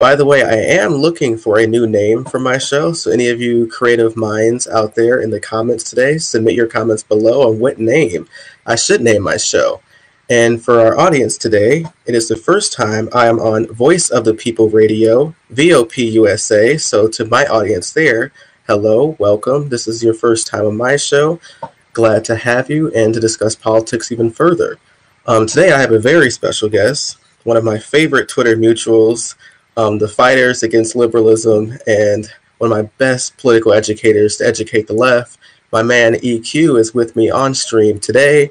By the way, I am looking for a new name for my show. So, any of you creative minds out there in the comments today, submit your comments below on what name I should name my show. And for our audience today, it is the first time I am on Voice of the People Radio, VOP USA. So, to my audience there, hello, welcome. This is your first time on my show. Glad to have you and to discuss politics even further. Um, today, I have a very special guest, one of my favorite Twitter mutuals um, the fighters against liberalism, and one of my best political educators to educate the left. My man EQ is with me on stream today.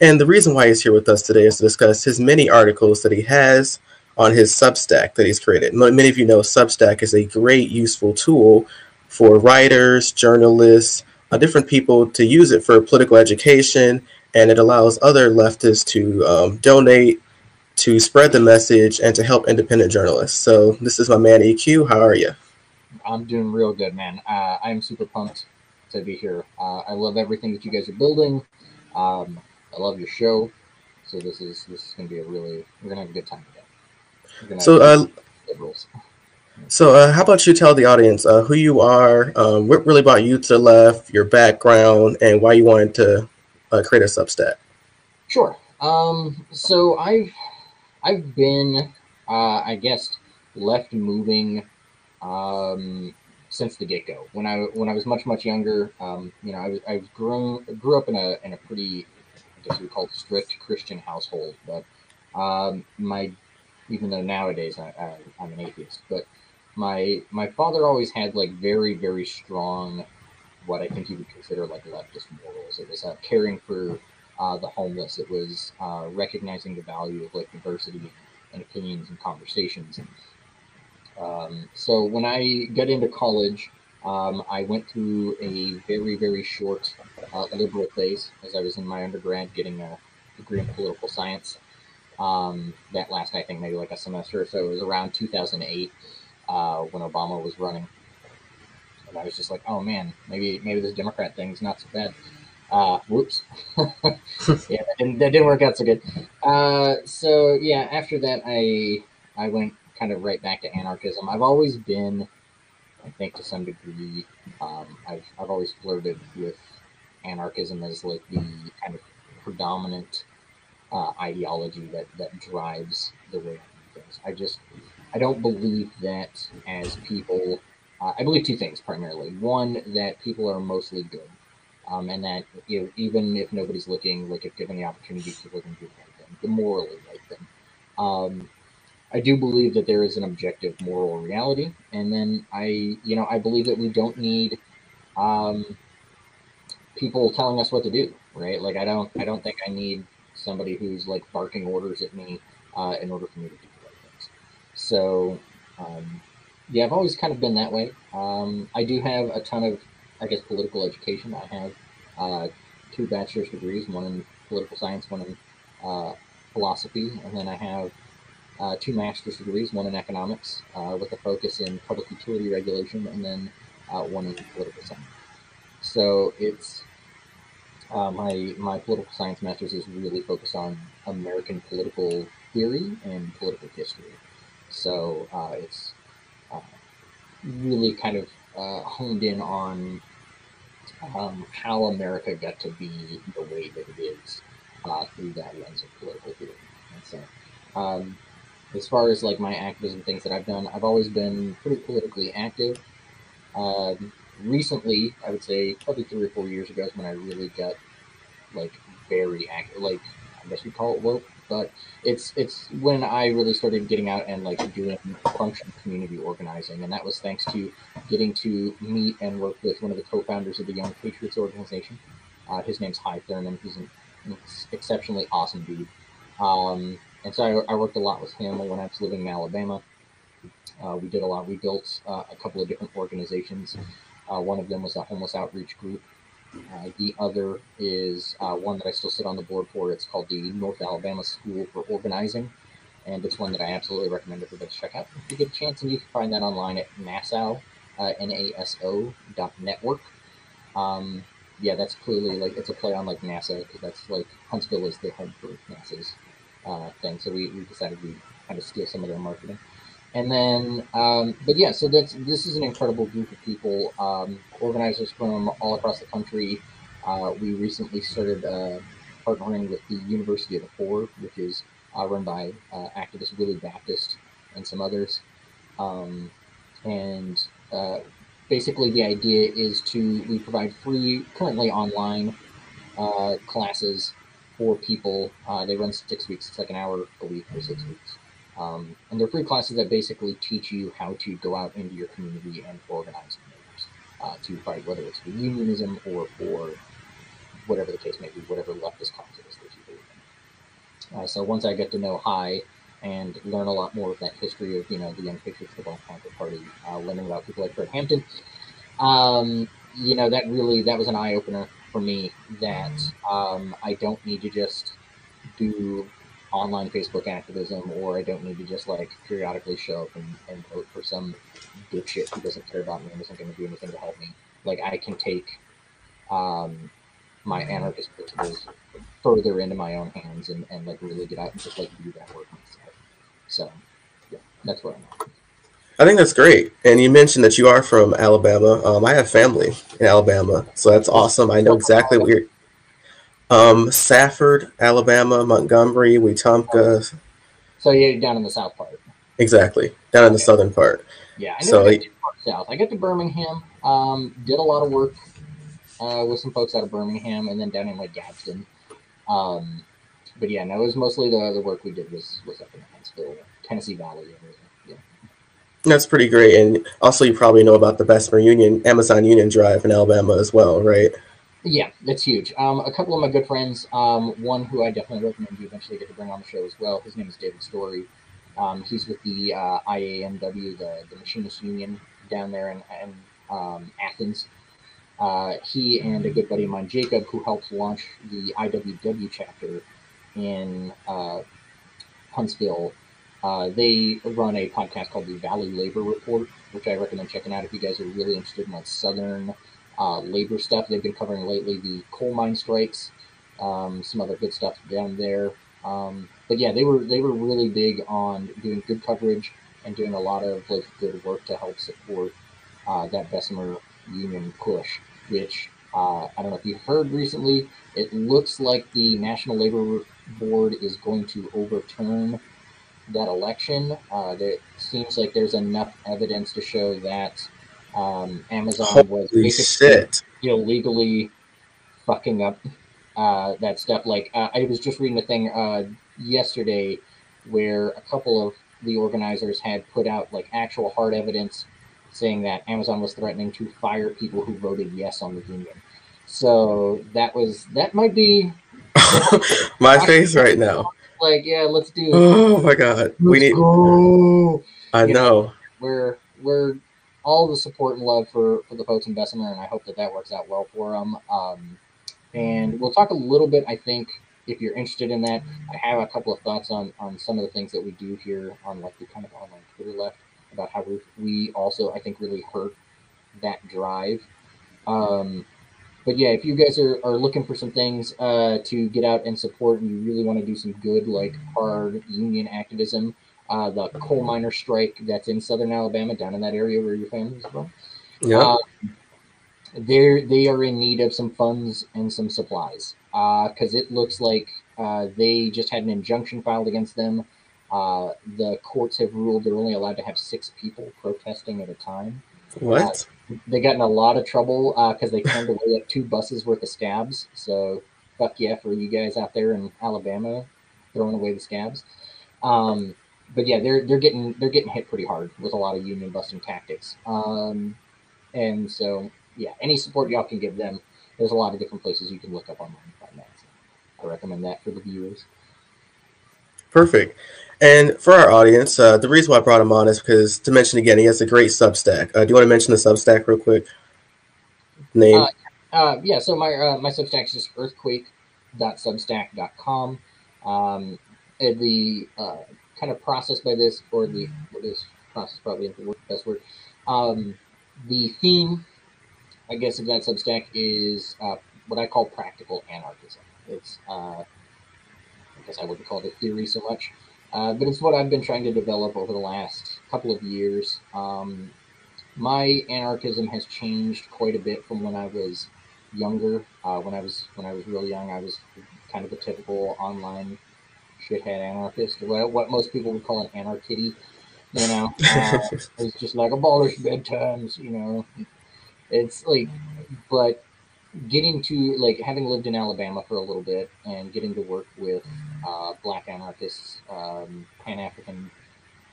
And the reason why he's here with us today is to discuss his many articles that he has on his Substack that he's created. Many of you know Substack is a great, useful tool for writers, journalists, uh, different people to use it for political education, and it allows other leftists to um, donate to spread the message and to help independent journalists. So this is my man EQ. How are you? I'm doing real good, man. Uh, I'm super pumped to be here. Uh, I love everything that you guys are building. Um, I love your show. So this is this is gonna be a really we're gonna have a good time today. So uh, so uh, how about you tell the audience uh, who you are, um, what really brought you to left, your background, and why you wanted to uh, create a Substack? Sure. Um, so I've I've been, uh, I guess, left moving um, since the get go. When I when I was much much younger, um, you know, I was I was grown grew up in a in a pretty, I guess we call it strict Christian household. But um, my even though nowadays I, I, I'm an atheist, but my my father always had like very very strong what I think you would consider like leftist morals. It was uh, caring for uh, the homeless. It was uh, recognizing the value of like diversity and opinions and conversations. Um, so when I got into college, um, I went through a very very short uh, liberal phase as I was in my undergrad getting a degree in political science. Um, that last I think maybe like a semester, so it was around 2008 uh, when Obama was running, and I was just like, oh man, maybe maybe this Democrat thing's not so bad. Uh, whoops. yeah, that didn't, that didn't work out so good. Uh, so yeah, after that, I I went kind of right back to anarchism. I've always been, I think, to some degree, um, I've I've always flirted with anarchism as like the kind of predominant uh, ideology that that drives the way I do things. I just I don't believe that as people. Uh, I believe two things primarily. One, that people are mostly good um, and that you know, even if nobody's looking, like if given the opportunity, people can do right thing, the morally right thing. Um, I do believe that there is an objective moral reality, and then I, you know, I believe that we don't need um, people telling us what to do, right? Like I don't, I don't think I need somebody who's like barking orders at me uh, in order for me to do the right things. So, um, yeah, I've always kind of been that way. Um, I do have a ton of I guess, political education. I have uh, two bachelor's degrees, one in political science, one in uh, philosophy, and then I have uh, two master's degrees, one in economics uh, with a focus in public utility regulation, and then uh, one in political science. So it's uh, my my political science master's is really focused on American political theory and political history. So it's really kind of honed in on um, how America got to be the way that it is uh, through that lens of political theory. And so, um, as far as like my activism things that I've done, I've always been pretty politically active. Um, recently, I would say probably three or four years ago is when I really got like very active, like I guess we call it woke but it's it's when I really started getting out and like doing function community organizing, and that was thanks to getting to meet and work with one of the co-founders of the Young Patriots organization. Uh, his name's Hy Thurman. He's an exceptionally awesome dude. Um, and so I, I, worked a lot with him when I was living in Alabama. Uh, we did a lot. We built uh, a couple of different organizations. Uh, one of them was a homeless outreach group uh, the other is uh, one that I still sit on the board for. It's called the North Alabama School for Organizing, and it's one that I absolutely recommend everybody check out if you get a chance. And you can find that online at NASO, uh, N-A-S-O dot network. Um, yeah, that's clearly like it's a play on like NASA because that's like Huntsville is the home for NASA's uh, thing. So we, we decided we kind of steal some of their marketing. And then, um, but yeah, so that's this is an incredible group of people, um, organizers from all across the country. Uh, we recently started uh, partnering with the University of the Poor, which is uh, run by uh, activist Willie Baptist and some others. Um, and uh, basically, the idea is to we provide free, currently online uh, classes for people. They run six weeks. It's like an hour a week for six weeks. Um, and they're free classes that basically teach you how to go out into your community and organize neighbors uh, to fight, whether it's for unionism or for whatever the case may be, whatever leftist cause it is that you believe in. Uh, so once I get to know Hy and learn a lot more of that history of, you know, the Young Patriots Football Panther Party, uh, learning about people like Fred Hampton, um, you know, that really, that was an eye opener for me that um, I don't need to just do online Facebook activism or I don't need to just like periodically show up and, and vote for some dipshit who doesn't care about me and isn't going to do anything to help me. Like I can take um, my anarchist principles further into my own hands and, and like really get out and just like do that work myself. So yeah, that's what I'm at. I think that's great. And you mentioned that you are from Alabama. Um, I have family in Alabama, so that's awesome. I know exactly what you're. Um, Safford, Alabama, Montgomery, Wetumpka. So you're down in the south part. Exactly, down in the southern part. Yeah, I So- never got too far south. I got to Birmingham. Um, did a lot of work uh, with some folks out of Birmingham, and then down in like Gadsden. Um, but yeah, no, it was mostly the, the work we did was was up in Huntsville, Tennessee Valley area. Yeah. That's pretty great. And also, you probably know about the Bessemer Union, Amazon Union Drive in Alabama as well, right? Yeah, that's huge. Um, a couple of my good friends, um, one who I definitely recommend you eventually get to bring on the show as well. His name is David Story. Um, he's with the uh, IAMW, the, the Machinist Union down there in, in um, Athens. Uh, he and a good buddy of mine, Jacob, who helped launch the IWW chapter in uh, Huntsville, uh, they run a podcast called the Valley Labor Report, which I recommend checking out if you guys are really interested in like Southern uh, labor stuff. They've been covering lately the coal mine strikes, um, some other good stuff down there. Um, but yeah, they were they were really big on doing good coverage and doing a lot of like good work to help support uh, that Bessemer Union push. Which uh, I don't know if you heard recently. It looks like the National Labor Board is going to overturn that election. Uh, there seems like there's enough evidence to show that um, Amazon was Holy basically shit. illegally fucking up uh, that stuff. Like uh, I was just reading a thing uh, yesterday where a couple of the organizers had put out like actual hard evidence saying that Amazon was threatening to fire people who voted yes on the union. So that was that might be My face right now. like yeah, let's do it. Oh my god. We Let's need. go. I you know. we're we're all the support and love for for the folks in Bessemer, and I hope that that works out well for them. Um, and we'll talk a little bit. I think if you're interested in that, I have a couple of thoughts on on some of the things that we do here on like the kind of online Twitter left about how we we also I think really hurt that drive. Um, but yeah, if you guys are, are looking for some things uh, to get out and support, and you really want to do some good, like hard union activism, uh, the coal miner strike that's in southern Alabama, down in that area where your family's from, Yeah. uh, they're they are in need of some funds and some supplies because it looks like uh, they just had an injunction filed against them. Uh, the courts have ruled they're only allowed to have six people protesting at a time. what? They got in a lot of trouble because they turned away like two buses worth of scabs. So fuck yeah for you guys out there in Alabama throwing away the scabs. Um, but yeah, they're they're getting they're getting hit pretty hard with a lot of union busting tactics. Um, and so yeah, any support y'all can give them. There's a lot of different places you can look up online find that. So I recommend that for the viewers. Perfect. And for our audience, uh, the reason why I brought him on is because, to mention again, he has a great Substack. Uh, do you want to mention the Substack real quick? Name? Uh, Uh, yeah, so my uh, my Substack is just earthquake.substack.com. Um, the uh, kind of process by this, or the what is process probably the best word. Um, the theme, I guess, of that Substack is uh, what I call practical anarchism. It's uh, I guess I wouldn't call it a theory so much, uh, but it's what I've been trying to develop over the last couple of years. Um, my anarchism has changed quite a bit from when I was younger. Uh, when I was when I was real young, I was kind of a typical online shithead anarchist, what, what most people would call an anarchitty. You know, uh, it's just like abolish bedtimes. You know, it's like, but getting to like having lived in Alabama for a little bit and getting to work with uh, black anarchists, um, Pan African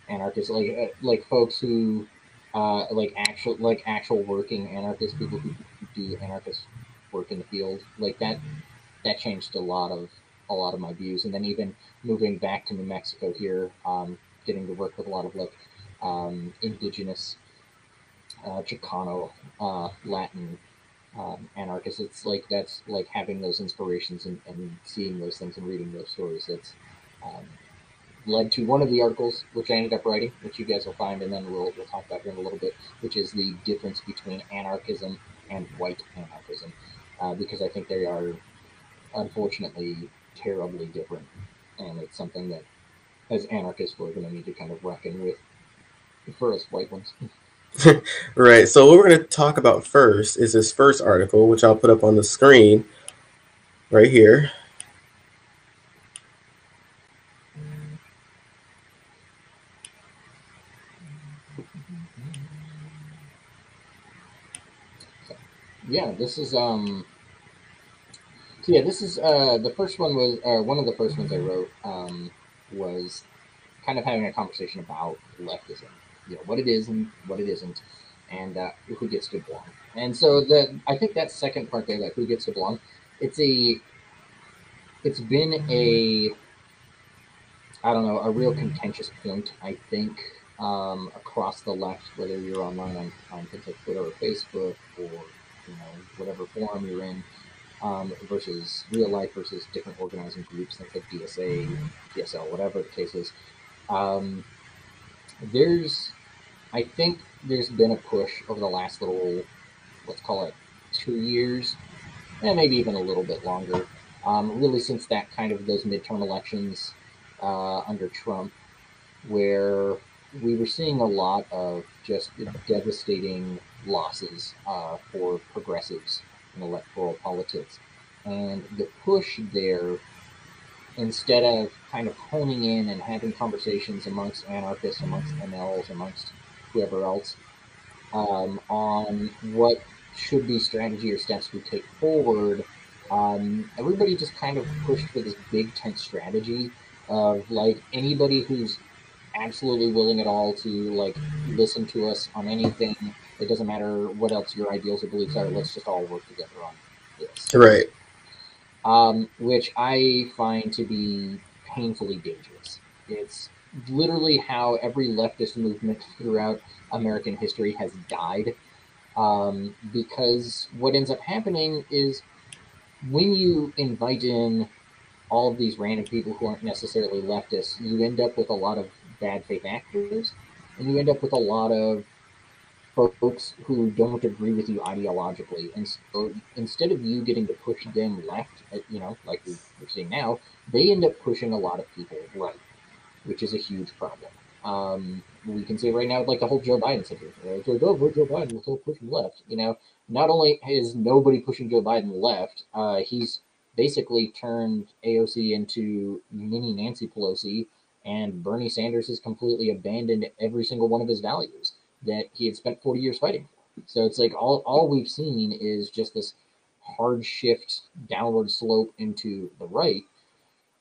anarchists, like uh, like folks who uh, like actual like actual working anarchists, people who do anarchist work in the field, like that that changed a lot of a lot of my views. And then even moving back to New Mexico here, um, getting to work with a lot of like um, indigenous uh, Chicano, uh, Latin um, anarchists. It's like that's like having those inspirations and, and, seeing those things and reading those stories. That's um, led to one of the articles which I ended up writing, which you guys will find, and then we'll, we'll talk about here in a little bit, which is the difference between anarchism and white anarchism, uh, because I think they are unfortunately terribly different, and it's something that as anarchists we're going to need to kind of reckon with for us white ones. right. So what we're going to talk about first is this first article, which I'll put up on the screen right here. Yeah, this is um so yeah, this is uh, the first one was uh, one of the first ones I wrote um, was kind of having a conversation about leftism, you know, what it is and what it isn't, and uh, who gets to belong. And so the I think that second part there, like who gets to belong, it's a it's been a I don't know a real contentious point I think um, across the left, whether you're online on, on things like Twitter or Facebook or you know whatever forum you're in um, versus real life versus different organizing groups like DSA, DSL, whatever the case is. Um, there's, I think there's been a push over the last little, let's call it two years, and maybe even a little bit longer, um, really since that kind of those midterm elections uh, under Trump, where we were seeing a lot of just devastating losses uh, for progressives in electoral politics. And the push there, instead of kind of honing in and having conversations amongst anarchists, amongst MLs, amongst whoever else, um, on what should be strategy or steps we take forward, um, everybody just kind of pushed for this big tent strategy of like anybody who's absolutely willing at all to like listen to us on anything it doesn't matter what else your ideals or beliefs are. Let's just all work together on this. Right. Um, which I find to be painfully dangerous. It's literally how every leftist movement throughout American history has died. Um, because what ends up happening is when you invite in all of these random people who aren't necessarily leftists, you end up with a lot of bad faith actors, and you end up with a lot of folks who don't agree with you ideologically. And so instead of you getting to push them left, uh, you know, like we're seeing now, they end up pushing a lot of people right, which is a huge problem. Um, we can see right now, like the whole Joe Biden situation. It's like, oh, vote Joe Biden, we'll still pushing left. You know, not only is nobody pushing Joe Biden left, uh, he's basically turned AOC into mini Nancy Pelosi, and Bernie Sanders has completely abandoned every single one of his values that he had spent 40 years fighting. So it's like all, all we've seen is just this hard shift downward slope into the right.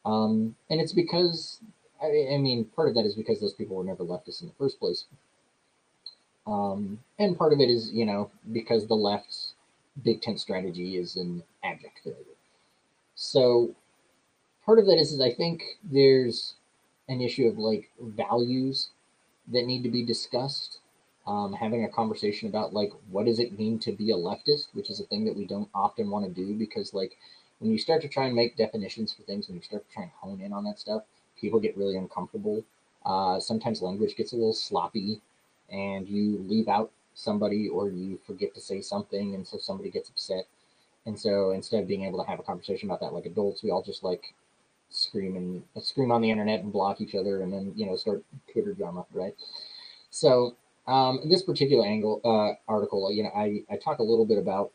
Um, and it's because, I, I, mean, part of that is because those people were never leftists in the first place. Um, and part of it is, you know, because the left's big tent strategy is an abject failure. So part of that is, is I think there's an issue of like values that need to be discussed um, having a conversation about like what does it mean to be a leftist, which is a thing that we don't often want to do because like when you start to try and make definitions for things, when you start to try and hone in on that stuff, people get really uncomfortable. Uh, sometimes language gets a little sloppy, and you leave out somebody or you forget to say something, and so somebody gets upset. And so instead of being able to have a conversation about that like adults, we all just like scream and scream on the internet and block each other, and then you know start Twitter drama, right? So um, in this particular angle uh, article, you know, I, I talk a little bit about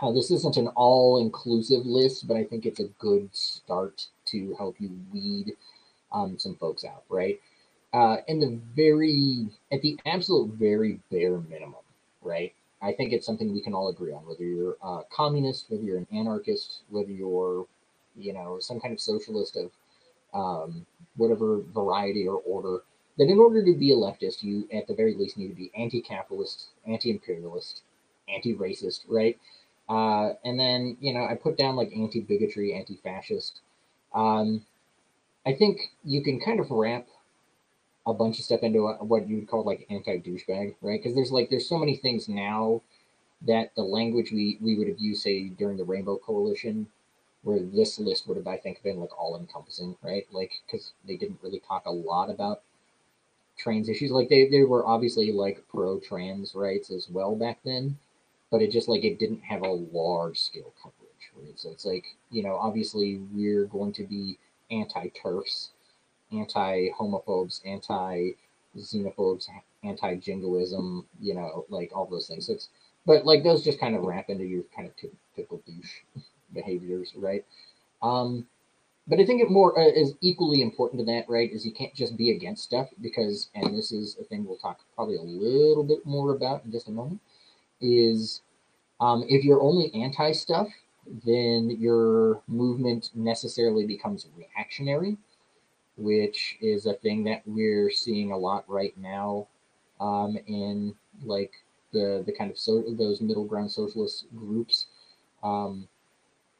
how this isn't an all-inclusive list, but I think it's a good start to help you weed um, some folks out, right? Uh, in the very, at the absolute very bare minimum, right? I think it's something we can all agree on, whether you're a communist, whether you're an anarchist, whether you're, you know, some kind of socialist of um, whatever variety or order, that in order to be a leftist, you at the very least need to be anti-capitalist, anti-imperialist, anti-racist, right? Uh, and then, you know, I put down like anti-bigotry, anti-fascist. Um, I think you can kind of wrap a bunch of stuff into a, what you would call like anti-douchebag, right? Because there's like there's so many things now that the language we we would have used say during the Rainbow Coalition, where this list would have I think been like all encompassing, right? Like because they didn't really talk a lot about trans issues. Like they they were obviously like pro trans rights as well back then, but it just like it didn't have a large scale coverage, right? So it's like you know obviously we're going to be anti TERFs, anti homophobes, anti xenophobes, anti jingoism, you know, like all those things. So it's, but like those just kind of wrap into your kind of typical douche behaviors, right? Um, but I think it more uh, is equally important to that, right? Is you can't just be against stuff because, and this is a thing we'll talk probably a little bit more about in just a moment. Is um, if you're only anti stuff, then your movement necessarily becomes reactionary, which is a thing that we're seeing a lot right now um, in like the the kind of so those middle ground socialist groups, um,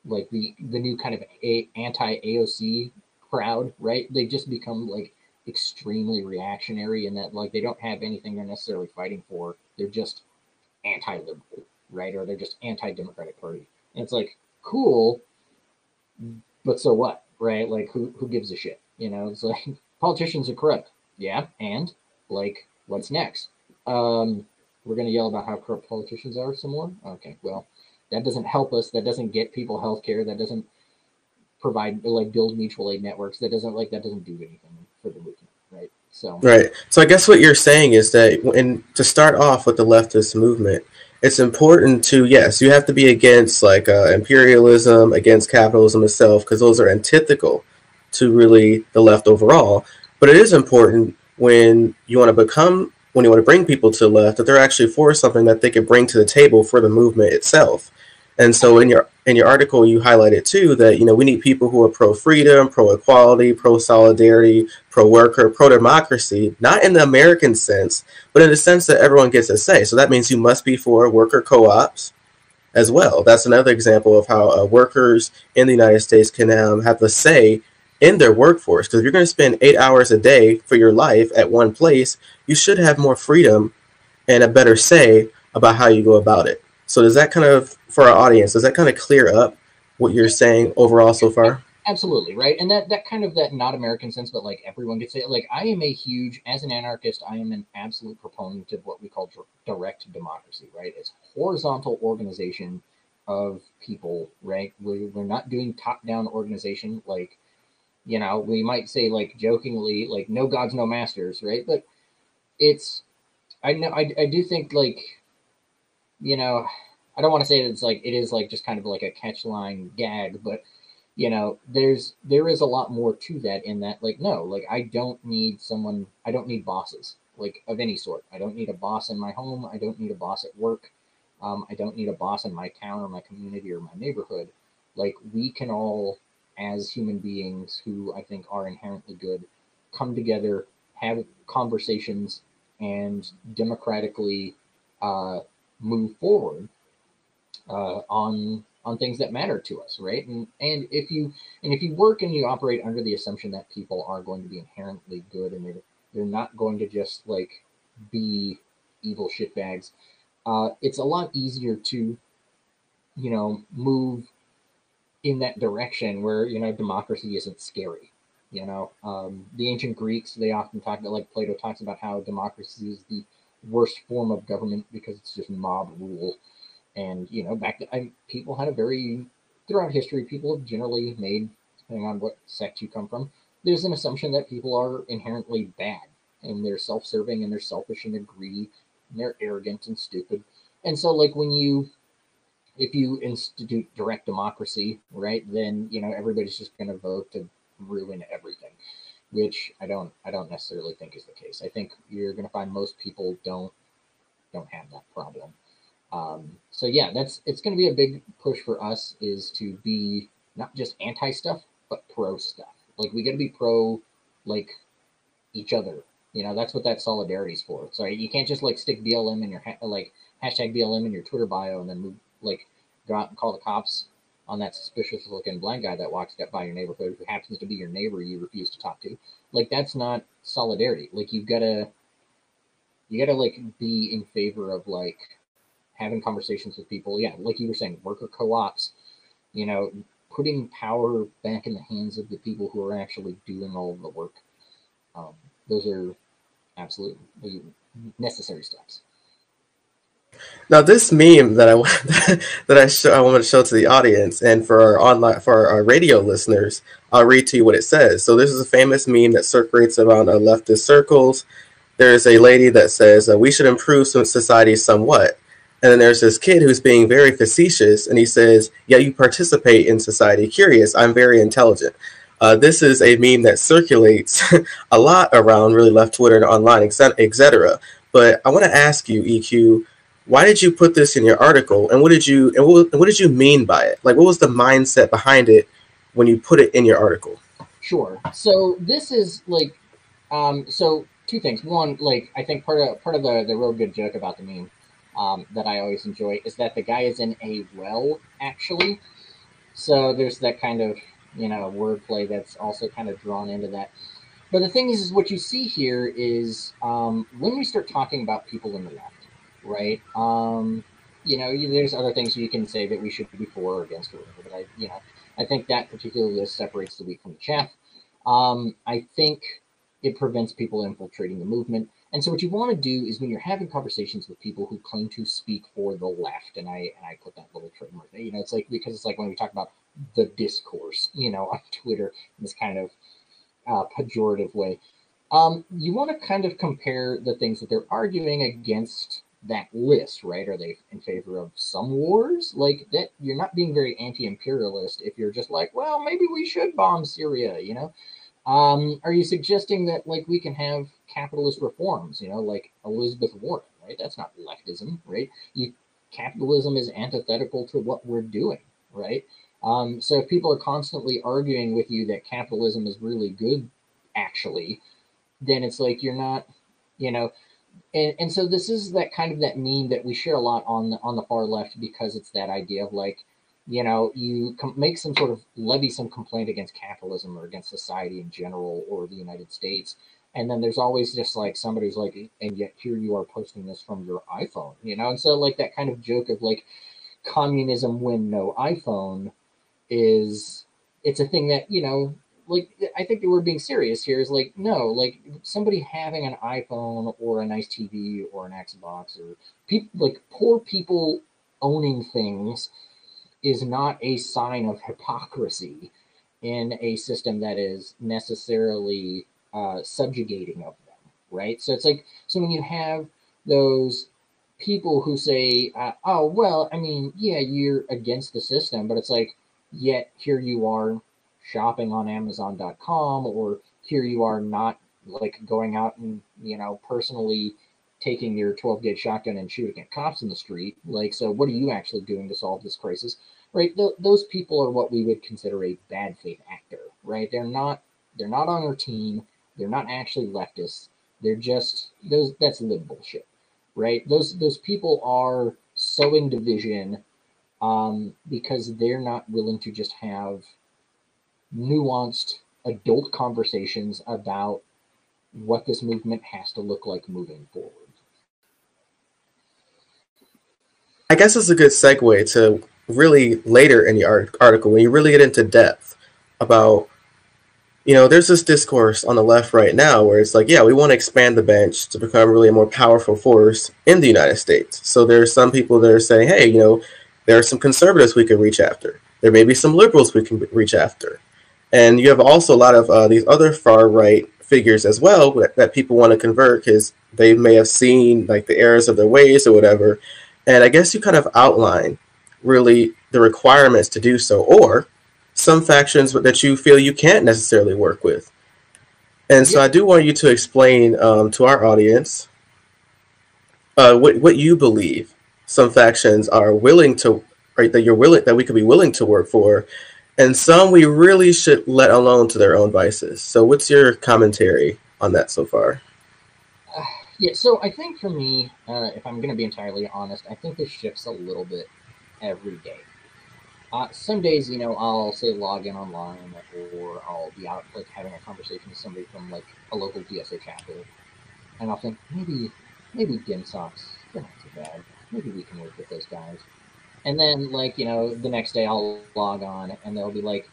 like the the new kind of a, anti AOC crowd, right? They just become like extremely reactionary in that like they don't have anything they're necessarily fighting for. They're just anti-liberal, right? Or they're just anti-democratic party. And it's like cool, but so what, right? Like who who gives a shit? You know, it's like politicians are corrupt. Yeah, and like, what's next? Um, we're gonna yell about how corrupt politicians are some more. Okay, well, that doesn't help us. That doesn't get people health care. That doesn't provide like build mutual aid networks. That doesn't like that doesn't do anything for the movement, right? So right. So I guess what you're saying is that, when to start off with the leftist movement, it's important to yes, you have to be against like uh, imperialism, against capitalism itself, because those are antithetical to really the left overall. But it is important when you want to become when you want to bring people to the left that they're actually for something that they can bring to the table for the movement itself. And so in your in your article you highlighted too that you know we need people who are pro freedom, pro equality, pro solidarity, pro worker, pro democracy, not in the American sense, but in the sense that everyone gets a say. So that means you must be for worker co-ops as well. That's another example of how uh, workers in the United States can um, have a say in their workforce. Because if you're going to spend eight hours a day for your life at one place, you should have more freedom and a better say about how you go about it. So does that kind of, for our audience, does that kind of clear up what you're saying overall so far? Absolutely right, and that that kind of that not American sense, but like everyone gets it. Like I am a huge, as an anarchist, I am an absolute proponent of what we call direct democracy. Right, it's horizontal organization of people. Right, we, we're not doing top down organization like you know, we might say like jokingly, like no gods, no masters, right? But it's, I know, I, I do think like, you know, I don't want to say that it's like it is like just kind of like a catch line gag, but you know, there's there is a lot more to that in that like no, like I don't need someone, I don't need bosses like of any sort. I don't need a boss in my home. I don't need a boss at work. Um, I don't need a boss in my town or my community or my neighborhood. Like we can all as human beings who I think are inherently good come together, have conversations, and democratically uh, move forward uh, on on things that matter to us, right? And and if you and if you work and you operate under the assumption that people are going to be inherently good and they're they're not going to just like be evil shitbags, uh, it's a lot easier to you know move in that direction where you know democracy isn't scary. You know, um, the ancient Greeks they often talk about like Plato talks about how democracy is the worst form of government because it's just mob rule. And you know, back then, people had a very throughout history, people have generally made, depending on what sect you come from, there's an assumption that people are inherently bad, and they're self-serving and they're selfish and they're greedy and they're arrogant and stupid. And so like when you if you institute direct democracy, right, then you know everybody's just going to vote to ruin everything, which I don't I don't necessarily think is the case. I think you're going to find most people don't don't have that problem. Um, so yeah, that's it's going to be a big push for us is to be not just anti stuff but pro stuff. Like we got to be pro like each other. You know, that's what that solidarity is for. So you can't just like stick BLM in your ha- like hashtag BLM in your Twitter bio and then move like go out and call the cops on that suspicious looking blind guy that walks by your neighborhood who happens to be your neighbor you refuse to talk to. Like that's not solidarity. Like you've got to you got to like be in favor of like having conversations with people. Yeah, like you were saying, worker co-ops. You know, putting power back in the hands of the people who are actually doing all of the work. Um, those are absolutely necessary steps. Now, this meme that I that I show, I want to show to the audience, and for our online for our radio listeners, I'll read to you what it says. So, this is a famous meme that circulates around uh, leftist circles. There's a lady that says uh, we should improve society somewhat, and then there's this kid who's being very facetious, and he says, "Yeah, you participate in society. Curious. I'm very intelligent." Uh, this is a meme that circulates a lot around really left Twitter and online, etc. But I want to ask you, EQ why did you put this in your article? And what did you and what, what did you mean by it? Like what was the mindset behind it when you put it in your article? Sure. So this is like um so two things. One like i think part of part of the the real good joke about the meme um, that i always enjoy is that the guy is in a well actually. So there's that kind of you know wordplay that's also kind of drawn into that. But the thing is, is what you see here is um, when we start talking about people in the left right? Um, you know, there's other things you can say that we should be for or against or whatever, but I, you know, I think that particular list separates the wheat from the chaff. Um, I think it prevents people infiltrating the movement. And so what you want to do is when you're having conversations with people who claim to speak for the left, and I and I put that little trademark, you know, it's like because it's like when we talk about the discourse, you know, on Twitter in this kind of uh, pejorative way. Um, you want to kind of compare the things that they're arguing against that list, right? Are they in favor of some wars? Like that, you're not being very anti-imperialist if you're just like, well, maybe we should bomb Syria, you know? Um, are you suggesting that like we can have capitalist reforms, you know, like Elizabeth Warren, right? That's not leftism, right? You capitalism is antithetical to what we're doing, right? Um, so if people are constantly arguing with you that capitalism is really good, actually, then it's like you're not, you know, and and so this is that kind of that meme that we share a lot on the, on the far left because it's that idea of like you know you com- make some sort of levy some complaint against capitalism or against society in general or the united states. And then there's always just like somebody's like and yet here you are posting this from your iphone you know? And so like that kind of joke of like communism when no iphone is it's a thing that you know like I think that we're being serious here is like no, like somebody having an iPhone or a nice TV or an Xbox or people like poor people owning things is not a sign of hypocrisy in a system that is necessarily uh, subjugating of them, right? So it's like so when you have those people who say, uh, "Oh well, I mean, yeah, you're against the system," but it's like, yet here you are shopping on Amazon.com, or here you are not like going out and you know personally taking your 12 gauge shotgun and shooting at cops in the street. Like, so what are you actually doing to solve this crisis? Right? Th- those people are what we would consider a bad faith actor. Right? They're not. They're not on our team. They're not actually leftists. They're just those. That's lib bullshit. Right? Those those people are sowing division um, because they're not willing to just have nuanced adult conversations about what this movement has to look like moving forward. I guess it's a good segue to really later in the art- article when you really get into depth about you know there's this discourse on the left right now where it's like yeah we want to expand the bench to become really a more powerful force in the united states. So there are some people that are saying hey you know there are some conservatives we can reach after. There may be some liberals we can reach after and you have also a lot of uh, these other far right figures as well that, that people want to convert because they may have seen like the errors of their ways or whatever. And I guess you kind of outline really the requirements to do so, or some factions that you feel you can't necessarily work with. And so I do want you to explain um, to our audience uh, what what you believe some factions are willing to, right? That you're willing that we could be willing to work for, and some we really should let alone to their own vices. So, what's your commentary on that so far? Uh, yeah, so I think for me, uh, if I'm going to be entirely honest, I think this shifts a little bit every day. Uh, some days, you know, I'll say log in online, or I'll be out like having a conversation with somebody from like a local DSA chapter, and I'll think maybe, maybe dem socs, they're not too bad. Maybe we can work with those guys. And then, like, you know, the next day I'll log on and there'll be like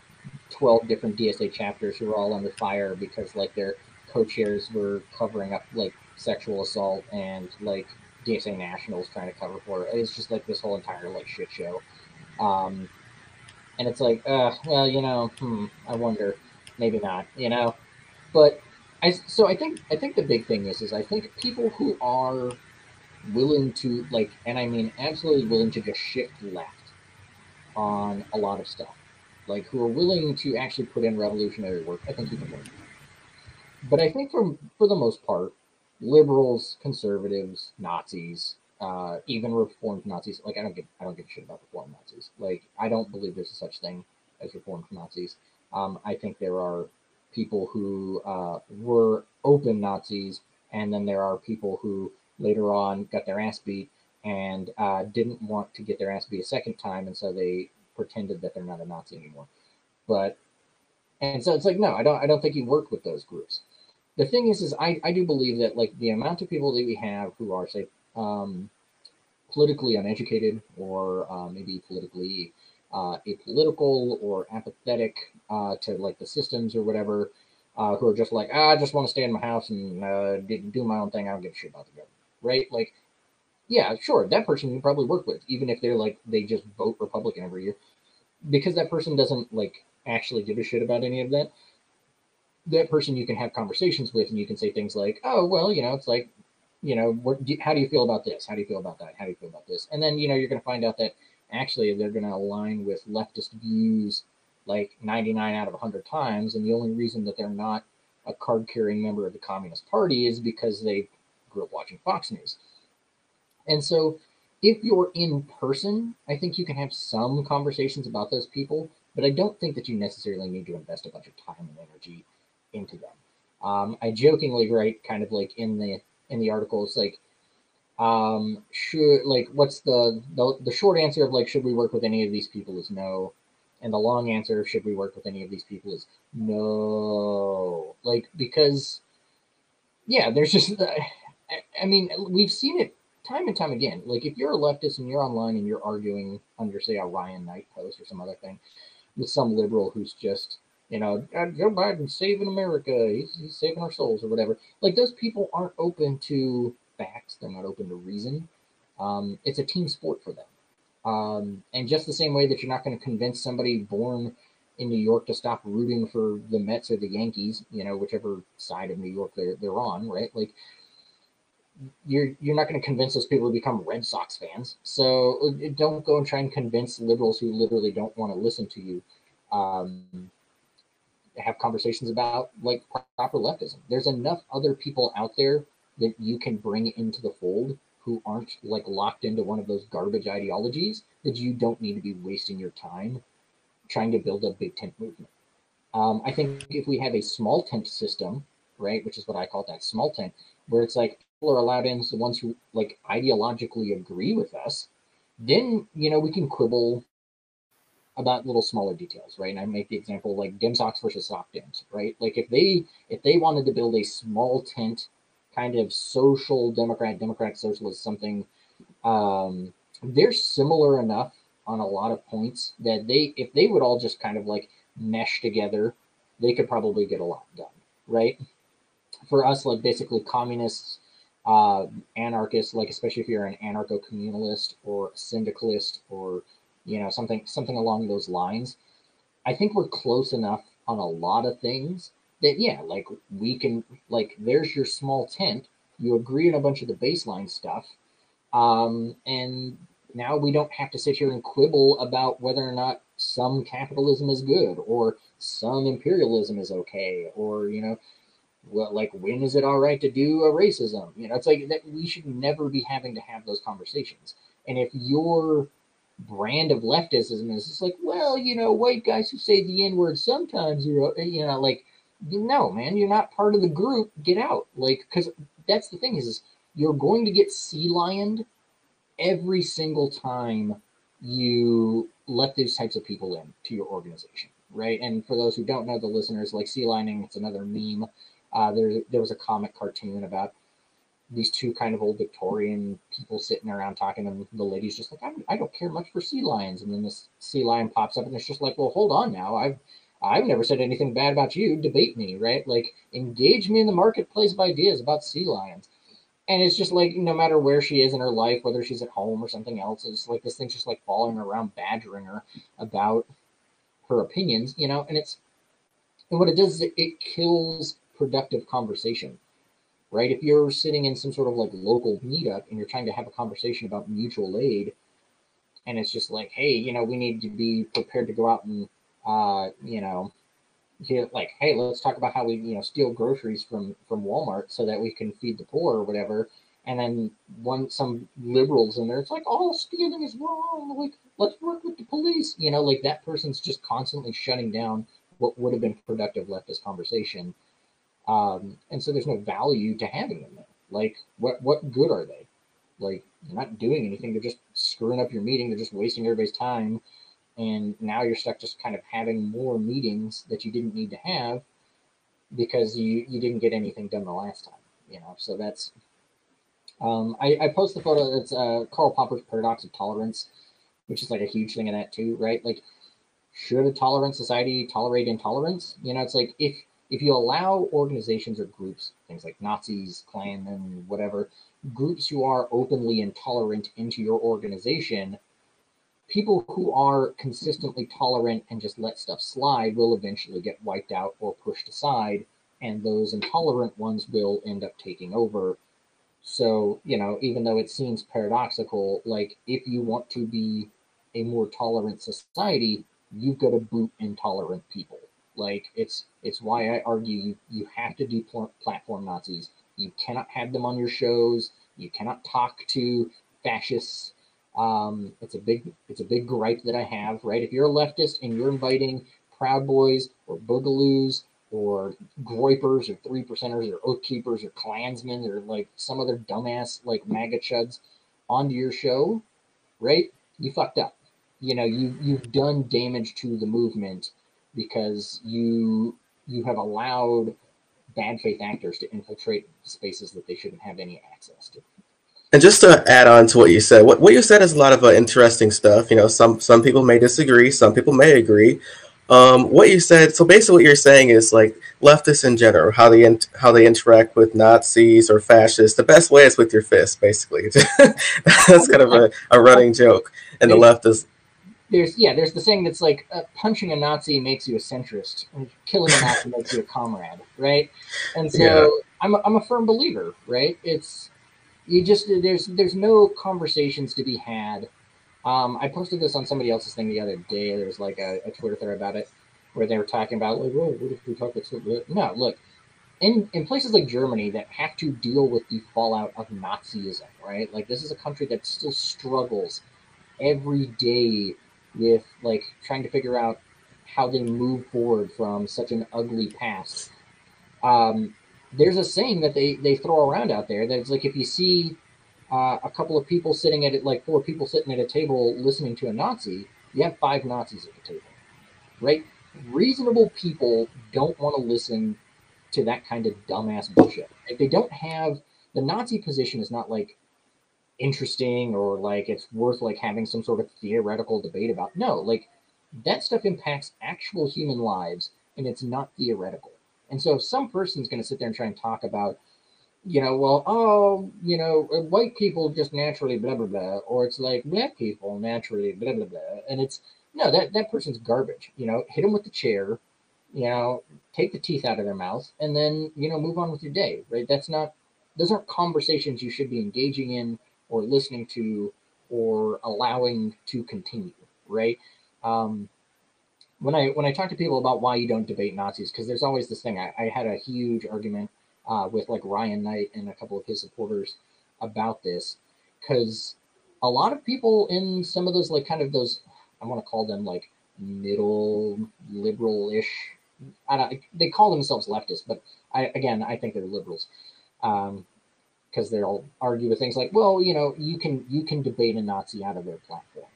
12 different DSA chapters who are all under fire because, like, their co chairs were covering up, like, sexual assault and, like, DSA Nationals trying to cover for it. It's just like this whole entire, like, shit show. Um, and it's like, uh, well, you know, hmm, I wonder, maybe not, you know, but I, so I think, I think the big thing is, is I think people who are willing to like, and I mean absolutely willing to just shift left on a lot of stuff, like who are willing to actually put in revolutionary work. I think you can work. But I think for for the most part, liberals, conservatives, Nazis, uh, even reformed Nazis. Like I don't give I don't give a shit about reformed Nazis. Like I don't believe there's a such thing as reformed Nazis. Um, I think there are people who uh, were open Nazis, and then there are people who later on got their ass beat and uh, didn't want to get their ass beat a second time, and so they pretended that they're not a Nazi anymore. But and so it's like no, I don't I don't think you work with those groups. The thing is, is I, I do believe that like the amount of people that we have who are say um, politically uneducated or uh, maybe politically uh, apolitical or apathetic uh, to like the systems or whatever, uh, who are just like, ah, I just want to stay in my house and uh, do my own thing. I don't give a shit about the government right? Like, yeah, sure, that person you probably work with, even if they're like they just vote Republican every year, because that person doesn't like actually give a shit about any of that. That person you can have conversations with, and you can say things like, "Oh, well, you know, it's like, you know, what? How do you feel about this? How do you feel about that? How do you feel about this?" And then you know you're going to find out that actually they're going to align with leftist views like 99 out of 100 times, and the only reason that they're not a card carrying member of the Communist Party is because they grew up watching Fox News. And so if you're in person, I think you can have some conversations about those people, but I don't think that you necessarily need to invest a bunch of time and energy into them. Um, I jokingly write kind of like in the in the articles like um should like what's the, the the short answer of like should we work with any of these people is no and the long answer should we work with any of these people is no like because yeah there's just I mean, we've seen it time and time again. Like, if you're a leftist and you're online and you're arguing under, say, a Ryan Knight post or some other thing with some liberal who's just, you know, uh, Joe Biden's saving America, he's, he's saving our souls or whatever. Like, those people aren't open to facts, they're not open to reason. Um, it's a team sport for them. Um, and just the same way that you're not going to convince somebody born in New York to stop rooting for the Mets or the Yankees, you know, whichever side of New York they're, they're on, right? Like, you're you're not going to convince those people to become Red Sox fans. So uh, don't go and try and convince liberals who literally don't want to listen to you. Um, have conversations about like proper leftism. There's enough other people out there that you can bring into the fold who aren't like locked into one of those garbage ideologies that you don't need to be wasting your time trying to build a big tent movement. Um, I think if we have a small tent system, right, which is what I call that small tent, where it's like people are allowed in, the ones who like ideologically agree with us, then you know we can quibble about little smaller details, right? And I make the example like dem socs versus soc dems, right? Like if they if they wanted to build a small tent kind of social democrat, democratic socialist something, um, they're similar enough on a lot of points that they if they would all just kind of like mesh together, they could probably get a lot done, right? For us, like basically communists uh, anarchists, like especially if you're an anarcho-communalist or syndicalist or you know something something along those lines. I think we're close enough on a lot of things that yeah, like we can like there's your small tent. You agree on a bunch of the baseline stuff, um, and now we don't have to sit here and quibble about whether or not some capitalism is good or some imperialism is okay or you know well like when is it all right to do a racism you know it's like that we should never be having to have those conversations and if your brand of leftism is just like well you know white guys who say the n word sometimes you're you know like no man you're not part of the group get out like because that's the thing is, is you're going to get sea lioned every single time you let these types of people in to your organization, right? And for those who don't know, the listeners like sea lioning, it's another meme. Uh, there, there was a comic cartoon about these two kind of old Victorian people sitting around talking, and the lady's just like, I, I don't care much for sea lions. And then this sea lion pops up, and it's just like, well, hold on now. I've I've never said anything bad about you. Debate me, right? Like, engage me in the marketplace of ideas about sea lions and it's just like no matter where she is in her life, whether she's at home or something else, it's like this thing's just like following around, badgering her about her opinions, you know. And it's and what it does is it, it kills productive conversation, right? If you're sitting in some sort of like local meetup and you're trying to have a conversation about mutual aid, and it's just like, hey, you know, we need to be prepared to go out and, uh, you know, get like, hey, let's talk about how we, you know, steal groceries from from Walmart so that we can feed the poor or whatever. And then one some liberals in there, it's like, all oh, stealing is wrong. Like, let's work with the police. You know, like that person's just constantly shutting down what would have been productive leftist conversation. Um, and so there's no value to having them there. Like, what what good are they? Like, they're not doing anything. They're just screwing up your meeting. They're just wasting everybody's time and now you're stuck just kind of having more meetings that you didn't need to have because you you didn't get anything done the last time you know so that's um, I, I post the photo it's uh, karl popper's paradox of tolerance which is like a huge thing in that too right like should a tolerant society tolerate intolerance you know it's like if if you allow organizations or groups things like nazis klan and whatever groups who are openly intolerant into your organization people who are consistently tolerant and just let stuff slide will eventually get wiped out or pushed aside, and those intolerant ones will end up taking over. So, you know, even though it seems paradoxical, like if you want to be a more tolerant society, you've got to boot intolerant people. Like it's it's why I argue you you have to do pl- platform Nazis. You cannot have them on your shows. You cannot talk to fascists um, it's a big it's a big gripe that I have, right? If you're a leftist and you're inviting Proud Boys or Boogaloos or Groypers or Three Percenters or Oath Keepers or Klansmen or like some other dumbass like MAGA chuds onto your show, right? You fucked up. You know, you you've done damage to the movement because you you have allowed bad faith actors to infiltrate spaces that they shouldn't have any access to. And just to add on to what you said, what, what you said is a lot of uh, interesting stuff. You know, some some people may disagree, some people may agree. Um, what you said, so basically, what you're saying is like leftists in general, how they in, how they interact with Nazis or fascists. The best way is with your fist, basically. that's kind of a, a running joke, and the left is. There's yeah, there's the saying that's like uh, punching a Nazi makes you a centrist, and killing a Nazi makes you a comrade, right? And so yeah. I'm a, I'm a firm believer, right? It's you just there's there's no conversations to be had. Um, I posted this on somebody else's thing the other day. There was like a, a Twitter thread about it where they were talking about like, what if we talk about no, look, in in places like Germany that have to deal with the fallout of Nazism, right? Like this is a country that still struggles every day with like trying to figure out how they move forward from such an ugly past. Um, there's a saying that they they throw around out there that it's like if you see uh, a couple of people sitting at it, like four people sitting at a table listening to a Nazi, you have five Nazis at the table, right? Reasonable people don't want to listen to that kind of dumbass bullshit. If they don't have the Nazi position is not like interesting or like it's worth like having some sort of theoretical debate about. No, like that stuff impacts actual human lives and it's not theoretical. And so if some person's going to sit there and try and talk about, you know, well, oh, you know, uh, white people just naturally blah blah blah, or it's like black people naturally blah blah blah, and it's no, that that person's garbage. You know, hit them with the chair, you know, take the teeth out of their mouth, and then you know move on with your day. Right? That's not those aren't conversations you should be engaging in or listening to or allowing to continue. Right? Um, when I when I talk to people about why you don't debate Nazis, because there's always this thing. I, I had a huge argument uh, with like Ryan Knight and a couple of his supporters about this, because a lot of people in some of those like kind of those I want to call them like middle liberal-ish. I don't, they call themselves leftists, but I again I think they're liberals. Um, because they'll argue with things like, well, you know, you can you can debate a Nazi out of their platform.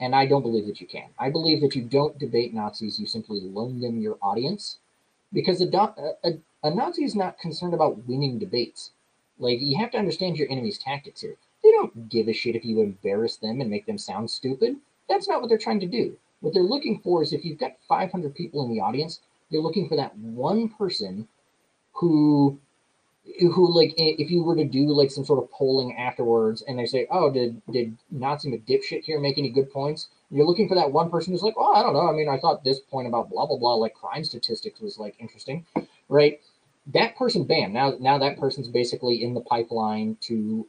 And I don't believe that you can. I believe that you don't debate Nazis, you simply loan them your audience. Because a, a, a Nazi is not concerned about winning debates. Like, you have to understand your enemy's tactics here. They don't give a shit if you embarrass them and make them sound stupid. That's not what they're trying to do. What they're looking for is if you've got 500 people in the audience, they're looking for that one person who who like if you were to do like some sort of polling afterwards and they say oh did did nazi dipshit here make any good points? You're looking for that one person who's like oh i don't know. I mean i thought this point about blah blah blah like crime statistics was like interesting. Right? That person bam now now that person's basically in the pipeline to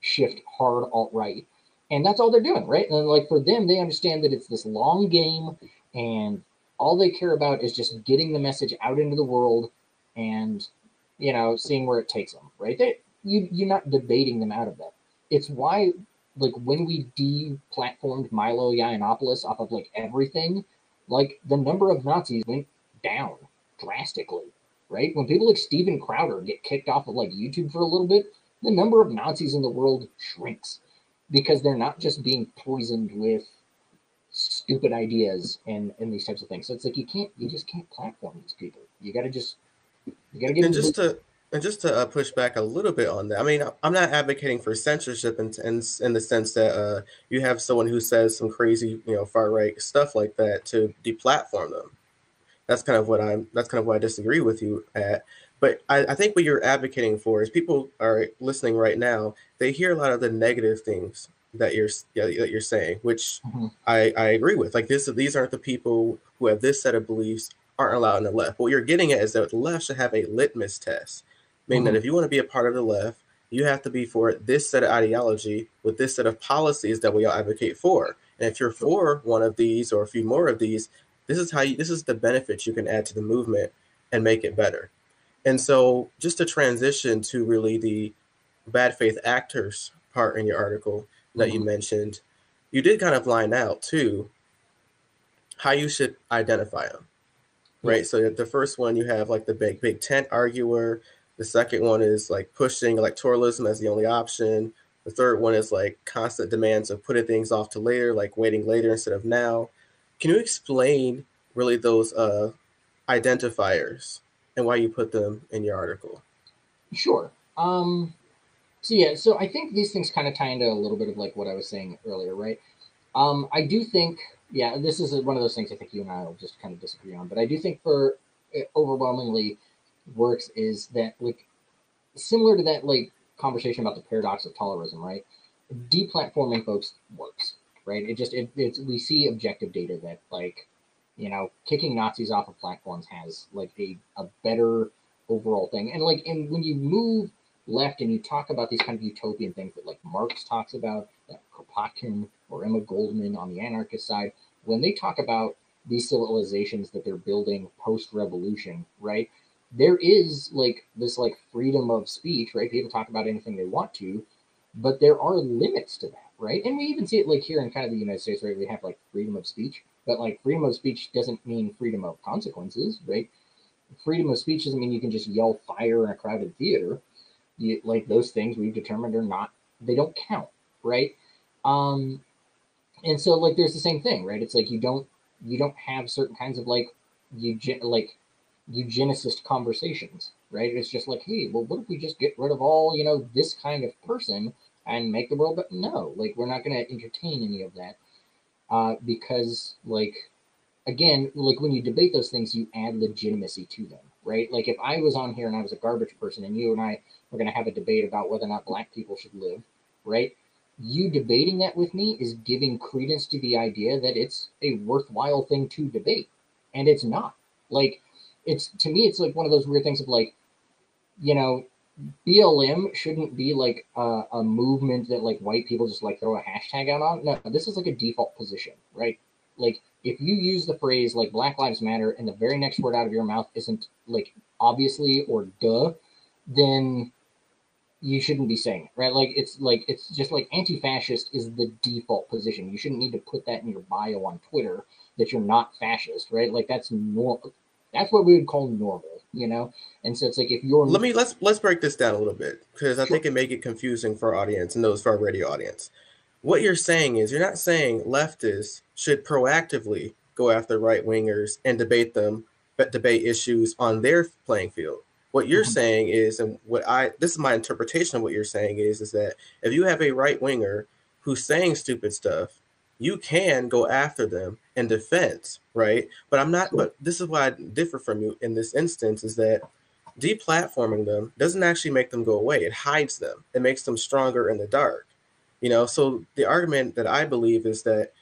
shift hard alt right and that's all they're doing right? And like for them they understand that it's this long game and all they care about is just getting the message out into the world and you know, seeing where it takes them, right? They, you, you're not debating them out of that. It's why, like, when we de-platformed Milo Yiannopoulos off of like everything, like the number of Nazis went down drastically, right? When people like Steven Crowder get kicked off of like YouTube for a little bit, the number of Nazis in the world shrinks because they're not just being poisoned with stupid ideas and and these types of things. So it's like you can't, you just can't platform these people. You got to just you gotta and just to and just to uh, push back a little bit on that. I mean, I'm not advocating for censorship in in, in the sense that uh, you have someone who says some crazy, you know, far right stuff like that to deplatform them. That's kind of what I'm. That's kind of what I disagree with you at. But I, I think what you're advocating for is people are listening right now. They hear a lot of the negative things that you're that you're saying, which mm-hmm. I, I agree with. Like this, these aren't the people who have this set of beliefs aren't allowed in the left. What you're getting at is that the left should have a litmus test, meaning mm-hmm. that if you want to be a part of the left, you have to be for this set of ideology with this set of policies that we all advocate for. And if you're for one of these or a few more of these, this is how you, this is the benefits you can add to the movement and make it better. And so, just to transition to really the bad faith actors part in your article that mm-hmm. you mentioned, you did kind of line out too how you should identify them right? So the first one you have like the big big tent arguer. The second one is like pushing electoralism as the only option. The third one is like constant demands of putting things off to later, like waiting later instead of now. Can you explain really those uh, identifiers and why you put them in your article? Sure. Um, so yeah, so I think these things kind of tie into a little bit of like what I was saying earlier, right? Um, I do think yeah, this is one of those things I think you and I will just kind of disagree on. But I do think for eh, overwhelmingly works is that like similar to that like conversation about the paradox of tolerism, right? Deplatforming folks works, right? It just it, it's we see objective data that like you know kicking Nazis off of platforms has like a a better overall thing, and like and when you move left and you talk about these kind of utopian things that like Marx talks about, Kropotkin or Emma Goldman on the anarchist side, when they talk about these civilizations that they're building post revolution, right? There is like this like freedom of speech, right? People talk about anything they want to, but there are limits to that, right? And we even see it like here in kind of the United States, right? We have like freedom of speech, but like freedom of speech doesn't mean freedom of consequences, right? Freedom of speech doesn't mean you can just yell fire in a crowded theater. You, like those things we've determined are not, they don't count, right? Um, and so like there's the same thing, right? It's like you don't you don't have certain kinds of like eugen like eugenicist conversations, right? It's just like, hey, well, what if we just get rid of all you know this kind of person and make the world? But no, like we're not going to entertain any of that uh, because like again, like when you debate those things, you add legitimacy to them, right? Like if I was on here and I was a garbage person and you and I were going to have a debate about whether or not black people should live, right? You debating that with me is giving credence to the idea that it's a worthwhile thing to debate. And it's not. Like, it's to me, it's like one of those weird things of like, you know, BLM shouldn't be like a, a, movement that like white people just like throw a hashtag out on. No, this is like a default position, right? Like if you use the phrase like Black Lives Matter and the very next word out of your mouth isn't like obviously or duh, then you shouldn't be saying it, right? Like it's like it's just like anti-fascist is the default position. You shouldn't need to put that in your bio on Twitter that you're not fascist, right? Like that's normal. That's what we would call normal, you know. And so it's like if you're let me let's let's break this down a little bit because I sure. think it make it confusing for our audience and those for our radio audience. What you're saying is you're not saying leftists should proactively go after right wingers and debate them, but debate issues on their playing field what you're mm-hmm. saying is, and what I this is my interpretation of what you're saying is, is that if you have a right winger who's saying stupid stuff, you can go after them in defense, right? But I'm not. But this is why I differ from you in this instance is that deplatforming them doesn't actually make them go away. It hides them. It makes them stronger in the dark. You know. So the argument that I believe is that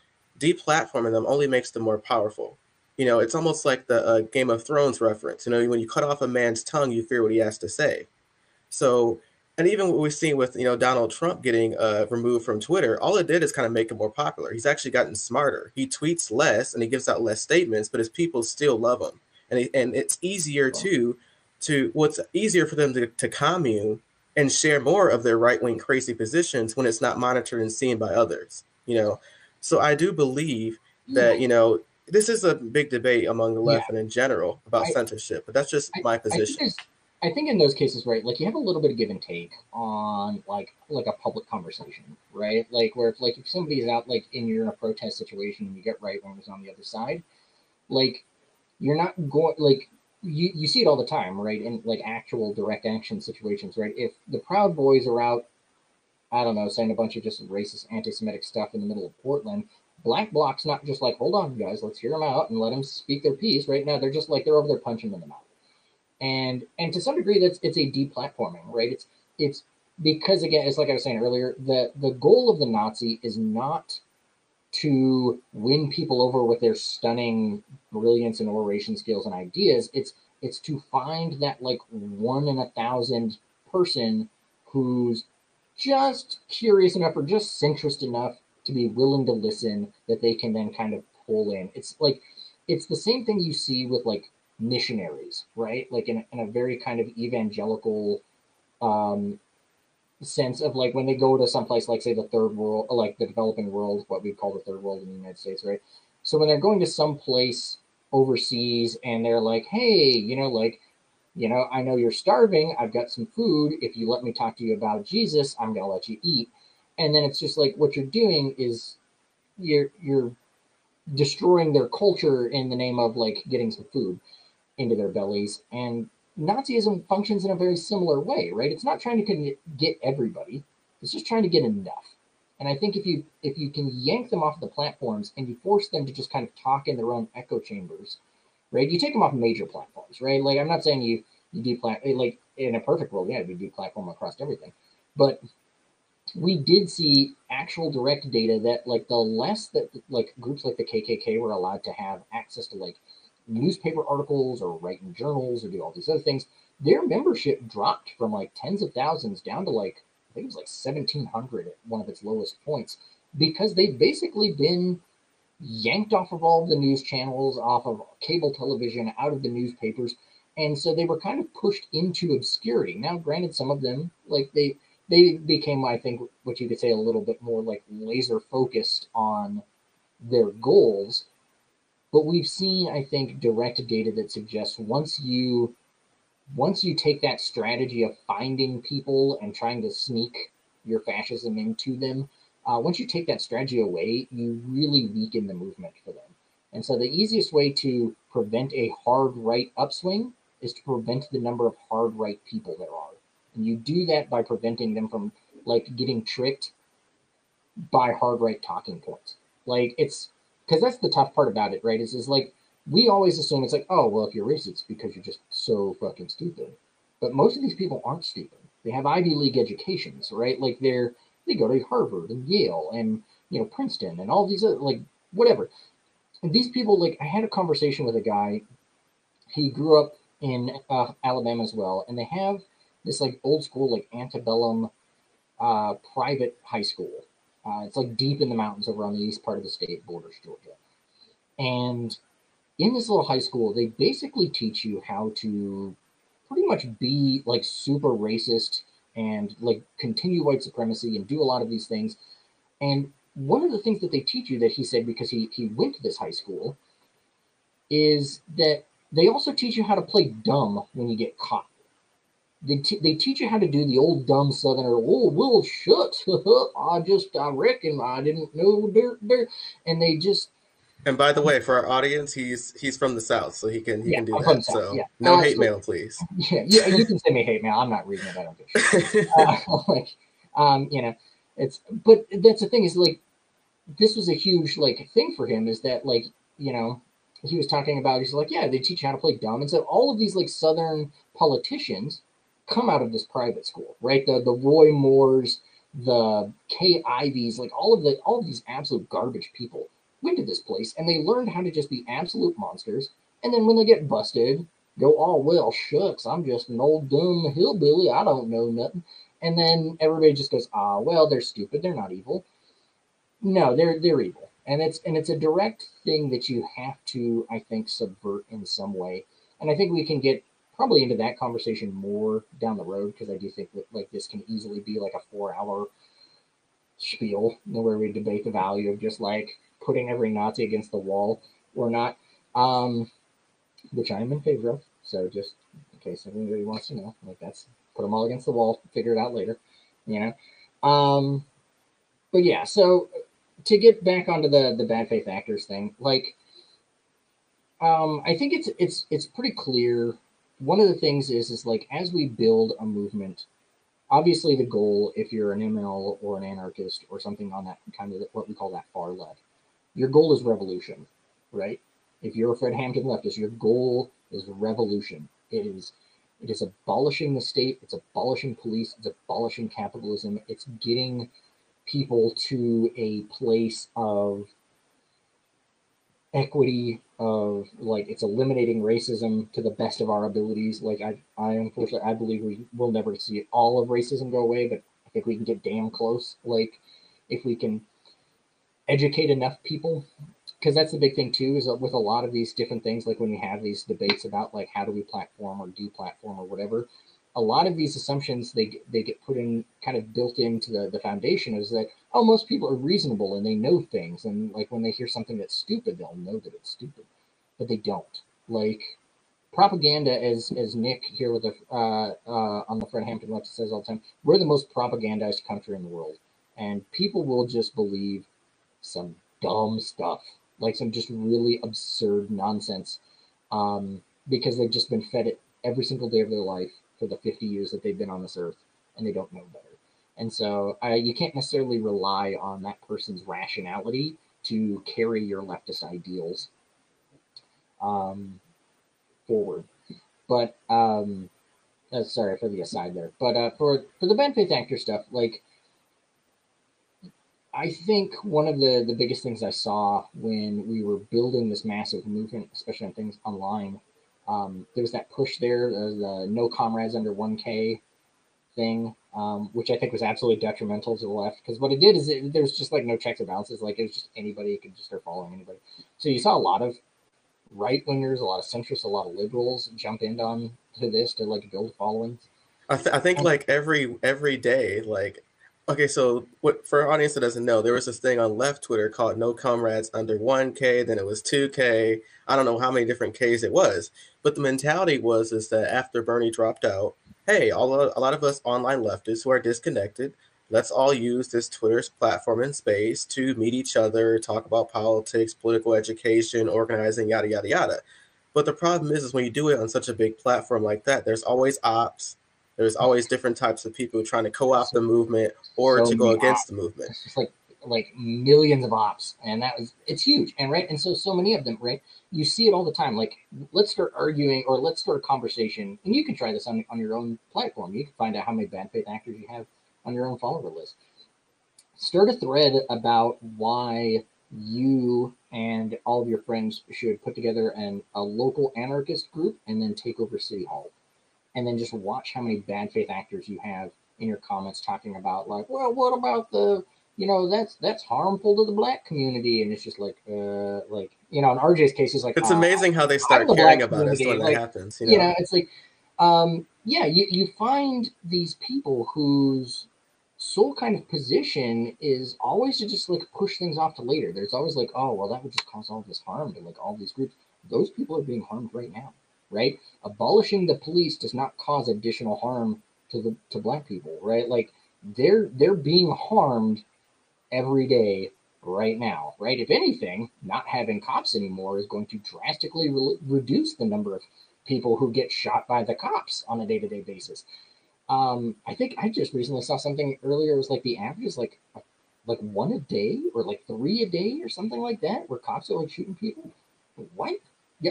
deplatforming them only makes them more powerful. You know, it's almost like the uh, Game of Thrones reference. You know, when you cut off a man's tongue, you fear what he has to say. So, and even what we've seen with you know Donald Trump getting uh, removed from Twitter, all it did is kind of make him more popular. He's actually gotten smarter. He tweets less and he gives out less statements, but his people still love him. And he, and it's easier to to what's well, easier for them to, to commune and share more of their right wing crazy positions when it's not monitored and seen by others. You know, so I do believe that you know this is a big debate among the left yeah. and in general about I, censorship, but that's just I, my position. I think, I think, in those cases, right, like you have a little bit of give and take on like like a public conversation, right? Like where if like if somebody's out like in you're in a protest situation and you get right wingers on the other side, like you're not going like you, you see it all the time, right? In like actual direct action situations, right? If the Proud Boys are out, I don't know, saying a bunch of just racist, anti-Semitic stuff in the middle of Portland, Black Bloc's not just like, hold on, guys, let's hear them out and let them speak their piece. Right now, they're just like they're over there punching them in the mouth. And and to some degree, that's it's a deplatforming, right? It's it's because again, it's like I was saying earlier, the the goal of the Nazi is not to win people over with their stunning brilliance and oration skills and ideas. It's it's to find that like one in a thousand person who's just curious enough or just centrist enough to be willing to listen that they can then kind of pull in. It's like it's the same thing you see with like missionaries, right? Like in, in a very kind of evangelical um, sense of like when they go to some place like say the third world, like the developing world, what we call the third world in the United States, right? So when they're going to some place overseas and they're like, hey, you know, like, you know, I know you're starving. I've got some food. If you let me talk to you about Jesus, I'm gonna let you eat and then it's just like what you're doing is you're you're destroying their culture in the name of like getting some food into their bellies. And nazism functions in a very similar way right? It's not trying to get everybody. It's just trying to get enough. And i think if you if you can yank them off the platforms and you force them to just kind of talk in their own echo chambers right? You take them off major platforms right? Like i'm not saying you you deplatform like in a perfect world yeah we deplatform across everything. But we did see actual direct data that like the less that like groups like the KKK were allowed to have access to like newspaper articles or write in journals or do all these other things, their membership dropped from like tens of thousands down to like I think it was like 1700 at one of its lowest points because they've basically been yanked off of all of the news channels, off of cable television, out of the newspapers. And so they were kind of pushed into obscurity. Now, granted, some of them, like they, they became, I think, what you could say a little bit more like laser focused on their goals. But we've seen, I think, direct data that suggests once you once you take that strategy of finding people and trying to sneak your fascism into them, uh, once you take that strategy away, you really weaken the movement for them. And so the easiest way to prevent a hard right upswing is to prevent the number of hard right people there are. And you do that by preventing them from like getting tricked by hard right talking points. Like it's because that's the tough part about it, right? Is is like we always assume it's like, oh well, if you're racist, it's because you're just so fucking stupid. But most of these people aren't stupid. They have Ivy League educations, right? Like they're they go to Harvard and Yale and you know Princeton and all these other like whatever. And these people, like I had a conversation with a guy. he grew up in uh, Alabama as well, and they have this like old school like antebellum uh, private high school. Uh, it's like deep in the mountains over on the east part of the state, borders Georgia. And in this little high school, they basically teach you how to pretty much be like super racist and like continue white supremacy and do a lot of these things. And one of the things that they teach you that he said because he he went to this high school is that they also teach you how to play dumb when you get caught. They, t- they teach you how to do the old dumb southerner, oh, well, shut. I just, I reckon I didn't know dirt, dirt. And they just. And by the way, for our audience, he's he's from the south, so he can he Yeah, can do I'm that. South, So yeah. no Uh, hate so- mail, please. Yeah, yeah, you can send me hate mail. I'm not reading it. I don't give a shit. uh, like, um, you know, it's but that's the thing is like, this was a huge like thing for him is that like you know he was talking about he's like yeah they teach you how to play dumb and so all of these like southern politicians come out of this private school right? The the Roy Moores the Kay Ivies like all of the all of these absolute garbage people went to this place and they learned how to just be absolute monsters and then when they get busted go oh well shucks I'm just an old dumb hillbilly I don't know nothing and then everybody just goes ah well they're stupid they're not evil. No they're they're evil and it's and it's a direct thing that you have to i think subvert in some way and i think we can get probably into that conversation more down the road because i do think that like this can easily be like a four hour spiel where we debate the value of just like putting every nazi against the wall or not um which i'm in favor of so just in case anybody wants to know like that's put them all against the wall figure it out later you know um but yeah so to get back onto the the bad faith actors thing, like um I think it's it's it's pretty clear. One of the things is is like as we build a movement, obviously the goal, if you're an ML or an anarchist or something on that kind of what we call that far left, your goal is revolution, right? If you're a Fred Hampton leftist, your goal is revolution. It is it is abolishing the state, it's abolishing police, it's abolishing capitalism, it's getting people to a place of equity of like it's eliminating racism to the best of our abilities. Like i i unfortunately i believe we will never see all of racism go away but i think we can get damn close. Like if we can educate enough people because that's the big thing too is with a lot of these different things like when we have these debates about like how do we platform or deplatform or whatever a lot of these assumptions they they get put in kind of built into the the foundation is that oh most people are reasonable and they know things. And like when they hear something that's stupid they'll know that it's stupid but they don't. Like propaganda as as nick here with the uh uh on the fred hampton left says all the time we're the most propagandized country in the world. And people will just believe some dumb stuff like some just really absurd nonsense um because they've just been fed it every single day of their life for the 50 years that they've been on this earth and they don't know better and so uh, you can't necessarily rely on that person's rationality to carry your leftist ideals um, forward. But um, uh, sorry for the aside there. But uh, for for the bad faith actor stuff, like I think one of the the biggest things I saw when we were building this massive movement, especially on things online, um, there was that push there, uh, the no comrades under 1K thing, um, which I think was absolutely detrimental to the left. Because what it did is it, there was just like no checks and balances. Like it was just anybody could just start following anybody. So you saw a lot of right wingers, a lot of centrists, a lot of liberals jump in on to this to like build followings. I, th- I think like every every day, like okay, so what for our audience that doesn't know, there was this thing on left Twitter called "No Comrades Under 1K," then it was 2K. I don't know how many different Ks it was, but the mentality was is that after Bernie dropped out, hey, all a lot of us online leftists who are disconnected, let's all use this Twitter's platform and space to meet each other, talk about politics, political education, organizing, yada yada yada. But the problem is, is when you do it on such a big platform like that, there's always ops. There's always different types of people trying to co-opt the movement or So to go against the movement. It's just like like millions of ops, and that was it's huge. And right, and so so many of them, right? You see it all the time. Like let's start arguing or let's start a conversation, and you can try this on on your own platform. You can find out how many bad faith actors you have on your own follower list. Start a thread about why you and all of your friends should put together an a local anarchist group and then take over City Hall, and then just watch how many bad faith actors you have in your comments talking about like, well, what about the you know that's that's harmful to the black community and it's just like uh like you know in rj's case it's like it's uh, amazing how they start the caring about it when like, that happens you know? you know it's like um yeah you, you find these people whose sole kind of position is always to just like push things off to later. There's always like oh well that would just cause all this harm to like all these groups. Those people are being harmed right now right abolishing the police does not cause additional harm to the to black people right like they're they're being harmed every day right now, right? If anything, not having cops anymore is going to drastically re- reduce the number of people who get shot by the cops on a day to day basis. Um, I think I just recently saw something earlier. It was like the average is like like one a day or like three a day or something like that, where cops are like shooting people. What?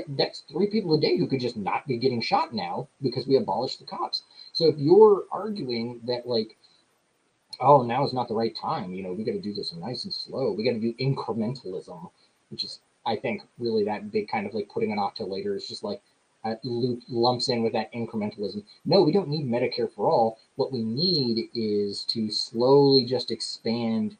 That's three people a day who could just not be getting shot now because we abolished the cops. So if you're arguing that like oh, now is not the right time. You know, we got to do this nice and slow. We got to do incrementalism, which is, I think, really that big kind of like putting it off till later is just like uh, loop, lumps in with that incrementalism. No, we don't need Medicare for all. What we need is to slowly just expand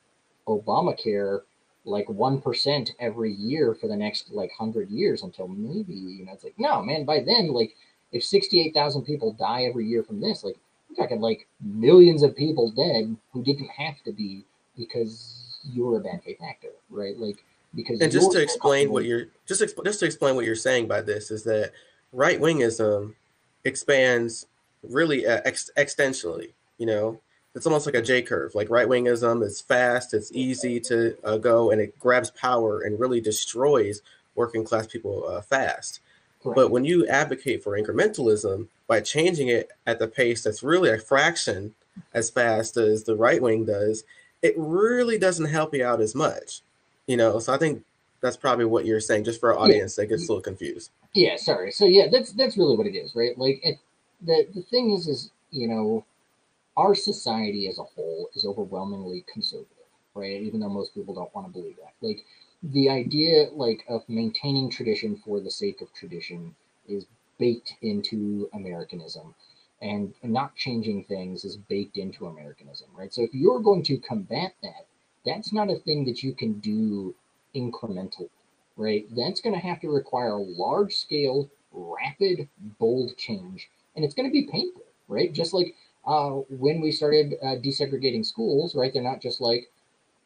Obamacare like 1% every year for the next like 100 years until maybe, you know, it's like, no, man, by then, like, if 68,000 people die every year from this, like, I'm talking like millions of people dead who didn't have to be because you're a bad faith actor, right? Like because and just to explain what you're just exp- just to explain what you're saying by this is that right wingism expands really uh, ex- extensionally. You know, it's almost like a J curve. Like right wingism is fast, it's easy to uh, go, and it grabs power and really destroys working class people uh, fast. Correct. But when you advocate for incrementalism by changing it at the pace that's really a fraction as fast as the right wing does, it really doesn't help you out as much. You know, so I think that's probably what you're saying, just for our audience yeah. that gets a little confused. Yeah, sorry. So yeah, that's that's really what it is, right? Like it, the the thing is, is you know, our society as a whole is overwhelmingly conservative, right? Even though most people don't want to believe that. Like the idea like of maintaining tradition for the sake of tradition is baked into Americanism. And not changing things is baked into Americanism, right? So if you're going to combat that, that's not a thing that you can do incrementally, right? That's going to have to require large scale, rapid, bold change. And it's going to be painful, right? Just like uh, when we started uh, desegregating schools, right? They're not just like,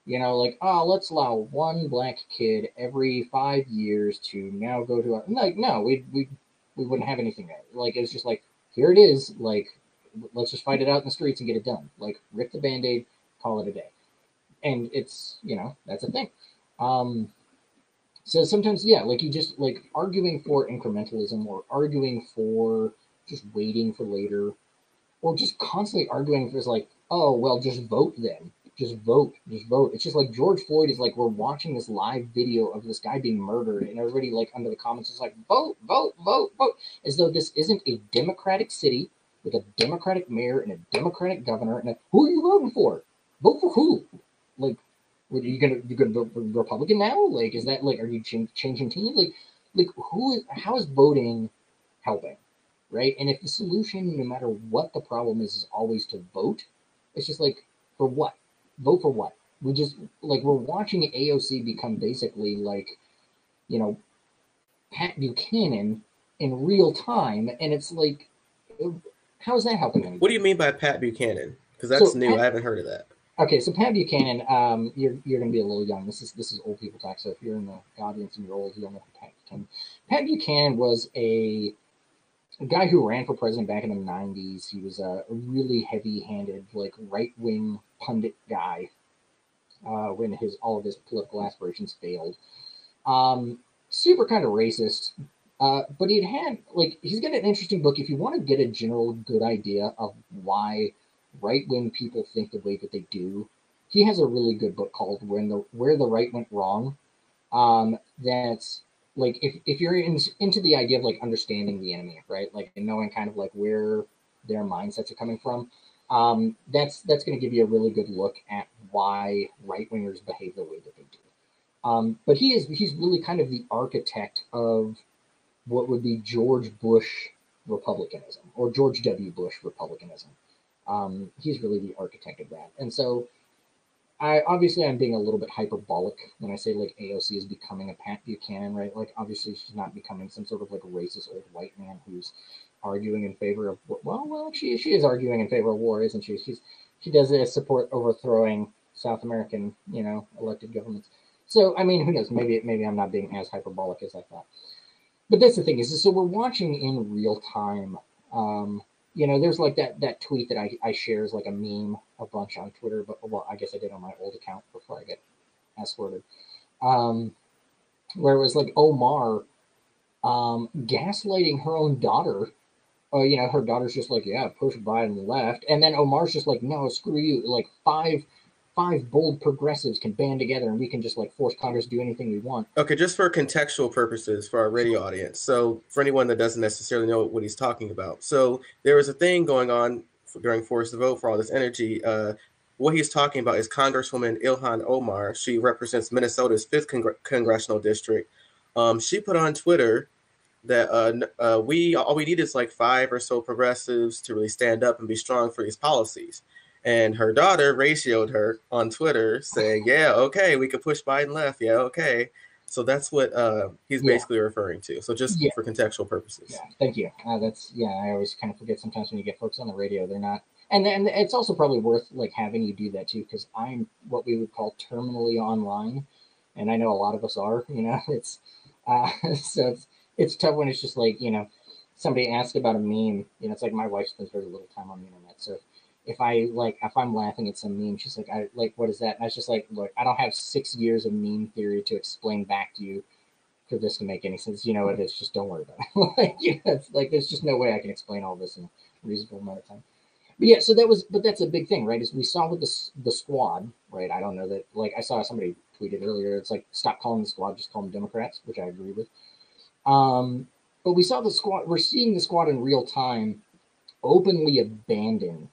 you know, like, oh, let's allow one black kid every five years to now go to like, no, we, we, we wouldn't have anything there. Like, it's just like, here it is. Like, let's just fight it out in the streets and get it done. Like, rip the band aid, call it a day. And it's, you know, that's a thing. Um, so sometimes, yeah, like you just like arguing for incrementalism or arguing for just waiting for later or just constantly arguing for like, oh, well, just vote then just vote, just vote. It's just like George Floyd is like we're watching this live video of this guy being murdered, and everybody like under the comments is like vote, vote, vote, vote, as though this isn't a democratic city with a democratic mayor and a democratic governor. And a, who are you voting for? Vote for who? Like, are you gonna you gonna vote for Republican now? Like, is that like are you ch- changing teams? Like, like who is how is voting helping? Right? And if the solution, no matter what the problem is, is always to vote, it's just like for what? vote for what? We just like we're watching AOC become basically like, you know, Pat Buchanan in real time, and it's like, how's that helping anybody? What do you mean by Pat Buchanan? Because that's so new. Pat, I haven't heard of that. Okay, so Pat Buchanan, um, you're you're gonna be a little young. This is this is old people talk. So if you're in the audience and you're old, you don't know Pat Buchanan. Pat Buchanan was a a guy who ran for president back in the 90s. He was a really heavy-handed, like right-wing pundit guy uh, when his all of his political aspirations failed. Um, super kind of racist, uh, but he'd had like he's got an interesting book. If you want to get a general good idea of why right-wing people think the way that they do, he has a really good book called "When the Where the Right Went Wrong." Um, that's like if, if you're in, into the idea of like understanding the enemy right like and knowing kind of like where their mindsets are coming from um, that's that's going to give you a really good look at why right wingers behave the way that they do Um, but he is he's really kind of the architect of what would be George Bush republicanism or George W. Bush republicanism. Um, he's really the architect of that. And so I obviously I'm being a little bit hyperbolic when I say like AOC is becoming a Pat Buchanan, right? Like obviously she's not becoming some sort of like racist old white man who's arguing in favor of well, well, she she is arguing in favor of war, isn't she? She's she does support overthrowing South American, you know, elected governments. So I mean, who knows? Maybe maybe I'm not being as hyperbolic as I thought. But that's the thing is, so we're watching in real time. Um, you know, there's like that that tweet that I, I share as like a meme a bunch on Twitter, but well, I guess I did on my old account before I get escorted. Um, where it was like Omar um, gaslighting her own daughter. Oh, you know, her daughter's just like, yeah, push Biden left, and then Omar's just like, no, screw you. Like five five bold progressives can band together and we can just like force Congress to do anything we want. Okay, just for contextual purposes for our radio audience. So, for anyone that doesn't necessarily know what he's talking about, so there was a thing going on during Force the Vote for all this energy. Uh, what he's talking about is Congresswoman Ilhan Omar. She represents Minnesota's fifth congr- congressional district. Um, she put on Twitter that uh, uh, we all we need is like five or so progressives to really stand up and be strong for these policies. And her daughter ratioed her on Twitter saying, Yeah, okay, we could push Biden left. Yeah, okay. So that's what uh, he's yeah. basically referring to. So just yeah. for contextual purposes. Yeah, thank you. Uh, that's yeah. I always kind of forget sometimes when you get folks on the radio, they're not. And then it's also probably worth like having you do that too, because I'm what we would call terminally online, and I know a lot of us are. You know, it's uh, so it's it's tough when it's just like you know somebody asked about a meme. You know, it's like my wife spends very little time on the internet, so if I like if I'm laughing at some meme, she's like, I like what is that? And I was just like, look, I don't have six years of meme theory to explain back to you for this to make any sense. You know what it is, just don't worry about it. like, yeah, it's like there's just no way I can explain all this in a reasonable amount of time. But yeah, so that was but that's a big thing, right? Is we saw with the the squad, right? I don't know that like I saw somebody tweeted earlier, it's like stop calling the squad, just call them Democrats, which I agree with. Um, but we saw the squad, we're seeing the squad in real time openly abandon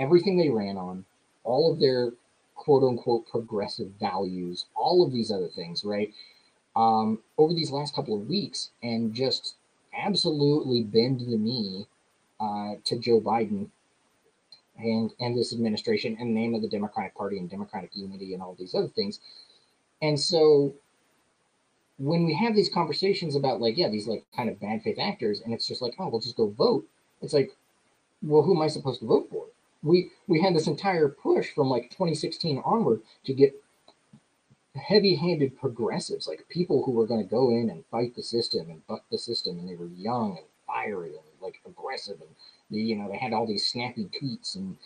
everything they ran on, all of their quote unquote progressive values, all of these other things, right? Um, over these last couple of weeks, and just absolutely bend the knee uh, to Joe Biden and and this administration and name of the Democratic Party and Democratic unity and all these other things. And so when we have these conversations about like, yeah, these like kind of bad faith actors, and it's just like, oh, we'll just go vote. It's like, well, who am I supposed to vote for? We we had this entire push from like 2016 onward to get heavy-handed progressives, like people who were going to go in and fight the system and buck the system, and they were young and fiery and like aggressive, and you know they had all these snappy tweets, and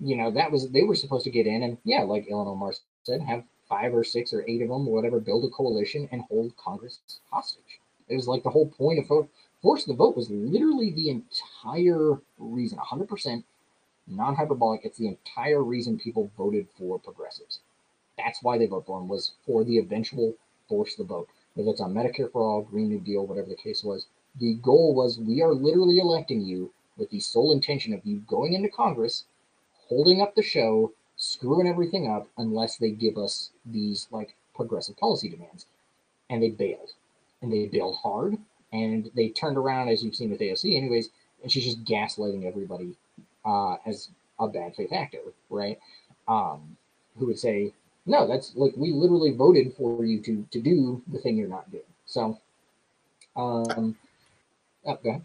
you know that was they were supposed to get in and yeah, like Ilhan Omar said, have five or six or eight of them, or whatever, build a coalition and hold Congress hostage. It was like the whole point of force the vote was literally the entire reason, 100% non hyperbolic. It's the entire reason people voted for progressives. That's why they vote for them was for the eventual force the vote. Whether it's on Medicare for all, Green New Deal, whatever the case was, the goal was we are literally electing you with the sole intention of you going into Congress, holding up the show, screwing everything up unless they give us these like progressive policy demands. And they bailed. And they bailed hard. And they turned around, as you've seen with AOC, anyways, and she's just gaslighting everybody uh, as a bad faith actor, right? Um, who would say, no, that's like we literally voted for you to to do the thing you're not doing. So, um, oh, go ahead.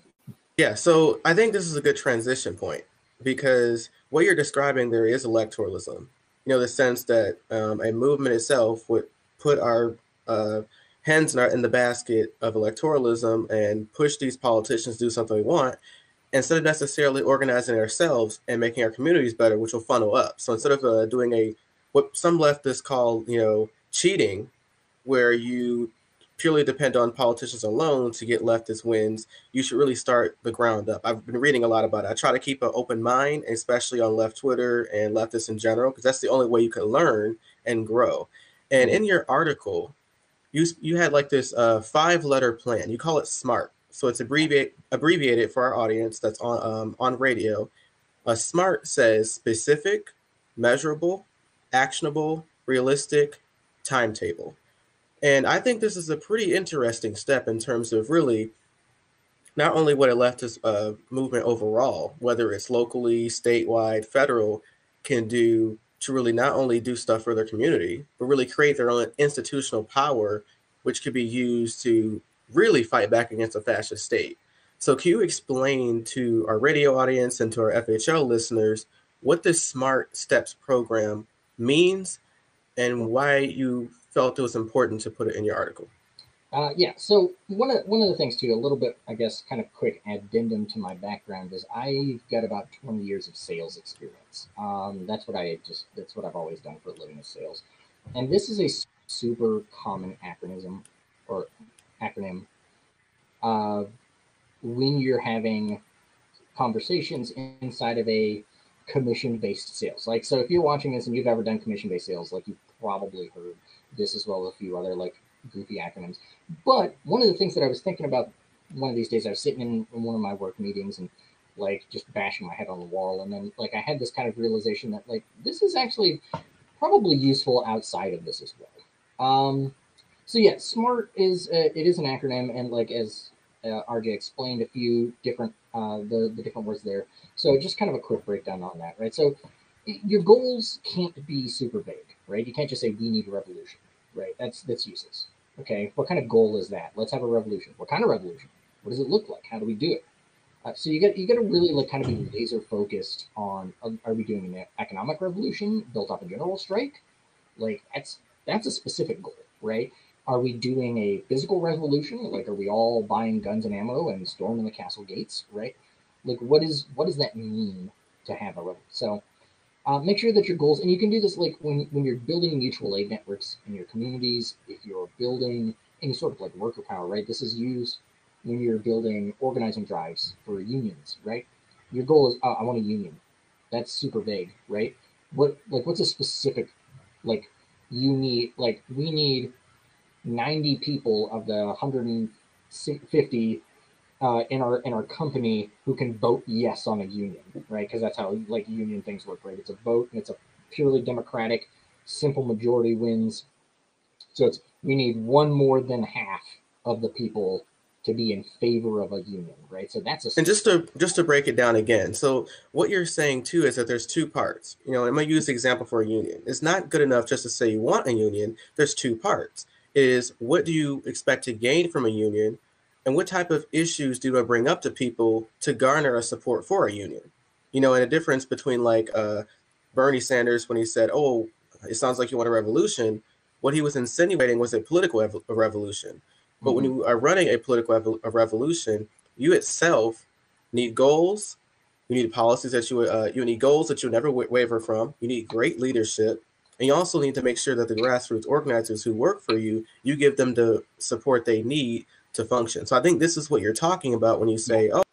Yeah, so I think this is a good transition point because what you're describing there is electoralism. You know, the sense that um, a movement itself would put our uh, hands in, our, in the basket of electoralism and push these politicians to do something we want, instead of necessarily organizing ourselves and making our communities better, which will funnel up. So instead of uh, doing a what some leftists call, you know, cheating, where you purely depend on politicians alone to get leftist wins, you should really start the ground up. I've been reading a lot about it. I try to keep an open mind, especially on left Twitter and leftists in general, because that's the only way you can learn and grow. And in your article, you you had like this uh, five letter plan. You call it SMART so it's abbreviate, abbreviated for our audience that's on um, on radio. A SMART says specific, measurable, actionable, realistic, timetable. And I think this is a pretty interesting step in terms of really not only what a leftist uh, movement overall, whether it's locally, statewide, federal, can do to really not only do stuff for their community, but really create their own institutional power, which could be used to really fight back against a fascist state. So, can you explain to our radio audience and to our FHL listeners what this Smart Steps program means and why you felt it was important to put it in your article? Uh, yeah. So one of one of the things too, a little bit, I guess, kind of quick addendum to my background is I've got about twenty years of sales experience. Um, that's what I just that's what I've always done for a living is sales, and this is a super common acronym or acronym uh, when you're having conversations inside of a commission based sales. Like, so if you're watching this and you've ever done commission based sales, like you've probably heard this as well as a few other like goofy acronyms. But one of the things that I was thinking about one of these days, I was sitting in, in one of my work meetings and like just bashing my head on the wall. And then like I had this kind of realization that like this is actually probably useful outside of this as well. Um, so yeah, SMART is uh, it is an acronym, and like as uh, RJ explained, a few different uh, the the different words there. So just kind of a quick breakdown on that, right? So your goals can't be super vague, right? You can't just say we need a revolution, right? That's that's useless. Okay, what kind of goal is that? Let's have a revolution. What kind of revolution? What does it look like? How do we do it? Uh, so you got you got to really like kind of be laser focused on are, are we doing an economic revolution built off a general strike? Like that's that's a specific goal, right? Are we doing a physical revolution? Like are we all buying guns and ammo and storming the castle gates, right? Like what is what does that mean to have a revolution? So uh, make sure that your goals, and you can do this like when, when you're building mutual aid networks in your communities, if you're building any sort of like worker power, right? This is used when you're building organizing drives for unions, right? Your goal is, oh, I want a union. That's super vague, right? What like what's a specific like you need like we need 90 people of the 150 uh, in our in our company who can vote yes on a union, right? Because that's how like union things work, right? It's a vote and it's a purely democratic, simple majority wins. So it's we need one more than half of the people to be in favor of a union, right? So that's a and just to just to break it down again. So what you're saying too is that there's two parts. You know, I'm gonna use the example for a union. It's not good enough just to say you want a union. There's two parts. Is what do you expect to gain from a union and what type of issues do I bring up to people to garner a support for a union? You know, and a difference between like uh, Bernie Sanders when he said, "Oh, it sounds like you want a revolution," what he was insinuating was a political ev- a revolution. But mm-hmm. when you are running a political ev- a revolution, you itself need goals. You need policies that you uh, you need goals that you never w- waver from. You need great leadership, and you also need to make sure that the grassroots organizers who work for you, you give them the support they need to function. So I think this is what you're talking about when you say, oh,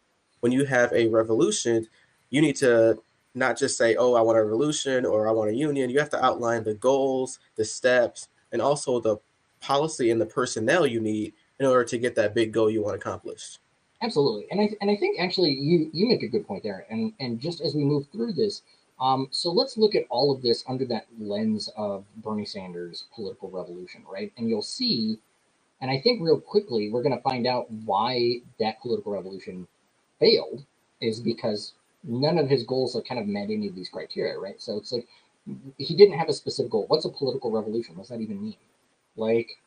when you have a revolution, you need to not just say, oh, I want a revolution or I want a union. You have to outline the goals, the steps, and also the policy and the personnel you need in order to get that big goal you want accomplished. Absolutely, and I and I think actually you you make a good point there. And and just as we move through this, um, so let's look at all of this under that lens of Bernie Sanders' political revolution, right? And you'll see and I think real quickly we're going to find out why that political revolution failed is because none of his goals have kind of met any of these criteria, right? So it's like he didn't have a specific goal. What's a political revolution? What does that even mean? Like,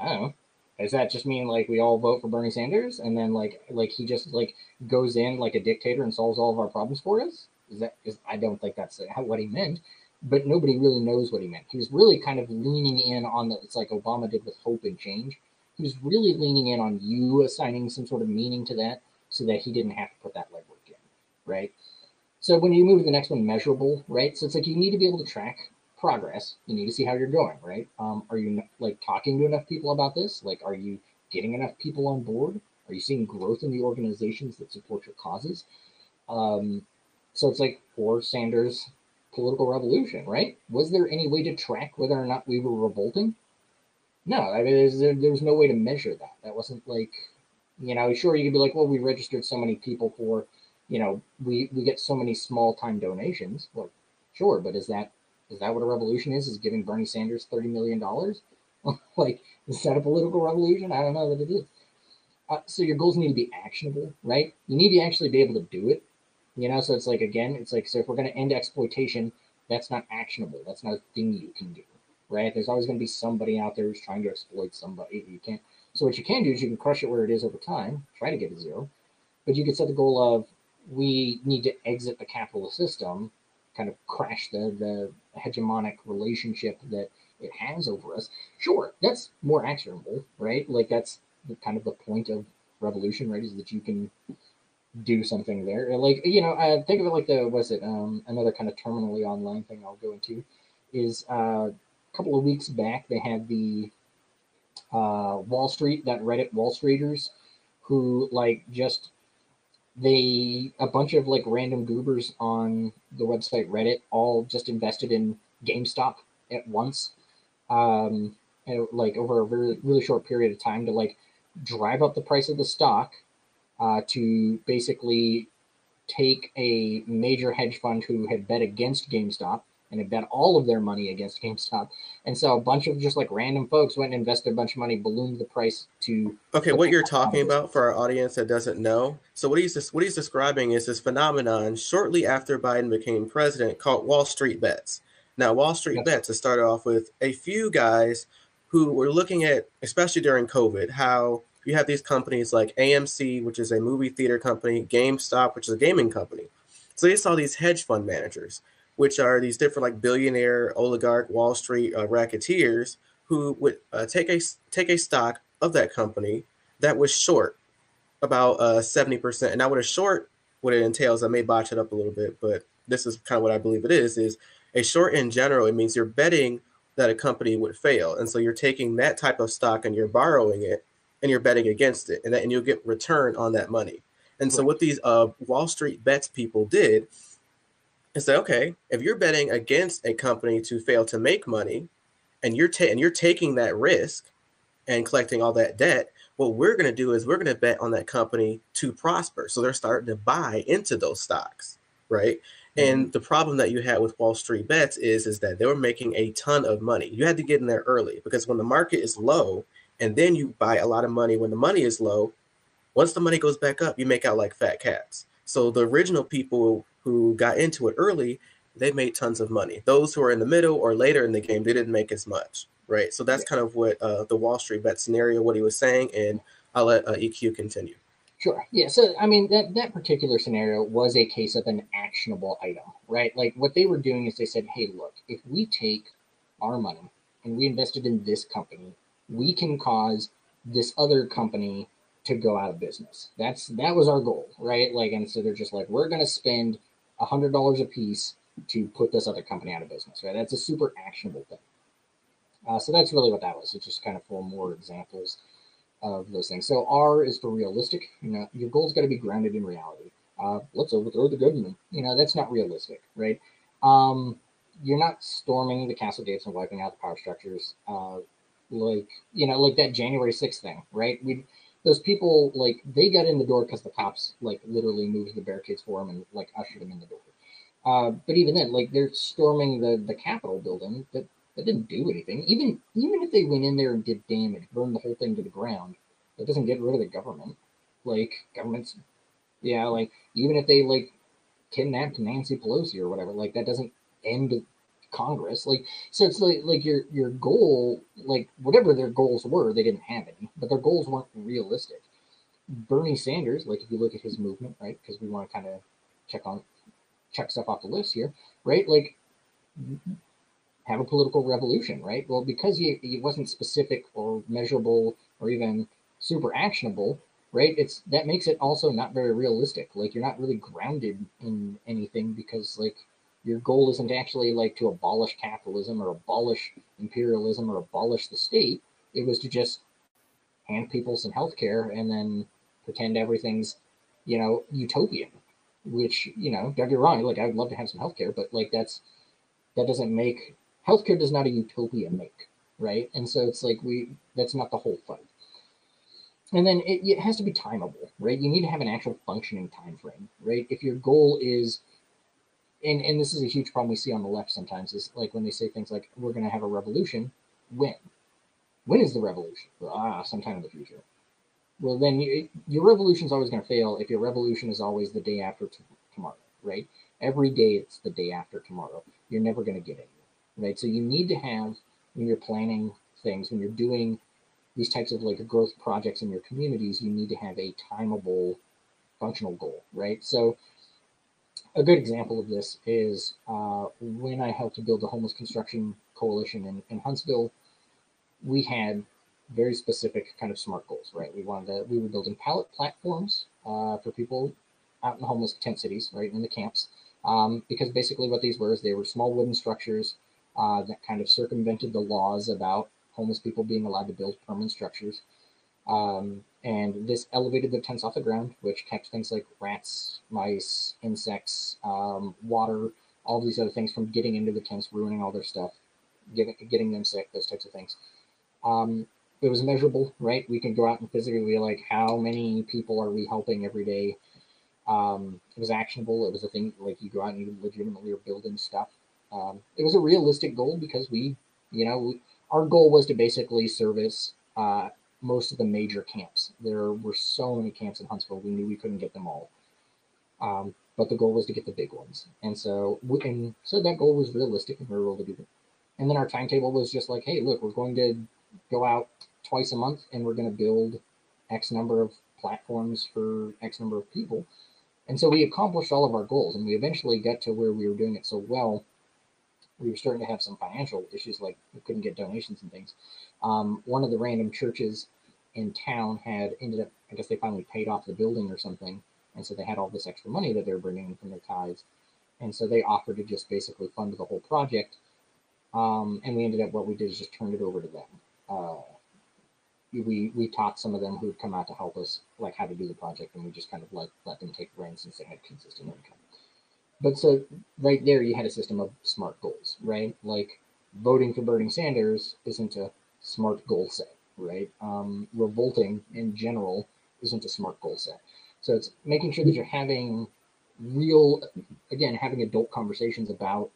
I don't know. Does that just mean like we all vote for Bernie Sanders and then like like he just like goes in like a dictator and solves all of our problems for us? That? Is, I don't think that's what he meant but nobody really knows what he meant. He was really kind of leaning in on the, it's like Obama did with hope and change. He was really leaning in on you assigning some sort of meaning to that so that he didn't have to put that legwork in, right? So when you move to the next one, measurable, right? So it's like you need to be able to track progress. You need to see how you're going, right? Um, are you like talking to enough people about this? Like, are you getting enough people on board? Are you seeing growth in the organizations that support your causes? Um, so it's like for Sanders, political revolution, right? Was there any way to track whether or not we were revolting? No, I mean, there's, there, there was no way to measure that. That wasn't like, you know, sure, you could be like, well, we registered so many people for, you know, we, we get so many small time donations. Well, sure, but is that is that what a revolution is? Is giving Bernie Sanders $30 million? like, is that a political revolution? I don't know that it is. Uh, so your goals need to be actionable, right? You need to actually be able to do it. You know, so it's like again, it's like so if we're going to end exploitation, that's not actionable. That's not a thing you can do, right? There's always going to be somebody out there who's trying to exploit somebody. You can't. So what you can do is you can crush it where it is over time, try to get to zero, but you could set the goal of we need to exit the capitalist system, kind of crash the the hegemonic relationship that it has over us. Sure, that's more actionable, right? Like that's the, kind of the point of revolution, right? Is that you can do something there. Like you know, uh, think of it like the was it um, another kind of terminally online thing I'll go into is uh, a couple of weeks back they had the uh, Wall Street that Reddit Wall Streeters who like just they a bunch of like random goobers on the website Reddit all just invested in GameStop at once, um, and, like over a really really short period of time to like drive up the price of the stock uh, to basically take a major hedge fund who had bet against GameStop and had bet all of their money against GameStop. And so a bunch of just like random folks went and invested a bunch of money, ballooned the price to. Okay, what you're talking about for our audience that doesn't know. So what he's what he's describing is this phenomenon shortly after Biden became president called Wall Street bets. Now, Wall Street yes. bets has started off with a few guys who were looking at, especially during COVID, how you have these companies like AMC, which is a movie theater company, GameStop, which is a gaming company. So they saw these hedge fund managers, which are these different like billionaire, oligarch, Wall Street uh, racketeers who would uh, take a take a stock of that company that was short about uh, seventy percent. And now, what a short what it entails, I may botch it up a little bit, but this is kind of what I believe it is: is a short in general. It means you're betting that a company would fail, and so you're taking that type of stock and you're borrowing it and you're betting against it, and that and you'll get return on that money. And so what these uh, Wall Street bets people did is say, okay, if you're betting against a company to fail to make money, and you're ta- and you're taking that risk and collecting all that debt, what we're going to do is we're going to bet on that company to prosper. So they're starting to buy into those stocks, right? Mm-hmm. And the problem that you had with Wall Street bets is is that they were making a ton of money. You had to get in there early because when the market is low and then you buy a lot of money when the money is low. Once the money goes back up, you make out like fat cats. So the original people who got into it early, they made tons of money. Those who are in the middle or later in the game, they didn't make as much, right? So that's kind of what uh, the Wall Street bet scenario, what he was saying, and I'll let uh, EQ continue. Sure. Yeah. So, I mean, that, that particular scenario was a case of an actionable item, right? Like what they were doing is they said, hey, look, if we take our money and we invested in this company we can cause this other company to go out of business. That's that was our goal, right? Like, and so they're just like, we're going to spend a hundred dollars a piece to put this other company out of business, right? That's a super actionable thing. Uh, so that's really what that was. It's just kind of for more examples of those things. So R is for realistic. You know, your goal's got to be grounded in reality. Uh, let's overthrow the government. You know, that's not realistic, right? Um, you're not storming the castle gates and wiping out the power structures. Uh, like you know like that january 6th thing right? We those people like they got in the door because the cops like literally moved the barricades for them and like ushered them in the door. Uh, but even then like they're storming the the capitol building that that didn't do anything. Even even if they went in there and did damage burned the whole thing to the ground that doesn't get rid of the government. Like governments yeah like even if they like kidnapped nancy pelosi or whatever like that doesn't end Congress. Like, so it's like like your your goal, like whatever their goals were, they didn't have any, but their goals weren't realistic. Bernie Sanders, like if you look at his movement, right? Because we want to kind of check on check stuff off the list here, right? Like have a political revolution, right? Well, because he, he wasn't specific or measurable or even super actionable, right? It's that makes it also not very realistic. Like you're not really grounded in anything because like your goal isn't actually like to abolish capitalism or abolish imperialism or abolish the state. It was to just hand people some health care and then pretend everything's, you know, utopian. Which, you know, don't get wrong, like I'd love to have some health care, but like that's that doesn't make healthcare does not a utopia make, right? And so it's like we that's not the whole fight. And then it, it has to be timeable, right? You need to have an actual functioning time frame, right? If your goal is and and this is a huge problem we see on the left sometimes is like when they say things like we're going to have a revolution when when is the revolution? Ah, sometime in the future. Well, then you, your revolution is always going to fail if your revolution is always the day after t- tomorrow, right? Every day it's the day after tomorrow. You're never going to get it right? So you need to have when you're planning things, when you're doing these types of like growth projects in your communities, you need to have a timeable, functional goal, right? So a good example of this is uh, when I helped to build the homeless construction coalition in, in Huntsville, we had very specific kind of smart goals, right? We wanted to, we were building pallet platforms uh, for people out in the homeless tent cities, right, in the camps. Um, because basically what these were is they were small wooden structures uh, that kind of circumvented the laws about homeless people being allowed to build permanent structures. Um, and this elevated the tents off the ground, which kept things like rats, mice, insects, um, water, all these other things from getting into the tents, ruining all their stuff, getting, getting them sick, those types of things. Um, it was measurable, right? We can go out and physically be like, how many people are we helping every day? Um, it was actionable. It was a thing like you go out and you legitimately are building stuff. Um, it was a realistic goal because we, you know, we, our goal was to basically service uh, most of the major camps. There were so many camps in Huntsville, we knew we couldn't get them all. Um, but the goal was to get the big ones, and so we, and so that goal was realistic, and we were able to do it. And then our timetable was just like, hey, look, we're going to go out twice a month, and we're going to build X number of platforms for X number of people. And so we accomplished all of our goals, and we eventually got to where we were doing it so well we were starting to have some financial issues, like we couldn't get donations and things. Um, one of the random churches in town had ended up, I guess they finally paid off the building or something, and so they had all this extra money that they were bringing in from their tithes, and so they offered to just basically fund the whole project. Um, and we ended up what we did is just turned it over to them. Uh, we we taught some of them who'd come out to help us like how to do the project, and we just kind of like let them take reins since they had consistent income. But so right there, you had a system of smart goals, right? Like voting for Bernie Sanders isn't a smart goal set, right? Um, revolting in general isn't a smart goal set. So it's making sure that you're having real, again, having adult conversations about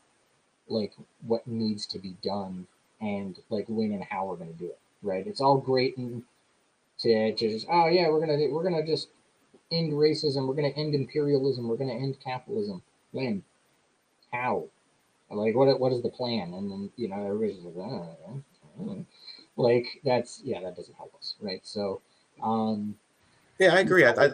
like what needs to be done and like when and how we're going to do it, right? It's all great and to, to just oh yeah, we're gonna we're gonna just end racism, we're gonna end imperialism, we're gonna end capitalism when? How? Like, what? What is the plan? And then you know, everybody's like, oh, like that's yeah, that doesn't help us, right? So, um, yeah, I agree. I, I,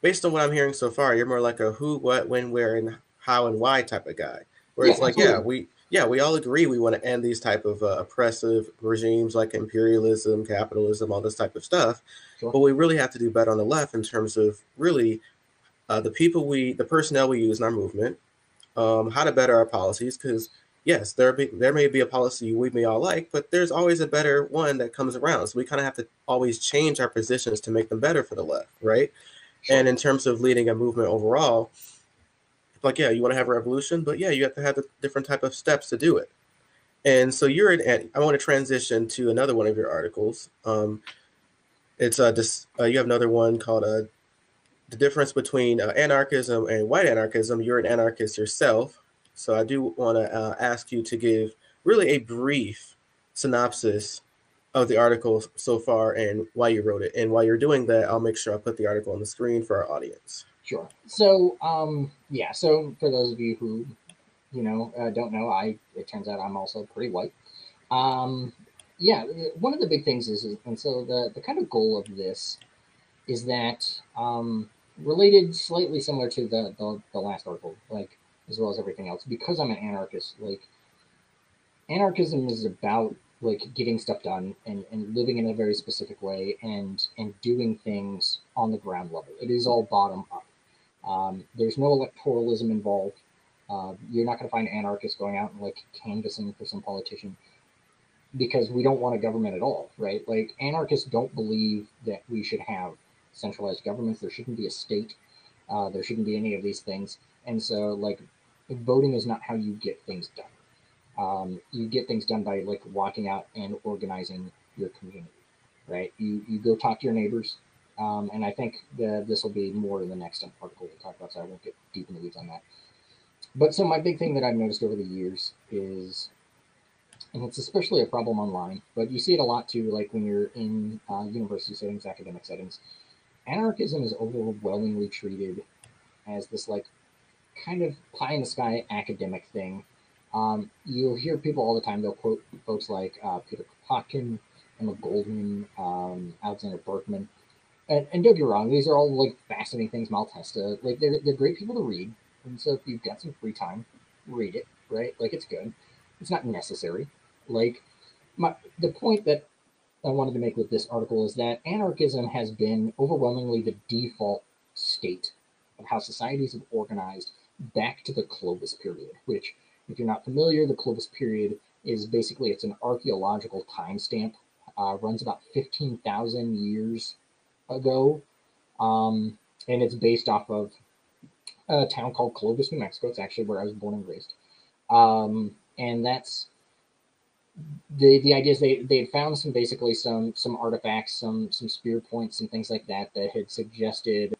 based on what I'm hearing so far, you're more like a who, what, when, where, and how and why type of guy. Where yeah, it's like, absolutely. yeah, we yeah, we all agree we want to end these type of uh, oppressive regimes like imperialism, capitalism, all this type of stuff. Sure. But we really have to do better on the left in terms of really uh, the people we, the personnel we use in our movement, um, how to better our policies. Because yes, there be, there may be a policy we may all like, but there's always a better one that comes around. So we kind of have to always change our positions to make them better for the left, right? Sure. And in terms of leading a movement overall, like yeah, you want to have a revolution, but yeah, you have to have the different type of steps to do it. And so you're in. I want to transition to another one of your articles. Um, it's uh, this, uh, you have another one called uh, the difference between uh, anarchism and white anarchism. You're an anarchist yourself, so I do want to uh, ask you to give really a brief synopsis of the article so far and why you wrote it. And while you're doing that, I'll make sure I put the article on the screen for our audience. Sure. So, um, yeah. So for those of you who, you know, uh, don't know, I it turns out I'm also pretty white. Um, yeah. One of the big things is, and so the the kind of goal of this is that um, related slightly similar to the, the, the last article, like as well as everything else. Because I'm an anarchist, like anarchism is about like getting stuff done and, and living in a very specific way and and doing things on the ground level. It is all bottom up. Um, there's no electoralism involved. Uh, you're not going to find anarchists going out and like canvassing for some politician because we don't want a government at all, right? Like anarchists don't believe that we should have centralized governments. There shouldn't be a state. Uh, there shouldn't be any of these things. And so, like, voting is not how you get things done. Um, you get things done by like walking out and organizing your community, right? You you go talk to your neighbors, um, and I think that this will be more in the next article we'll talk about, so I won't get deep in the weeds on that. But so my big thing that I've noticed over the years is and it's especially a problem online, but you see it a lot too, like when you're in uh, university settings, academic settings. Anarchism is overwhelmingly treated as this like kind of pie in the sky academic thing. Um, you'll hear people all the time. They'll quote folks like uh, Peter Kropotkin, Emma Goldman, um, Alexander Berkman, and, and, don't get wrong; these are all like fascinating things. Malatesta, like they're they're great people to read. And so if you've got some free time, read it. Right? Like it's good. It's not necessary. Like my the point that I wanted to make with this article is that anarchism has been overwhelmingly the default state of how societies have organized back to the Clovis period, which, if you're not familiar, the Clovis period is basically it's an archaeological timestamp, uh, runs about 15,000 years ago, um, and it's based off of a town called Clovis, New Mexico. It's actually where I was born and raised, um, and that's the the idea is they they had found some basically some some artifacts, some some spear points and things like that that had suggested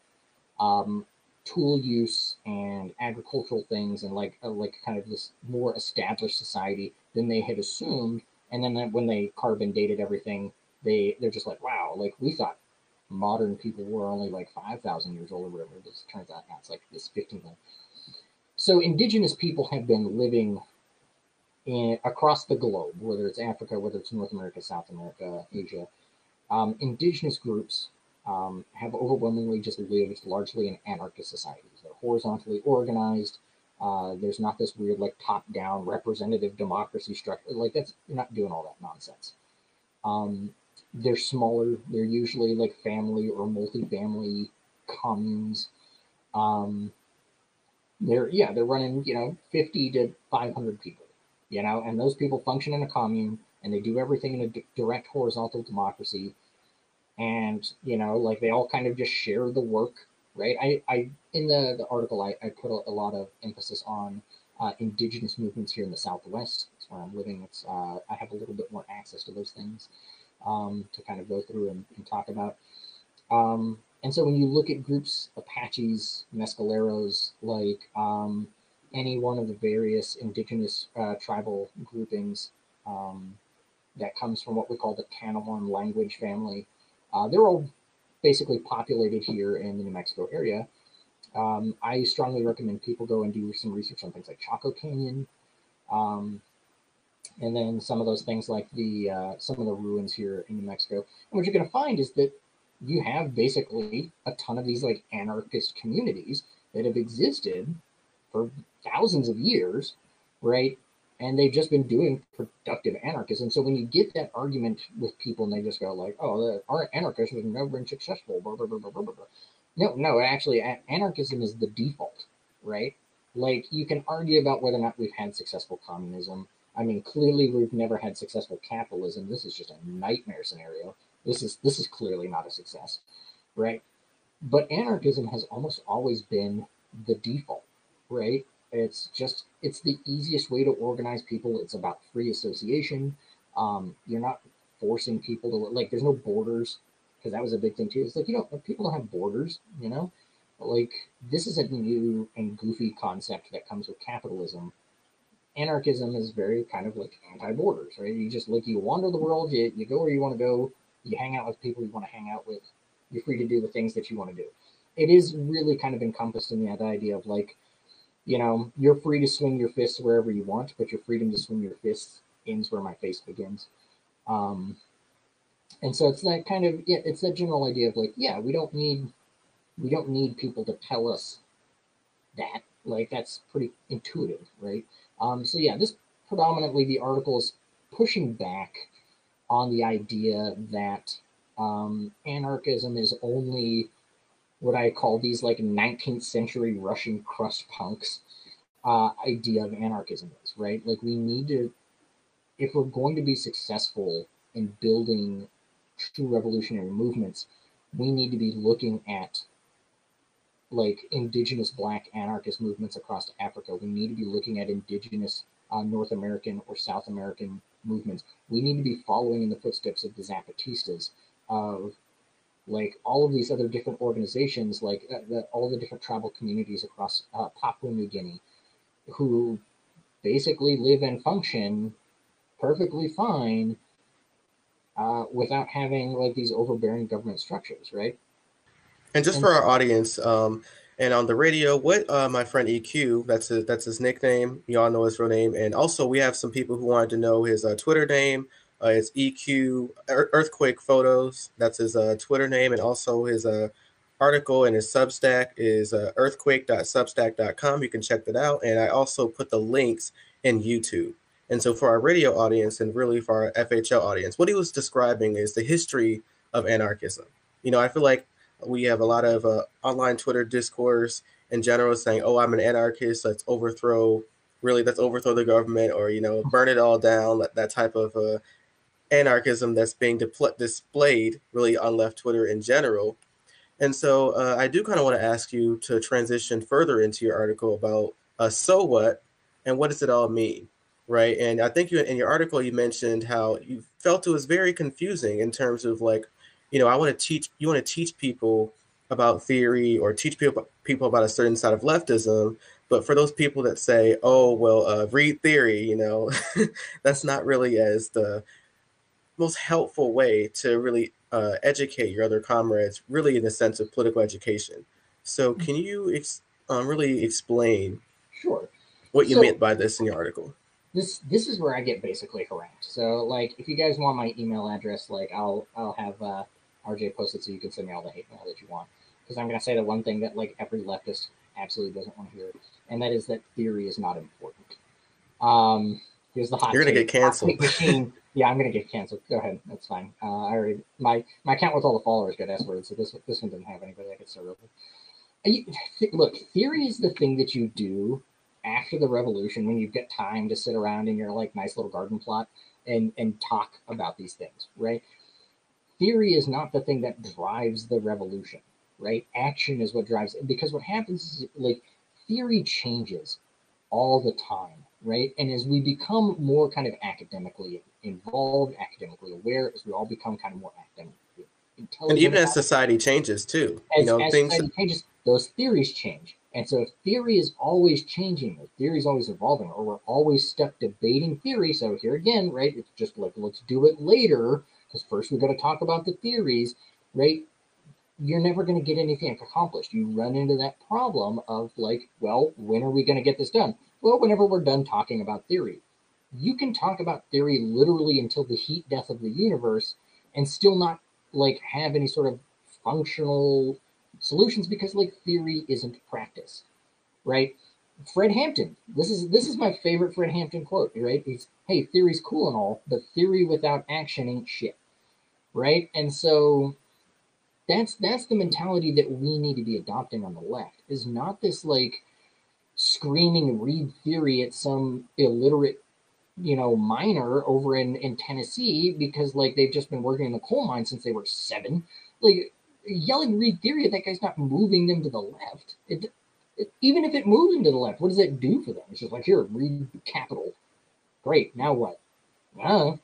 um, tool use and agricultural things and like uh, like kind of this more established society than they had assumed. And then when they carbon dated everything, they they're just like, wow, like we thought modern people were only like five thousand years old or whatever. This turns out now it's like this fifteen. So indigenous people have been living in, across the globe, whether it's Africa, whether it's North America, South America, Asia, um, indigenous groups um, have overwhelmingly just lived largely in anarchist societies. They're horizontally organized. Uh, there's not this weird like top-down representative democracy structure. Like that's you're not doing all that nonsense. Um, they're smaller. They're usually like family or multi-family communes. Um, they're yeah, they're running you know 50 to 500 people you know, and those people function in a commune and they do everything in a d- direct horizontal democracy. And, you know, like they all kind of just share the work, right? I, I in the, the article, I, I put a, a lot of emphasis on uh, indigenous movements here in the Southwest. That's where I'm living. It's, uh, I have a little bit more access to those things um, to kind of go through and, and talk about. Um, and so when you look at groups, Apaches, Mescaleros, like, um, any one of the various indigenous uh, tribal groupings um, that comes from what we call the Tanoan language family. Uh, they're all basically populated here in the New Mexico area. Um, I strongly recommend people go and do some research on things like Chaco Canyon, um, and then some of those things like the uh, some of the ruins here in New Mexico. And what you're going to find is that you have basically a ton of these like anarchist communities that have existed for thousands of years, right? And they've just been doing productive anarchism. So when you get that argument with people and they just go like, "Oh, our anarchism has never been successful," blah, blah, blah, blah, blah, blah. no, no, actually, anarchism is the default, right? Like you can argue about whether or not we've had successful communism. I mean, clearly we've never had successful capitalism. This is just a nightmare scenario. This is this is clearly not a success, right? But anarchism has almost always been the default, right? It's just it's the easiest way to organize people. It's about free association. Um, you're not forcing people to like. There's no borders because that was a big thing too. It's like you know people don't have borders. You know, like this is a new and goofy concept that comes with capitalism. Anarchism is very kind of like anti-borders, right? You just like you wander the world. You you go where you want to go. You hang out with people you want to hang out with. You're free to do the things that you want to do. It is really kind of encompassed in that idea of like you know, you're free to swing your fists wherever you want, but your freedom to swing your fists ends where my face begins. Um, and so it's that kind of yeah, it's that general idea of like, yeah, we don't need we don't need people to tell us that. Like that's pretty intuitive, right? Um, so yeah, this predominantly the article is pushing back on the idea that um, anarchism is only what I call these like 19th century Russian crust punks uh, idea of anarchism is, right? Like we need to, if we're going to be successful in building true revolutionary movements, we need to be looking at like indigenous black anarchist movements across Africa. We need to be looking at indigenous uh, North American or South American movements. We need to be following in the footsteps of the Zapatistas, of like all of these other different organizations, like uh, the, all the different tribal communities across uh, Papua New Guinea, who basically live and function perfectly fine uh, without having like these overbearing government structures, right? And just and, for our audience, um, and on the radio, what uh, my friend EQ, that's his, that's his nickname. You all know his real name. And also, we have some people who wanted to know his uh, Twitter name. Uh, it's EQ Earthquake Photos. That's his uh, Twitter name. And also, his uh, article and his Substack is uh, earthquake.substack.com. You can check that out. And I also put the links in YouTube. And so, for our radio audience and really for our FHL audience, what he was describing is the history of anarchism. You know, I feel like we have a lot of uh, online Twitter discourse in general saying, "Oh, I'm an anarchist. Let's overthrow." Really, let's overthrow the government, or you know, burn it all down. That, type of uh, anarchism that's being de- displayed really on left Twitter in general. And so, uh, I do kind of want to ask you to transition further into your article about uh, so what and what does it all mean, right? And I think you in your article you mentioned how you felt it was very confusing in terms of like you know, I want to teach you want to teach people about theory or teach people people about a certain side of leftism. But for those people that say, "Oh, well, uh, read theory," you know, that's not really as the most helpful way to really uh, educate your other comrades, really in the sense of political education. So, mm-hmm. can you ex- um, really explain? Sure. What you so, meant by this in your article? This this is where I get basically harangued. So, like, if you guys want my email address, like, I'll I'll have uh, RJ posted so you can send me all the hate mail that you want. Because I'm going to say the one thing that like every leftist absolutely doesn't want to hear, and that is that theory is not important. Um, here's the hot. You're going to get canceled. Machine. yeah, I'm going to get canceled. Go ahead, that's fine. Uh, I already my my account with all the followers got S words, so this this one didn't have anybody I could start over. Look, theory is the thing that you do after the revolution when you've got time to sit around in your like nice little garden plot and and talk about these things, right? theory is not the thing that drives the revolution, right? Action is what drives it. Because what happens is like theory changes all the time, right? And as we become more kind of academically involved, academically aware, as we all become kind of more academically intelligent. And even as society changes too. As, you know, as things changes, those theories change. And so if theory is always changing, or theory is always evolving, or we're always stuck debating theory, so here again, right, it's just like let's do it later because first we've got to talk about the theories, right? You're never going to get anything accomplished. You run into that problem of like, well, when are we going to get this done? Well, whenever we're done talking about theory. You can talk about theory literally until the heat death of the universe and still not like have any sort of functional solutions because like theory isn't practice, right? Fred Hampton. This is this is my favorite Fred Hampton quote, right? He's hey, theory's cool and all, but theory without action ain't shit right? And so that's that's the mentality that we need to be adopting on the left is not this like screaming read theory at some illiterate you know miner over in in Tennessee because like they've just been working in the coal mine since they were seven. Like yelling read theory at that guy's not moving them to the left. It, it, even if it moves them to the left what does that do for them? It's just like here read capital. Great now what? Uh,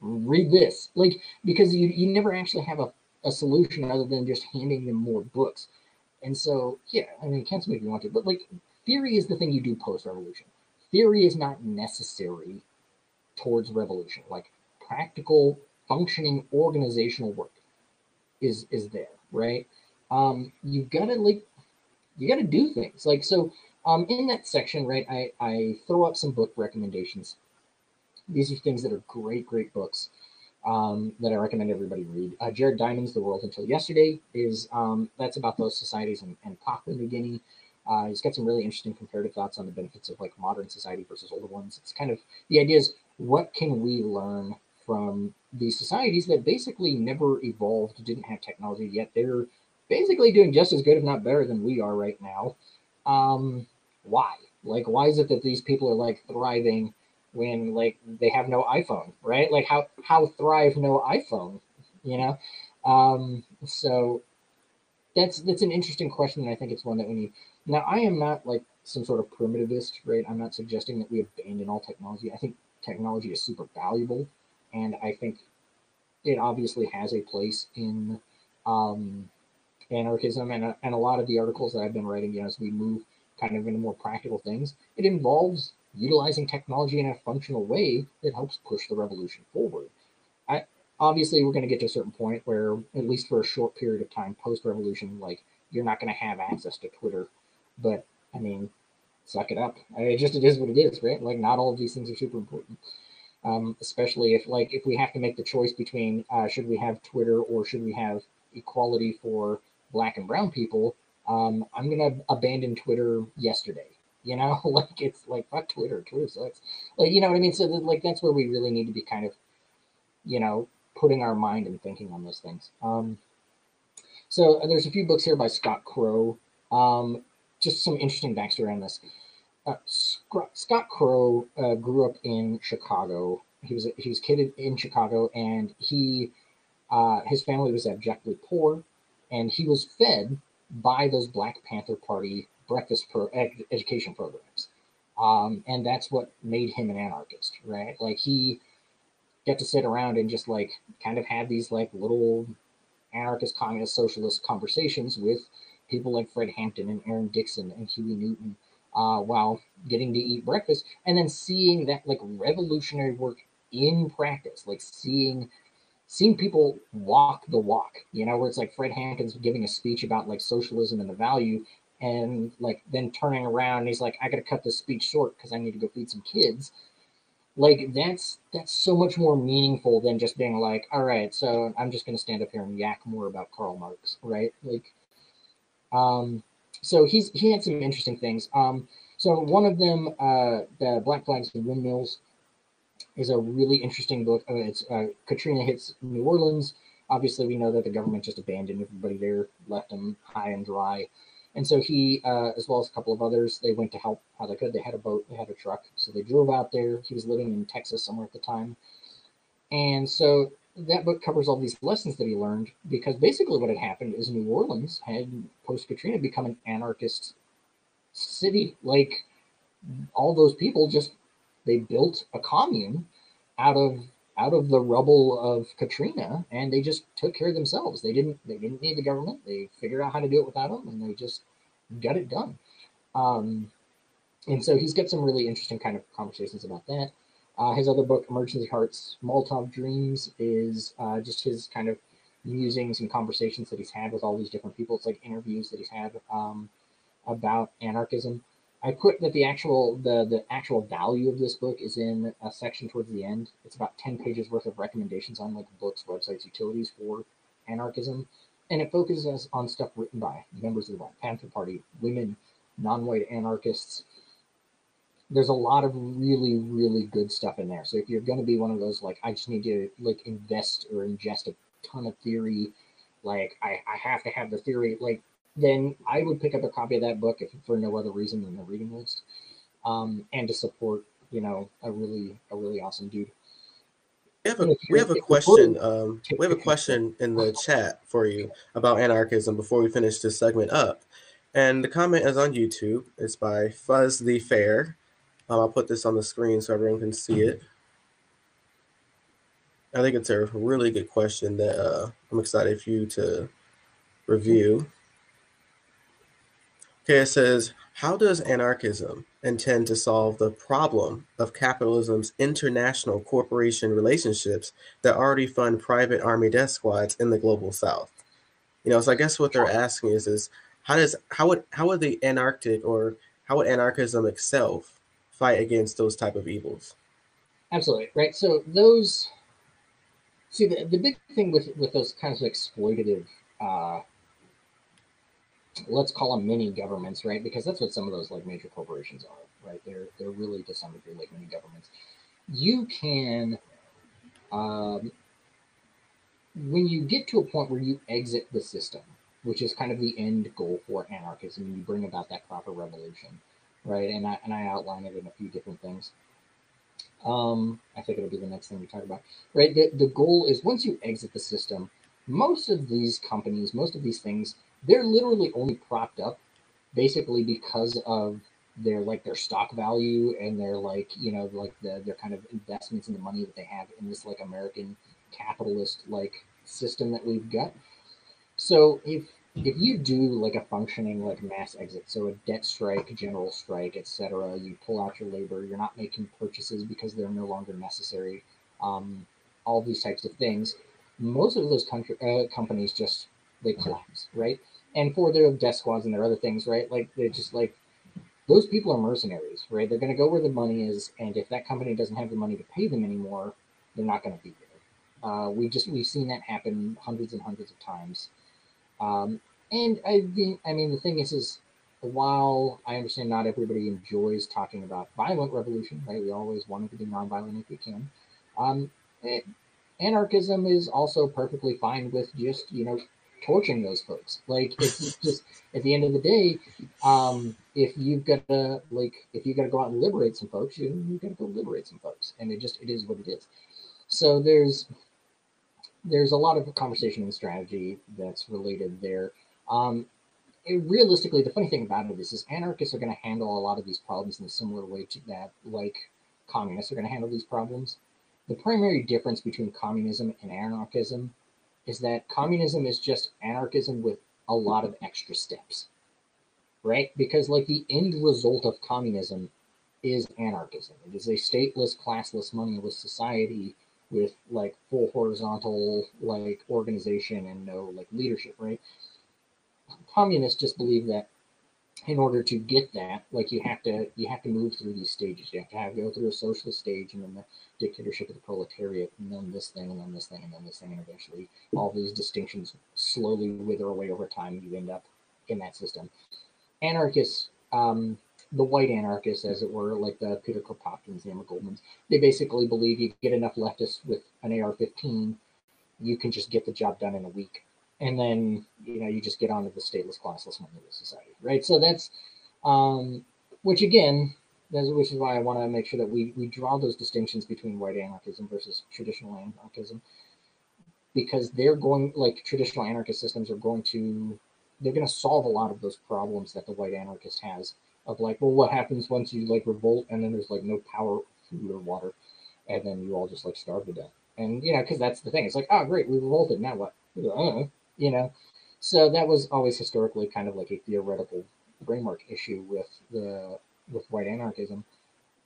read this. Like because you, you never actually have a, a solution other than just handing them more books. And so yeah i mean cancel if you want to but like theory is the thing you do post revolution theory is not necessary towards revolution. Like practical functioning organizational work is is there right? Um you've got to like you got to do things. Like so um in that section right i i throw up some book recommendations. These are things that are great, great books um, that I recommend everybody read. Uh, Jared Diamond's The World Until Yesterday is um, that's about those societies in, in Papua New Guinea. Uh, he's got some really interesting comparative thoughts on the benefits of like modern society versus older ones. It's kind of the idea is what can we learn from these societies that basically never evolved, didn't have technology yet. They're basically doing just as good, if not better, than we are right now. Um, why? Like, why is it that these people are like thriving when like they have no iPhone, right? Like how how thrive no iPhone, you know? Um, so that's that's an interesting question, and I think it's one that we need. Now, I am not like some sort of primitivist, right? I'm not suggesting that we abandon all technology. I think technology is super valuable, and I think it obviously has a place in um, anarchism. And a, and a lot of the articles that I've been writing, you know, as we move kind of into more practical things, it involves utilizing technology in a functional way that helps push the revolution forward. I, obviously, we're going to get to a certain point where, at least for a short period of time post revolution, like you're not going to have access to Twitter. But I mean, suck it up. I mean, it just it is what it is, right? Like not all of these things are super important. Um, especially if like if we have to make the choice between uh, should we have Twitter or should we have equality for black and brown people, um, I'm gonna abandon Twitter yesterday. You know, like it's like fuck Twitter. Twitter sucks. Like you know what I mean. So like that's where we really need to be kind of, you know, putting our mind and thinking on those things. Um, so uh, there's a few books here by Scott Crow. Um, just some interesting backstory on this. Uh, Scott Crow uh, grew up in Chicago. He was he was kid in Chicago, and he uh, his family was abjectly poor, and he was fed by those Black Panther Party breakfast pro- ed- education programs. Um, and that's what made him an anarchist, right? Like he got to sit around and just like kind of have these like little anarchist, communist, socialist conversations with people like Fred Hampton and Aaron Dixon and Huey Newton uh, while getting to eat breakfast and then seeing that like revolutionary work in practice, like seeing seeing people walk the walk, you know, where it's like Fred Hampton's giving a speech about like socialism and the value, and like then turning around he's like, I gotta cut this speech short because I need to go feed some kids. Like that's that's so much more meaningful than just being like, all right, so I'm just gonna stand up here and yak more about Karl Marx, right? Like, um, so he's he had some interesting things. Um, so one of them, uh, the Black Flags and Windmills, is a really interesting book. Uh, it's uh, Katrina hits New Orleans. Obviously, we know that the government just abandoned everybody there, left them high and dry. And so he, uh, as well as a couple of others, they went to help how they could. They had a boat, they had a truck, so they drove out there. He was living in Texas somewhere at the time, and so that book covers all these lessons that he learned because basically what had happened is New Orleans had post Katrina become an anarchist city. Like all those people just they built a commune out of out of the rubble of Katrina, and they just took care of themselves. They didn't they didn't need the government. They figured out how to do it without them, and they just got it done. Um, and so he's got some really interesting kind of conversations about that. Uh, his other book, Emergency Hearts, Molotov Dreams, is uh, just his kind of musings and conversations that he's had with all these different people. It's like interviews that he's had um, about anarchism. I put that the actual the the actual value of this book is in a section towards the end. It's about ten pages worth of recommendations on like books, websites, utilities for anarchism, and it focuses on stuff written by members of the Black Panther Party, women, non-white anarchists. There's a lot of really really good stuff in there. So if you're going to be one of those like I just need to like invest or ingest a ton of theory, like I I have to have the theory like then I would pick up a copy of that book if for no other reason than the reading list, um, and to support you know a really a really awesome dude. We have a, we have a question. Um, we have a question in the chat for you about anarchism before we finish this segment up. And the comment is on YouTube. It's by Fuzz the Fair. Um, I'll put this on the screen so everyone can see it. I think it's a really good question that uh, I'm excited for you to review. Okay, it says, how does anarchism intend to solve the problem of capitalism's international corporation relationships that already fund private army death squads in the global south? You know, so I guess what they're asking is, is how does how would how would the anarchic or how would anarchism itself fight against those type of evils? Absolutely right. So those see the, the big thing with with those kinds of exploitative uh, let's call them mini governments, right? Because that's what some of those like major corporations are, right? They're they're really to some degree like mini governments. You can, um, when you get to a point where you exit the system, which is kind of the end goal for anarchism, and you bring about that proper revolution, right? And I and I outline it in a few different things. Um, I think it'll be the next thing we talk about, right? The the goal is once you exit the system, most of these companies, most of these things they're literally only propped up basically because of their like their stock value and their like you know like the their kind of investments in the money that they have in this like American capitalist like system that we've got. So if if you do like a functioning like mass exit, so a debt strike, general strike, etc., you pull out your labor, you're not making purchases because they're no longer necessary, um, all these types of things. Most of those country, uh, companies just they collapse, right? And for their death squads and their other things, right? Like they're just like those people are mercenaries, right? They're going to go where the money is, and if that company doesn't have the money to pay them anymore, they're not going to be there. Uh, we just we've seen that happen hundreds and hundreds of times. Um, and I I mean, the thing is, is while I understand not everybody enjoys talking about violent revolution, right? We always want it to be nonviolent if we can. Um, it, anarchism is also perfectly fine with just you know torching those folks. Like it's just at the end of the day, um, if you've got to like if you got to go out and liberate some folks, you you got to go liberate some folks, and it just it is what it is. So there's there's a lot of conversation and strategy that's related there. Um, realistically, the funny thing about it is, is anarchists are going to handle a lot of these problems in a similar way to that, like communists are going to handle these problems. The primary difference between communism and anarchism is that communism is just anarchism with a lot of extra steps, right? Because like the end result of communism is anarchism. It is a stateless, classless, moneyless society with like full horizontal like organization and no like leadership, right? Communists just believe that in order to get that, like you have to you have to move through these stages. You have to have go through a socialist stage and then the dictatorship of the proletariat, and then this thing, and then this thing, and then this thing, and eventually all these distinctions slowly wither away over time. You end up in that system. Anarchists, um, the white anarchists, as it were, like the Peter Kropotkins, the Emma Goldmans, they basically believe you get enough leftists with an AR-15, you can just get the job done in a week and then you know you just get onto the stateless, classless moneyless society, right? So that's um, which again, that's, which is why I want to make sure that we we draw those distinctions between white anarchism versus traditional anarchism, because they're going like traditional anarchist systems are going to they're going to solve a lot of those problems that the white anarchist has of like, well, what happens once you like revolt and then there's like no power, food, or water, and then you all just like starve to death. And you know, because that's the thing. It's like, oh, great, we revolted. Now what? You know. So that was always historically kind of like a theoretical framework issue with the with white anarchism,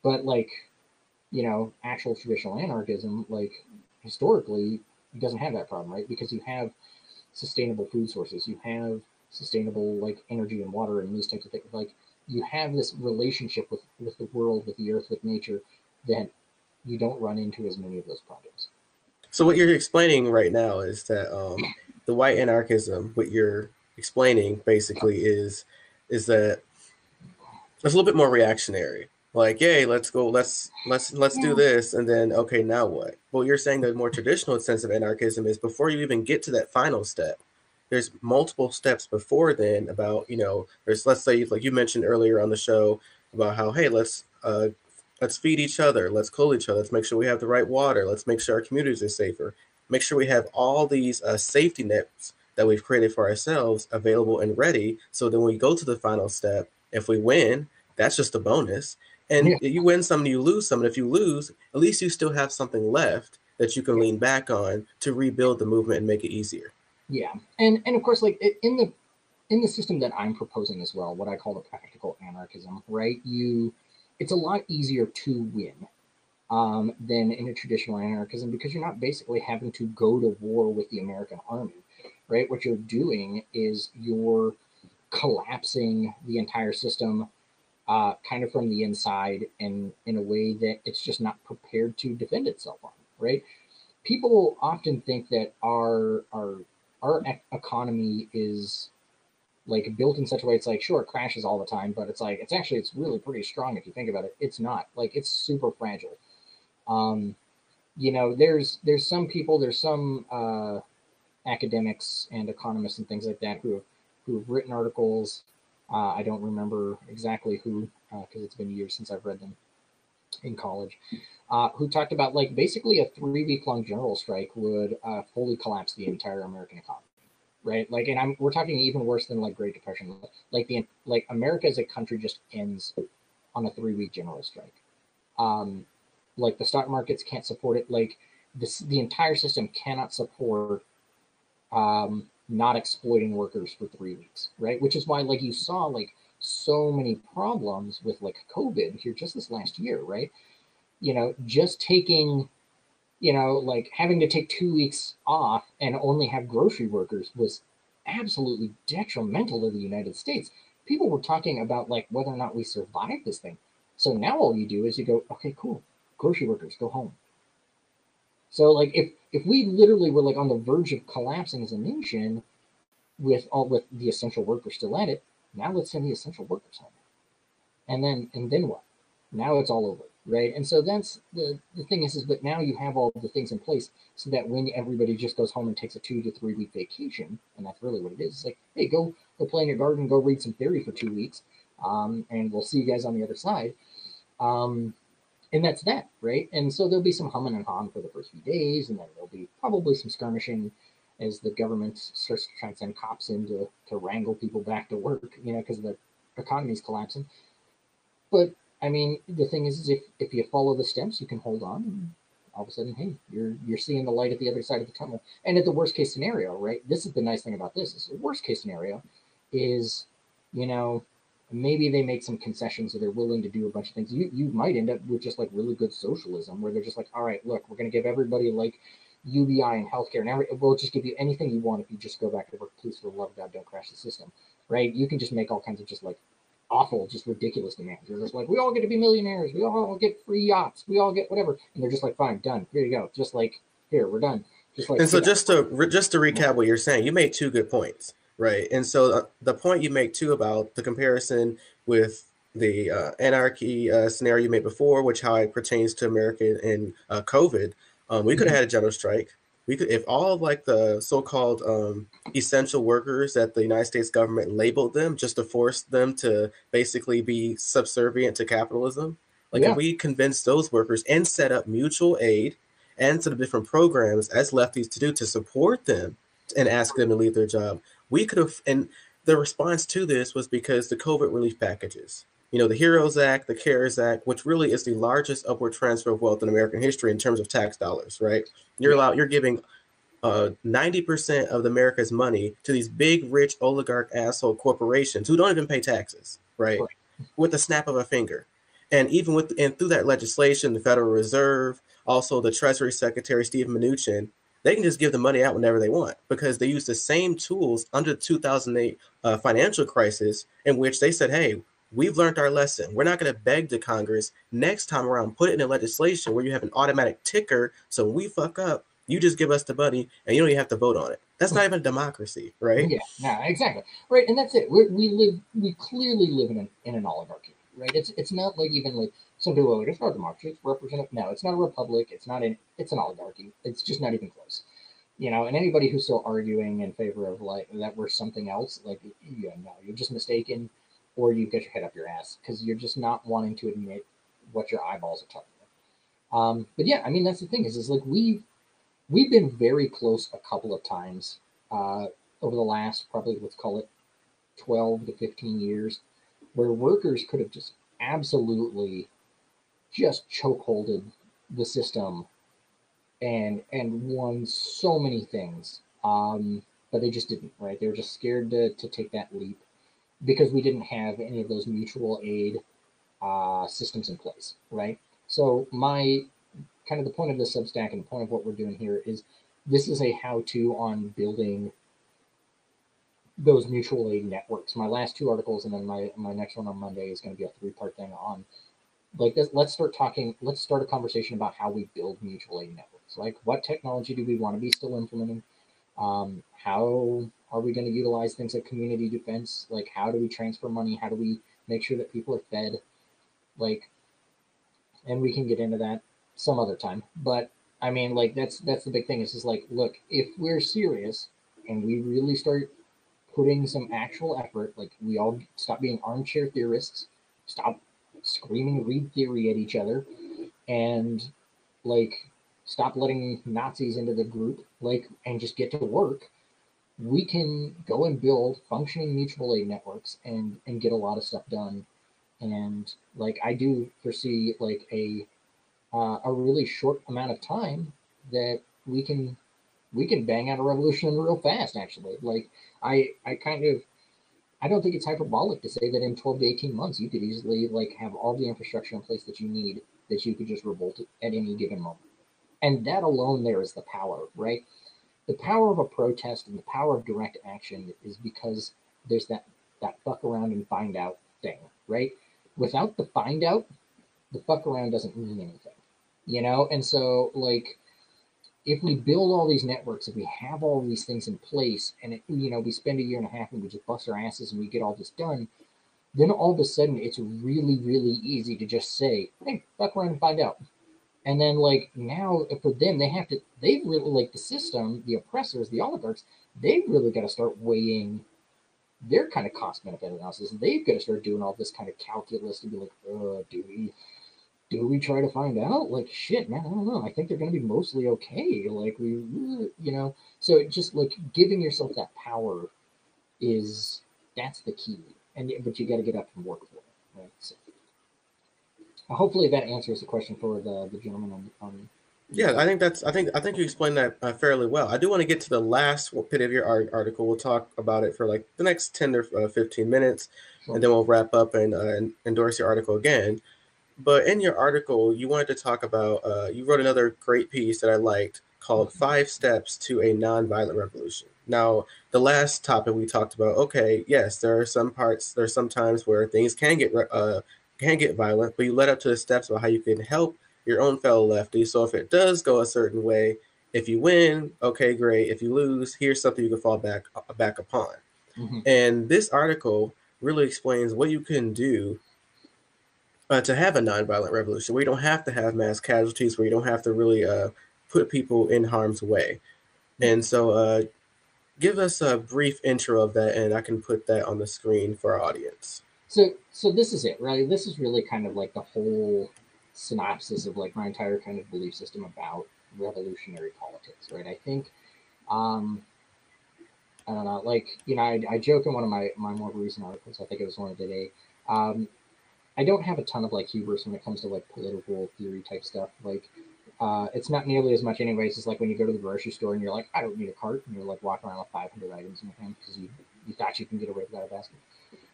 but like, you know, actual traditional anarchism, like historically, doesn't have that problem, right? Because you have sustainable food sources, you have sustainable like energy and water and these types of things. Like you have this relationship with with the world, with the earth, with nature that you don't run into as many of those problems. So what you're explaining right now is that um, the white anarchism, what you're explaining basically is is that it's a little bit more reactionary. Like, yay, let's go, let's let's let's yeah. do this, and then okay, now what? Well, you're saying the more traditional sense of anarchism is before you even get to that final step. There's multiple steps before then about you know there's let's say like you mentioned earlier on the show about how hey let's uh, let's feed each other let's cool each other let's make sure we have the right water let's make sure our communities are safer make sure we have all these uh, safety nets that we've created for ourselves available and ready. So then we go to the final step. If we win, that's just a bonus. And yeah. you win some and you lose some. And if you lose, at least you still have something left that you can lean back on to rebuild the movement and make it easier. Yeah, and and of course, like in the in the system that I'm proposing as well, what I call the practical anarchism, right? You, it's a lot easier to win um, than in a traditional anarchism because you're not basically having to go to war with the American army, right? What you're doing is you're collapsing the entire system uh, kind of from the inside and in a way that it's just not prepared to defend itself on, right? People often think that our our our economy is like built in such a way it's like sure it crashes all the time but it's like it's actually it's really pretty strong if you think about it. It's not. Like it's super fragile. Um, you know, there's there's some people, there's some uh, academics and economists and things like that who have who have written articles. Uh, I don't remember exactly who because uh, it's been years since I've read them in college. Uh, who talked about like basically a three week long general strike would uh, fully collapse the entire American economy, right? Like, and I'm we're talking even worse than like Great Depression. Like the like America as a country just ends on a three week general strike. Um, like the stock markets can't support it like this the entire system cannot support um not exploiting workers for three weeks, right? Which is why, like, you saw like so many problems with like COVID here just this last year, right? You know, just taking, you know, like having to take two weeks off and only have grocery workers was absolutely detrimental to the United States. People were talking about like whether or not we survive this thing. So now all you do is you go, okay, cool, grocery workers go home. So like if if we literally were like on the verge of collapsing as a nation with all with the essential workers still at it, now let's send the essential workers home. And then and then what? Now it's all over, right? And so that's the the thing is is that now you have all the things in place so that when everybody just goes home and takes a two to three week vacation, and that's really what it is. It's like, hey, go go play in your garden, go read some theory for two weeks, um, and we'll see you guys on the other side. Um, and that's that, right? And so there'll be some humming and hawing for the first few days, and then there'll be probably some skirmishing as the government starts to try and send cops in to, to wrangle people back to work, you know, because the economy's collapsing. But I mean, the thing is, is if, if you follow the steps, you can hold on, all of a sudden, hey, you're you're seeing the light at the other side of the tunnel. And at the worst case scenario, right? This is the nice thing about this: is the worst case scenario is, you know, maybe they make some concessions or they're willing to do a bunch of things. You you might end up with just like really good socialism where they're just like, all right, look, we're going to give everybody like UBI and healthcare. Now we'll just give you anything you want if you just go back to work. Please, for the love of God, don't crash the system, right? You can just make all kinds of just like awful, just ridiculous demands. You're just like, we all get to be millionaires. We all get free yachts. We all get whatever. And they're just like, fine, done. Here you go. Just like here, we're done. Just like, and so just to just to recap what you're saying, you made two good points. Right. And so uh, the point you make too about the comparison with the uh, anarchy uh, scenario you made before, which how it pertains to America and uh, COVID, um, we could have mm-hmm. had a general strike. We could, if all of like the so-called um, essential workers that the United States government labeled them just to force them to basically be subservient to capitalism. Like yeah. if we convince those workers and set up mutual aid and set up different programs as lefties to do to support them and ask them to leave their job, we could have, and the response to this was because the COVID relief packages, you know, the HEROES Act, the CARES Act, which really is the largest upward transfer of wealth in American history in terms of tax dollars, right? You're allowed, you're giving uh, 90% of America's money to these big, rich oligarch asshole corporations who don't even pay taxes, right? right? With the snap of a finger. And even with, and through that legislation, the Federal Reserve, also the Treasury Secretary, Steve Mnuchin, they can just give the money out whenever they want because they use the same tools under the 2008 uh, financial crisis in which they said, hey, we've learned our lesson. We're not going to beg to Congress next time around, put it in a legislation where you have an automatic ticker. So when we fuck up, you just give us the money and you don't even have to vote on it. That's not even a democracy, right? Yeah, no, exactly. Right. And that's it. we we live, we clearly live in an, in an oligarchy, right? It's, it's not like even like some people are like, it's not a democracy, it's representative. No, it's not a republic. It's not an, it's an oligarchy. It's just not even close. You know, and anybody who's still arguing in favor of like that we're something else, like, yeah, no, you're just mistaken or you get your head up your ass because you're just not wanting to admit what your eyeballs are telling you. Um, but yeah, I mean, that's the thing is, is like we've, we've been very close a couple of times uh, over the last probably let's call it 12 to 15 years where workers could have just absolutely just chokeholded the system and and won so many things. Um, but they just didn't, right? They were just scared to, to take that leap because we didn't have any of those mutual aid uh, systems in place, right? So my kind of the point of the Substack and the point of what we're doing here is this is a how-to on building those mutual aid networks. My last two articles and then my my next one on Monday is going to be a three-part thing on like this, let's start talking let's start a conversation about how we build mutual aid networks like what technology do we want to be still implementing um, how are we going to utilize things like community defense? Like how do we transfer money? How do we make sure that people are fed? Like and we can get into that some other time. But i mean like that's that's the big thing. Is just like look if we're serious and we really start putting some actual effort like we all stop being armchair theorists stop screaming read theory at each other and like stop letting Nazis into the group, like and just get to work, we can go and build functioning mutual aid networks and and get a lot of stuff done. And like I do foresee like a uh, a really short amount of time that we can we can bang out a revolution real fast. Actually, like I I kind of I don't think it's hyperbolic to say that in 12 to 18 months you could easily like have all the infrastructure in place that you need that you could just revolt at any given moment. And that alone there is the power, right? The power of a protest and the power of direct action is because there's that that fuck around and find out thing, right? Without the find out, the fuck around doesn't mean anything. You know? And so like if we build all these networks, if we have all these things in place, and it, you know we spend a year and a half and we just bust our asses and we get all this done, then all of a sudden it's really really easy to just say, "Hey, fuck around and find out." And then like now for them, they have to they've really like the system, the oppressors, the oligarchs, they've really got to start weighing their kind of cost benefit analysis. And They've got to start doing all this kind of calculus to be like, oh, do we do we try to find out? Like, shit, man, I don't know. I think they're to be mostly okay. Like, we, you know, so just like giving yourself that power is that's the key. And but you got to get up and work for it, right? So, hopefully that answers the question for the the gentleman on. on yeah, I think that's. I think I think you explained that uh, fairly well. I do want to get to the last bit of your article. We'll talk about it for like the next ten or uh, fifteen minutes, sure. and then we'll wrap up and uh, endorse your article again. But in your article, you wanted to talk about, uh, you wrote another great piece that I liked called Five Steps to a Nonviolent Revolution. Now, the last topic we talked about, okay, yes, there are some parts, there are some times where things can get uh, can get violent, but you led up to the steps about how you can help your own fellow lefty. So if it does go a certain way, if you win, okay, great. If you lose, here's something you can fall back uh, back upon. Mm-hmm. And this article really explains what you can do uh, to have a nonviolent revolution where you don't have to have mass casualties, where you don't have to really uh, put people in harm's way. And so, uh, give us a brief intro of that, and I can put that on the screen for our audience. So, so this is it, right? This is really kind of like the whole synopsis of like my entire kind of belief system about revolutionary politics, right? I think, um, I don't know, like you know, I, I joke in one of my my more recent articles. I think it was one of the day. Um, I don't have a ton of like hubris when it comes to like political theory type stuff. Like, uh, it's not nearly as much, anyways. As like when you go to the grocery store and you're like, I don't need a cart, and you're like walking around with 500 items in your hand because you you thought you can get away without a basket.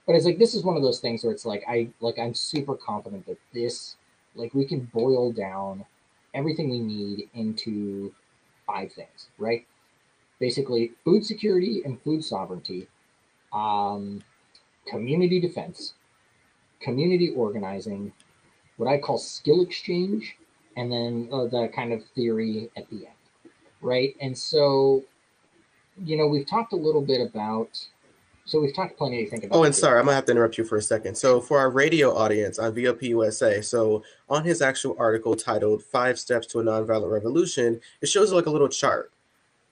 But it's like this is one of those things where it's like I like I'm super confident that this like we can boil down everything we need into five things, right? Basically, food security and food sovereignty, um, community defense, community organizing, what I call skill exchange, and then uh, the kind of theory at the end, right? And so, you know, we've talked a little bit about. So we've talked plenty. I think about. Oh, and sorry, I'm gonna have to interrupt you for a second. So for our radio audience on VOP USA, so on his actual article titled Five Steps to a Nonviolent Revolution," it shows like a little chart.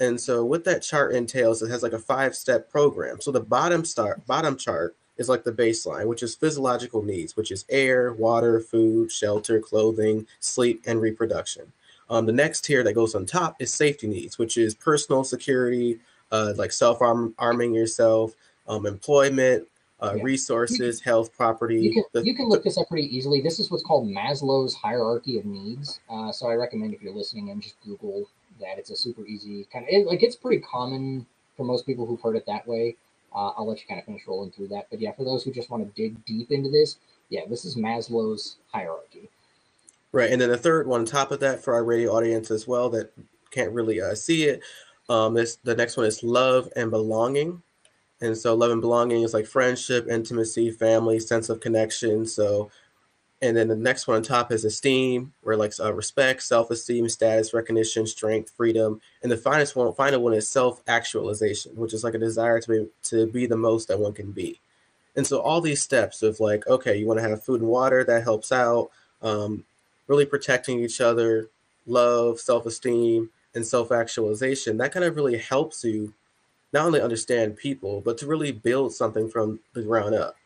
And so what that chart entails, it has like a five-step program. So the bottom start bottom chart is like the baseline, which is physiological needs, which is air, water, food, shelter, clothing, sleep, and reproduction. Um, the next tier that goes on top is safety needs, which is personal security, uh, like self arming yourself, um, employment, uh, yeah. resources, can, health, property. You can, the, you can look this up pretty easily. This is what's called Maslow's hierarchy of needs. Uh, so I recommend if you're listening and just Google that. It's a super easy kind of it, like it's pretty common for most people who've heard it that way. Uh, I'll let you kind of finish rolling through that. But yeah, for those who just want to dig deep into this, yeah, this is Maslow's hierarchy. Right, and then the third one on top of that for our radio audience as well that can't really uh, see it. Um, this the next one is love and belonging, and so love and belonging is like friendship, intimacy, family, sense of connection. So and then the next one on top is esteem, where like uh, respect, self-esteem, status, recognition, strength, freedom, and the finest one, final one is self-actualization, which is like a desire to be to be the most that one can be. And so all these steps of like, okay, you want to have food and water that helps out, um, really protecting each other, love, self-esteem, and self-actualization. That kind of really helps you not only understand people, but to really build something from the ground up.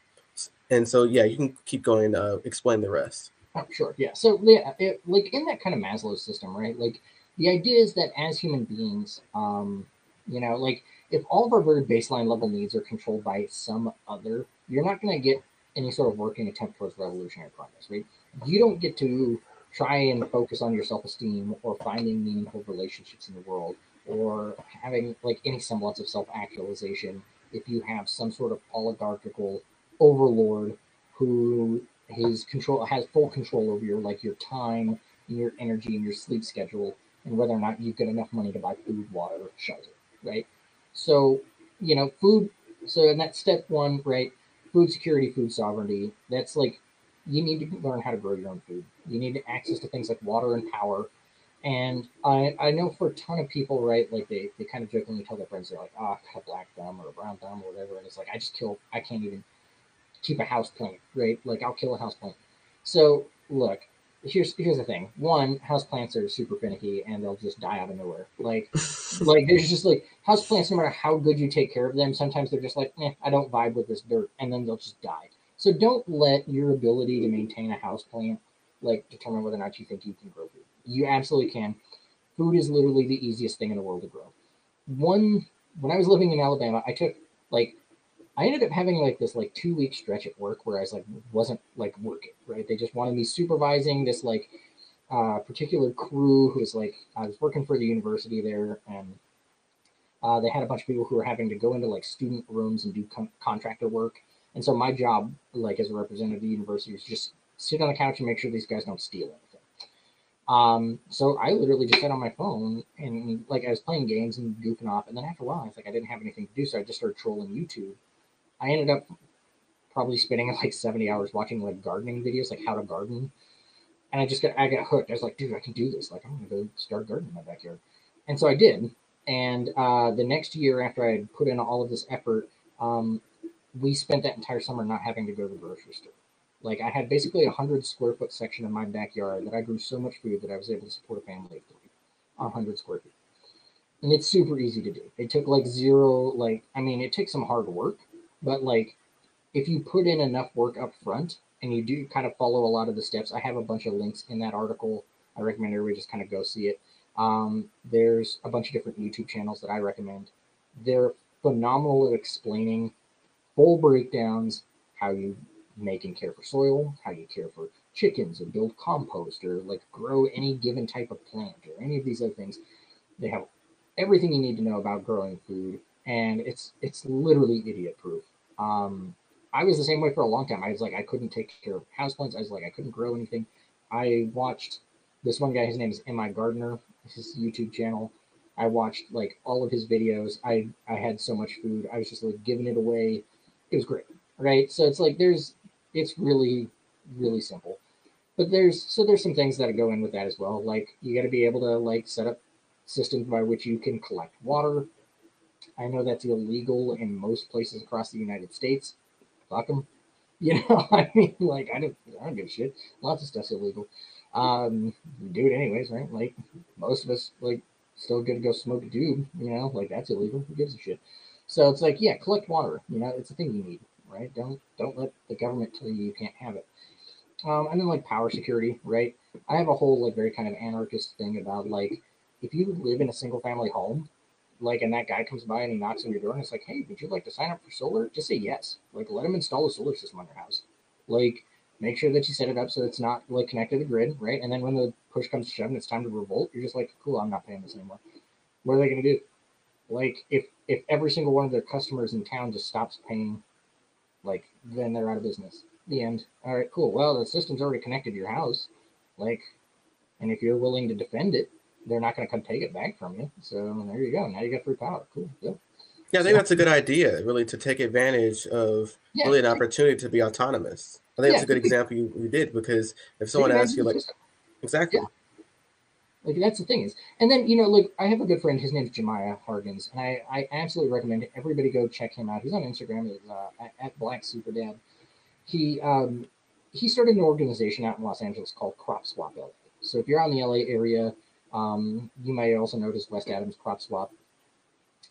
And so, yeah, you can keep going. Uh, explain the rest. Oh, sure. Yeah. So, yeah, it, like in that kind of Maslow system, right? Like the idea is that as human beings, um, you know, like if all of our very baseline level needs are controlled by some other, you're not going to get any sort of working attempt towards revolutionary progress, right? You don't get to try and focus on your self esteem or finding meaningful relationships in the world or having like any semblance of self-actualization if you have some sort of oligarchical overlord who his control has full control over your like your time and your energy and your sleep schedule and whether or not you've got enough money to buy food water shelter right? So you know food so in that step one right food security food sovereignty that's like you need to learn how to grow your own food. You need access to things like water and power and I, I know for a ton of people, right, like they, they kind of jokingly tell their friends, they're like, oh, I got a black thumb or a brown thumb or whatever. And it's like, I just kill, I can't even keep a house plant, right? Like I'll kill a house plant. So look, here's here's the thing. One, house plants are super finicky and they'll just die out of nowhere. Like like there's just like house plants, no matter how good you take care of them, sometimes they're just like, eh, I don't vibe with this dirt, and then they'll just die. So don't let your ability to maintain a house plant like determine whether or not you think you can grow. You absolutely can. Food is literally the easiest thing in the world to grow. One, when I was living in Alabama, I took like, I ended up having like this like two week stretch at work where I was like wasn't like working right. They just wanted me supervising this like uh, particular crew who was like I was working for the university there and uh, they had a bunch of people who were having to go into like student rooms and do con- contractor work. And so my job, like as a representative of the university, is just sit on the couch and make sure these guys don't steal anything. Um, so I literally just sat on my phone and like I was playing games and goofing off, and then after a while, I was like, I didn't have anything to do, so I just started trolling YouTube. I ended up probably spending like 70 hours watching like gardening videos, like how to garden. And I just got I got hooked. I was like, dude, I can do this. Like, I'm gonna go start gardening in my backyard. And so I did. And uh, the next year, after I had put in all of this effort, um, we spent that entire summer not having to go to the grocery store. Like I had basically a hundred square foot section in my backyard that I grew so much food that I was able to support a family of hundred square feet. And it's super easy to do. It took like zero, like I mean, it takes some hard work, but like if you put in enough work up front and you do kind of follow a lot of the steps, I have a bunch of links in that article. I recommend everybody just kind of go see it. Um, there's a bunch of different YouTube channels that I recommend. They're phenomenal at explaining full breakdowns, how you and care for soil, how you care for chickens and build compost or like grow any given type of plant or any of these other things. They have everything you need to know about growing food, and it's it's literally idiot proof. Um, I was the same way for a long time. I was like I couldn't take care of houseplants. I was like I couldn't grow anything. I watched this one guy. His name is MIgardener. His YouTube channel. I watched like all of his videos. I I had so much food. I was just like giving it away. It was great, right? So it's like there's it's really really simple. But there's so there's some things that go in with that as well. Like you got to be able to like set up systems by which you can collect water. I know that's illegal in most places across the united states. Fuck them you know i mean like i don't i don't give a shit. Lots of stuff's illegal. Um do it anyways right? Like most of us like still to go smoke a doob you know? Like that's illegal. Who gives a shit? So it's like yeah collect water. You know it's a thing you need right? Don't don't let the government tell you you can't have it. Um, and then like power security, right? I have a whole like very kind of anarchist thing about like if you live in a single family home, like and that guy comes by and he knocks on your door and it's like, hey, would you like to sign up for solar? Just say yes. Like let him install a solar system on your house. Like make sure that you set it up so it's not like connected to the grid, right? And then when the push comes to shove and it's time to revolt, you're just like, cool, I'm not paying this anymore. What are they gonna do? Like if if every single one of their customers in town just stops paying like then they're out of business. The end. All right, cool. Well, the system's already connected to your house, like, and if you're willing to defend it, they're not going to come take it back from you. So there you go. Now you got free power. Cool. Yep. Yeah, I think so, that's a good idea, really, to take advantage of yeah, really an opportunity to be autonomous. I think yeah, that's a good example you, you did because if someone asks you, like, exactly, yeah. Like that's the thing is, and then you know, like I have a good friend. His name's Jamiah Hargins, and I, I absolutely recommend everybody go check him out. He's on Instagram at, uh, at Black Super Dad. He um, he started an organization out in Los Angeles called Crop Swap LA. So if you're on the LA area, um, you might also notice West Adams Crop Swap.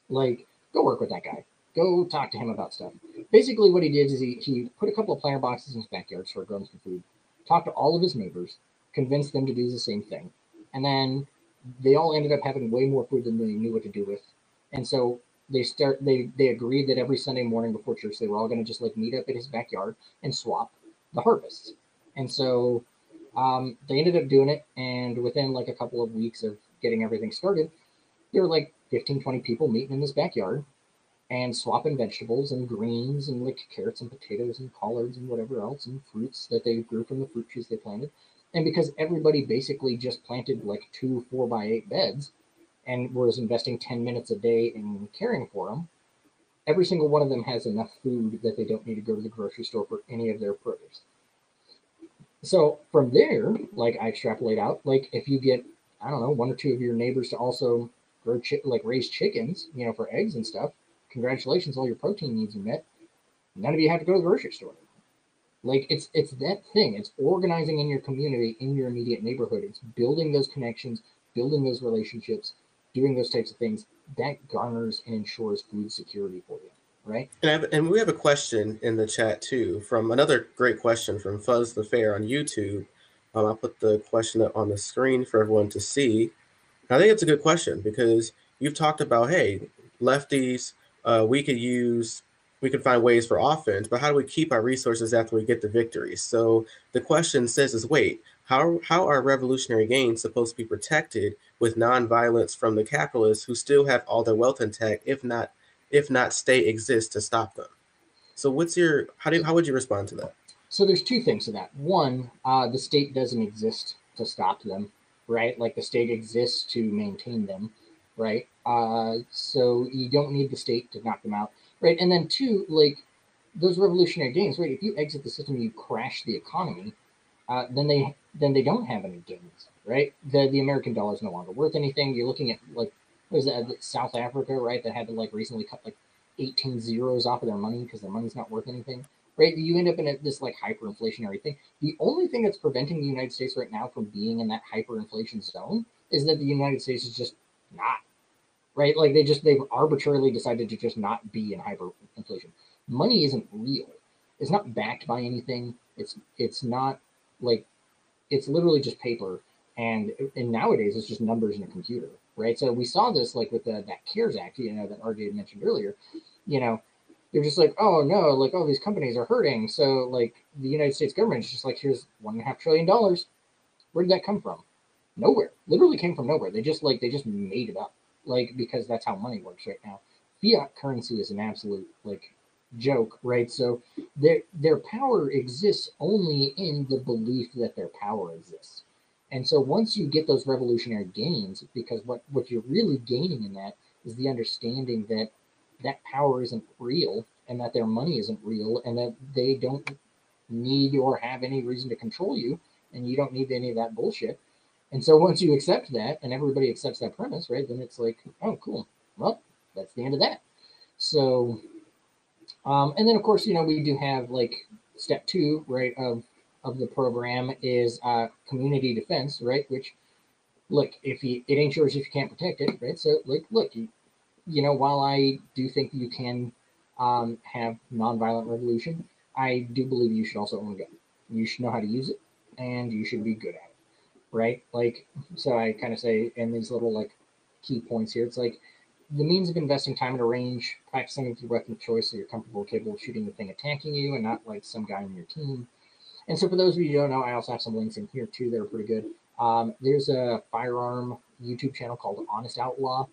Like, go work with that guy. Go talk to him about stuff. Basically, what he did is he, he put a couple of planter boxes in his backyard, started growing some food, talked to all of his neighbors, convinced them to do the same thing and then they all ended up having way more food than they knew what to do with. And so they start they they agreed that every Sunday morning before church they were all going to just like meet up at his backyard and swap the harvest. And so um, they ended up doing it, and within like a couple of weeks of getting everything started, there were like, 15, 20 people meeting in this backyard and swapping vegetables and greens and like carrots and potatoes and collards and whatever else and fruits that they grew from the fruit trees they planted. And because everybody basically just planted like two four by eight beds and was investing 10 minutes a day in caring for them, every single one of them has enough food that they don't need to go to the grocery store for any of their produce. So from there, like I extrapolate out, like if you get, I don't know, one or two of your neighbors to also grow chi- like raise chickens, you know, for eggs and stuff, congratulations, all your protein needs are met. None of you have to go to the grocery store. Like it's it's that thing. It's organizing in your community, in your immediate neighborhood. It's building those connections, building those relationships, doing those types of things. That garners and ensures food security for you, right? And, have, and we have a question in the chat too from another great question from Fuzz the Fair on YouTube. Um, I'll put the question up on the screen for everyone to see. I think it's a good question because you've talked about hey, lefties uh, we could use we can find ways for offense, but how do we keep our resources after we get the victories? So the question says is wait, how how are revolutionary gains supposed to be protected with nonviolence from the capitalists who still have all their wealth intact, if not if not state exists to stop them? So what's your how do how would you respond to that? So there's two things to that. One, uh, the state doesn't exist to stop them, right? Like the state exists to maintain them right? Uh, so you don't need the state to knock them out, right? And then two, like those revolutionary gains, right? If you exit the system, you crash the economy, uh, then they then they don't have any gains, right? The the American dollar is no longer worth anything. You're looking at like is that South Africa, right? That had to like recently cut like 18 zeros off of their money because their money's not worth anything, right? You end up in a, this like hyperinflationary thing. The only thing that's preventing the United States right now from being in that hyperinflation zone is that the United States is just not right? Like they just they've arbitrarily decided to just not be in hyperinflation. Money isn't real. It's not backed by anything. It's it's not like it's literally just paper. And and nowadays it's just numbers in a computer, right? So we saw this like with the, that CARES Act, you know, that RJ had mentioned earlier. You know, they're just like, oh no, like all these companies are hurting. So like the United States government is just like, here's one and a half trillion dollars. Where did that come from? Nowhere. Literally came from nowhere. They just like they just made it up like because that's how money works right now. Fiat currency is an absolute like joke, right? So their their power exists only in the belief that their power exists. And so once you get those revolutionary gains, because what what you're really gaining in that is the understanding that that power isn't real and that their money isn't real and that they don't need or have any reason to control you and you don't need any of that bullshit and so once you accept that and everybody accepts that premise, right, then it's like, oh, cool. Well, that's the end of that. So, um, and then of course, you know, we do have like step two, right, of of the program is uh, community defense, right? Which, look, if you it ain't yours if you can't protect it, right? So, like, look, you, you know, while I do think you can um, have nonviolent revolution, I do believe you should also own a gun. You should know how to use it, and you should be good at it right? Like, so I kind of say in these little like key points here, it's like the means of investing time at a range, practicing with your weapon of choice so you're comfortable, capable of shooting the thing attacking you and not like some guy on your team. And so for those of you who don't know, I also have some links in here too that are pretty good. Um, there's a firearm YouTube channel called Honest Outlaw.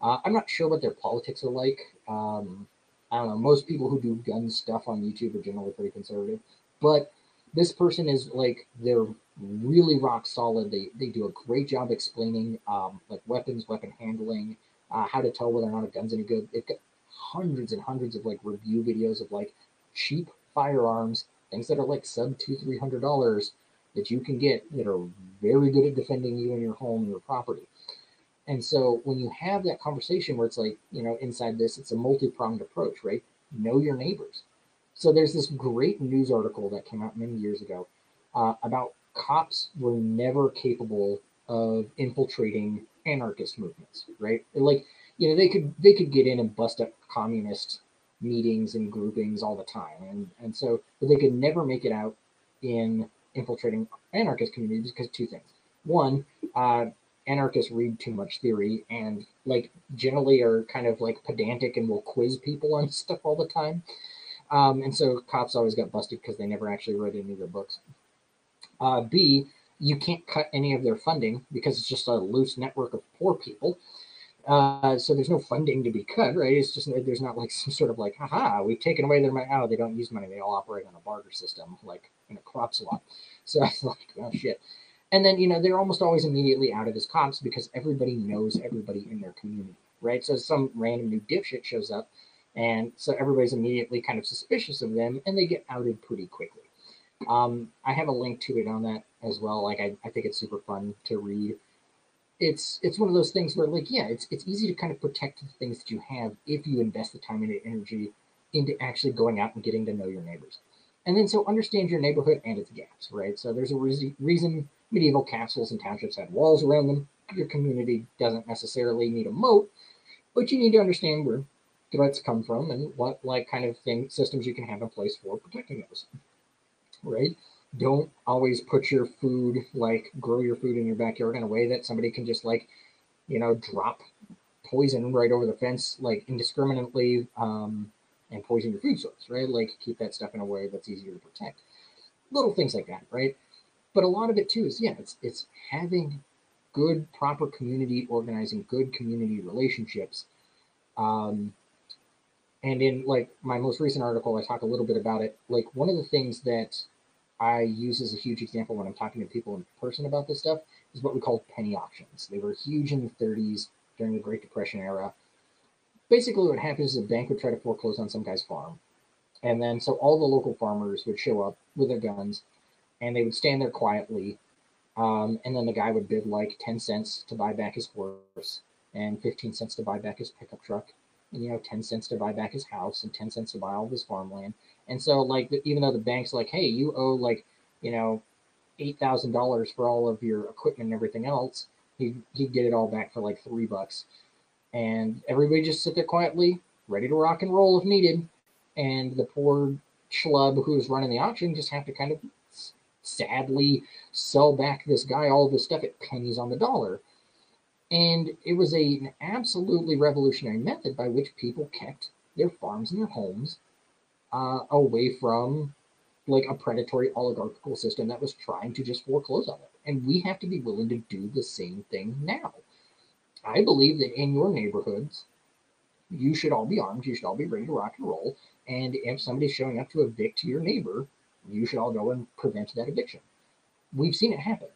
Uh, I'm not sure what their politics are like. Um, I don't know. Most people who do gun stuff on YouTube are generally pretty conservative, but this person is like they're really rock solid. They they do a great job explaining um, like weapons, weapon handling, uh, how to tell whether or not a gun's any good. They've got hundreds and hundreds of like review videos of like cheap firearms, things that are like sub two three hundred dollars that you can get that are very good at defending you and your home and your property. And so when you have that conversation where it's like, you know, inside this, it's a multi-pronged approach, right? Know your neighbors. So there's this great news article that came out many years ago uh, about cops were never capable of infiltrating anarchist movements, right? Like, you know, they could they could get in and bust up communist meetings and groupings all the time, and and so but they could never make it out in infiltrating anarchist communities because two things. One, uh, anarchists read too much theory and like generally are kind of like pedantic and will quiz people on stuff all the time. Um, and so cops always got busted because they never actually read any of their books. Uh, B, you can't cut any of their funding because it's just a loose network of poor people. Uh, so there's no funding to be cut, right? It's just there's not like some sort of like, haha, we've taken away their money. Oh, they don't use money. They all operate on a barter system, like in a crop swap. So I was like, oh shit. And then you know they're almost always immediately outed as cops because everybody knows everybody in their community, right? So some random new dipshit shows up, and so everybody's immediately kind of suspicious of them, and they get outed pretty quickly. Um, I have a link to it on that as well. Like I, I think it's super fun to read. It's it's one of those things where like yeah it's it's easy to kind of protect the things that you have if you invest the time and energy into actually going out and getting to know your neighbors. And then so understand your neighborhood and its gaps right? So there's a re- reason medieval castles and townships had walls around them. Your community doesn't necessarily need a moat but you need to understand where threats come from and what like kind of thing systems you can have in place for protecting those right? Don't always put your food like grow your food in your backyard in a way that somebody can just like you know drop poison right over the fence like indiscriminately um, and poison your food source right? Like keep that stuff in a way that's easier to protect. Little things like that right? But a lot of it too is yeah it's it's having good proper community organizing good community relationships um, and in like my most recent article i talk a little bit about it. Like one of the things that I use as a huge example when I'm talking to people in person about this stuff is what we call penny auctions. They were huge in the 30s during the Great Depression era. Basically, what happens is a bank would try to foreclose on some guy's farm. And then, so all the local farmers would show up with their guns and they would stand there quietly. Um, and then the guy would bid like 10 cents to buy back his horse and 15 cents to buy back his pickup truck you know, 10 cents to buy back his house and 10 cents to buy all of his farmland. And so, like, even though the bank's like, hey, you owe like, you know, eight thousand dollars for all of your equipment and everything else, he he'd get it all back for like three bucks, and everybody just sit there quietly, ready to rock and roll if needed, and the poor schlub who's running the auction just have to kind of sadly sell back this guy all of his stuff at pennies on the dollar. And it was a, an absolutely revolutionary method by which people kept their farms and their homes uh, away from like a predatory oligarchical system that was trying to just foreclose on it. And we have to be willing to do the same thing now. I believe that in your neighborhoods, you should all be armed, you should all be ready to rock and roll. And if somebody's showing up to evict your neighbor, you should all go and prevent that eviction. We've seen it happen.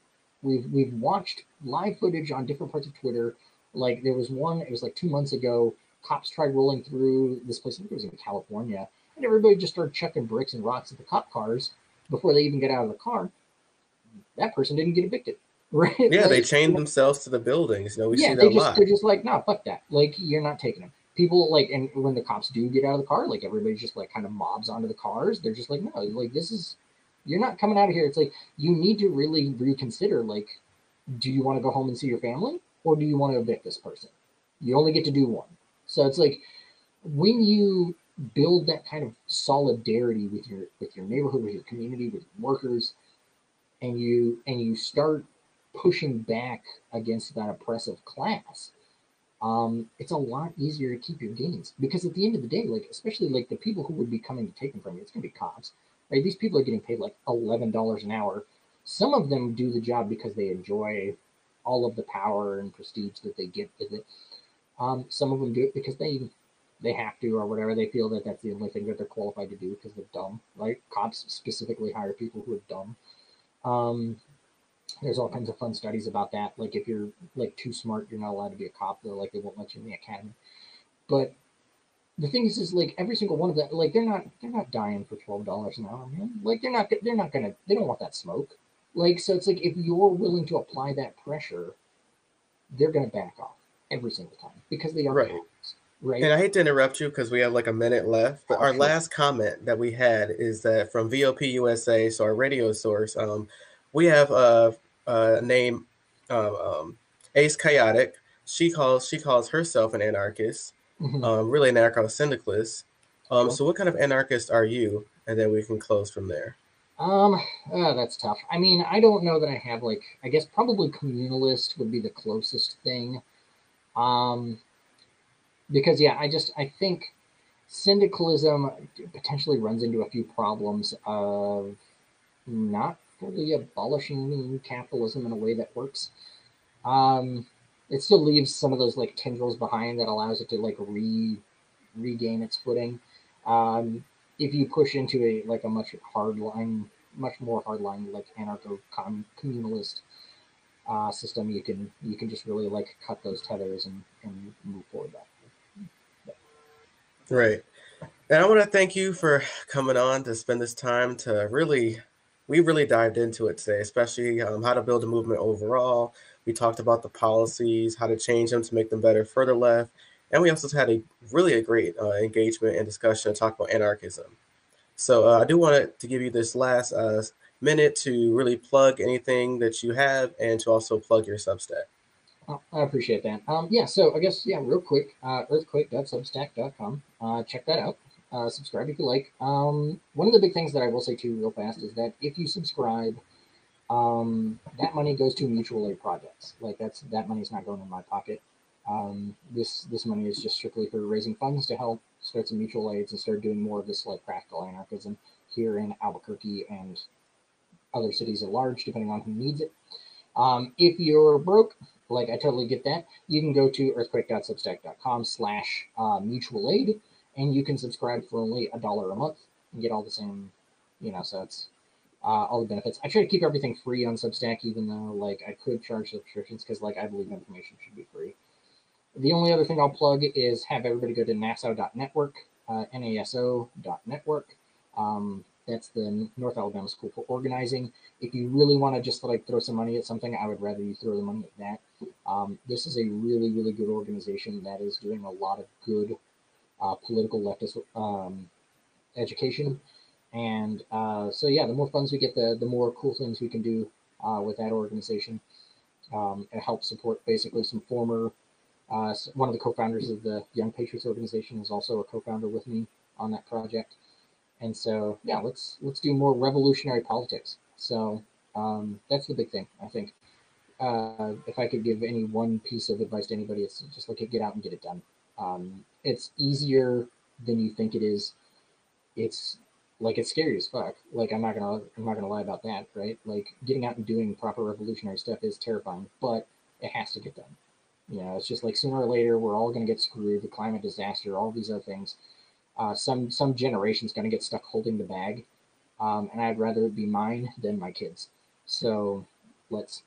We've we've watched live footage on different parts of Twitter. Like there was one, it was like two months ago. Cops tried rolling through this place. I think it was in California, and everybody just started chucking bricks and rocks at the cop cars before they even get out of the car. That person didn't get evicted. Right? Yeah, like, they chained themselves to the buildings. You know, we yeah, see they that just, They're just like, no, fuck that. Like, you're not taking them. People like, and when the cops do get out of the car, like everybody just like kind of mobs onto the cars. They're just like, no, like this is, you're not coming out of here. It's like you need to really reconsider. Like, do you want to go home and see your family, or do you want to evict this person? You only get to do one. So it's like when you build that kind of solidarity with your with your neighborhood, with your community, with workers, and you and you start pushing back against that oppressive class, um, it's a lot easier to keep your gains because at the end of the day, like especially like the people who would be coming to take them from you, it's gonna be cops. Right? These people are getting paid like eleven dollars an hour. Some of them do the job because they enjoy all of the power and prestige that they get with it. Um, some of them do it because they they have to or whatever. They feel that that's the only thing that they're qualified to do because they're dumb, right? Cops specifically hire people who are dumb. Um, there's all kinds of fun studies about that. Like if you're like too smart, you're not allowed to be a cop. They're like they won't let you in the academy. But the thing is, is like every single one of them, like they're not they're not dying for twelve dollars an hour, man. Like they're not they're not gonna they don't want that smoke. Like so, it's like if you're willing to apply that pressure, they're gonna back off every single time because they are right. Right. And I hate to interrupt you because we have like a minute left, but Oh, our sure. last comment that we had is that from VOP USA, so our radio source, um, we have a, a name, um, um, Ace Chaotic. She calls she calls herself an anarchist, Mhm. um, really an anarcho-syndicalist. Um, Cool. so what kind of anarchist are you? And then we can close from there. Um, uh, that's tough. I mean, I don't know that I have like. I guess probably communalist would be the closest thing. Um, because yeah, I just I think syndicalism potentially runs into a few problems of not fully abolishing capitalism in a way that works. Um, it still leaves some of those like tendrils behind that allows it to like re regain its footing. Um, if you push into a like a much hard line, much more hard line like anarcho communalist uh, system, you can you can just really like cut those tethers and, and move forward that. Right. And I want to thank you for coming on to spend this time to really, we really dived into it today, especially um, how to build a movement overall. We talked about the policies, how to change them to make them better for the left. And we also had a really a great uh, engagement and discussion to talk about anarchism. So uh, I do want to give you this last uh, minute to really plug anything that you have and to also plug your Substack. I appreciate that. Um, yeah, so I guess, yeah, real quick, uh, earthquake.substack.com. Uh, check that out. Uh, subscribe if you like. Um, one of the big things that I will say too, real fast, is that if you subscribe, um, that money goes to mutual aid projects. Like that's that money's not going in my pocket. Um, this this money is just strictly for raising funds to help start some mutual aids and start doing more of this like practical anarchism here in Albuquerque and other cities at large, depending on who needs it. Um, if you're broke, like I totally get that. You can go to earthquake.substack.com slash uh, mutual aid and you can subscribe for only a dollar a month and get all the same, you know, so it's uh, all the benefits. I try to keep everything free on Substack, even though like I could charge subscriptions because like I believe information should be free. The only other thing I'll plug is have everybody go to naso.network, uh, naso.network. Um, that's the North Alabama School for Organizing. If you really want to just like throw some money at something, I would rather you throw the money at that. Um, this is a really, really good organization that is doing a lot of good uh, political leftist um, education. And uh, so, yeah, the more funds we get, the, the more cool things we can do uh, with that organization. Um, it helps support basically some former, uh, one of the co founders of the Young Patriots organization is also a co founder with me on that project. And so, yeah, let's let's do more revolutionary politics. So um, that's the big thing, I think. Uh, if I could give any one piece of advice to anybody, it's just like get out and get it done. Um, it's easier than you think it is. It's like it's scary as fuck. Like I'm not gonna I'm not gonna lie about that, right? Like getting out and doing proper revolutionary stuff is terrifying, but it has to get done. You know, it's just like sooner or later we're all gonna get screwed. The climate disaster, all these other things. Uh, some some generation's gonna get stuck holding the bag, um, and I'd rather it be mine than my kids. So let's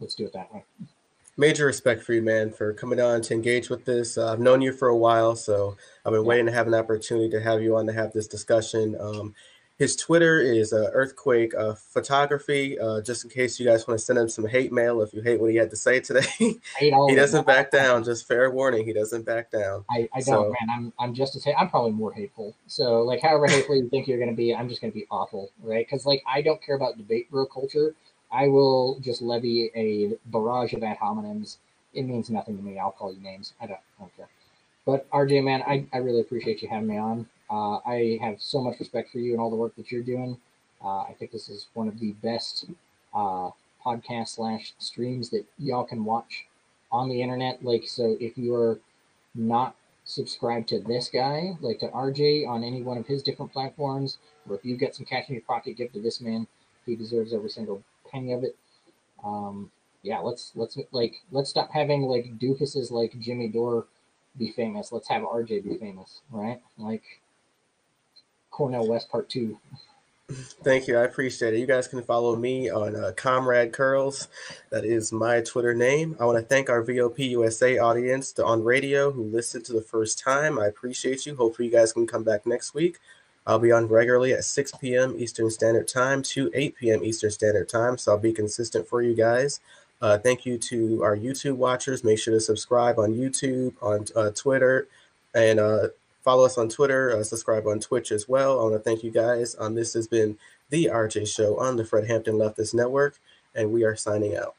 let's do it that way major respect for you, man, for coming on to engage with this. Uh, I've known you for a while, so I've been waiting to have an opportunity to have you on to have this discussion. Um, his Twitter is uh, Earthquake uh, Photography. Uh, just in case you guys want to send him some hate mail if you hate what he had to say today, he doesn't back down. Just fair warning, he doesn't back down. I, I don't, man. I'm I'm just to say I'm probably more hateful. So like, however hateful you think you're going to be, I'm just going to be awful, right? Because like, I don't care about debate bro culture. I will just levy a barrage of ad hominems. It means nothing to me. I'll call you names. I don't, I don't care. But RJ, man, I, I really appreciate you having me on. Uh, I have so much respect for you and all the work that you're doing. Uh, I think this is one of the best uh, podcast slash streams that y'all can watch on the internet. Like, so if you're not subscribed to this guy, like to RJ on any one of his different platforms, or if you get some cash in your pocket, give to this man. He deserves every single penny of it. Um, yeah, let's let's like let's stop having like doofuses like Jimmy Dore be famous. Let's have RJ be famous, right? Like Cornel West Part Two. Thank you. I appreciate it. You guys can follow me on uh, Comrade Curls. That is my Twitter name. I want to thank our VOP USA audience to, on radio who listened to the first time. I appreciate you. Hopefully, you guys can come back next week. I'll be on regularly at 6 p.m. Eastern Standard Time to 8 p.m. Eastern Standard Time, so I'll be consistent for you guys. Uh, thank you to our YouTube watchers. Make sure to subscribe on YouTube, on uh, Twitter, and uh, follow us on Twitter. Uh, subscribe on Twitch as well. I want to thank you guys. Um, this has been the RJ Show on the Fred Hampton Leftist Network, and we are signing out.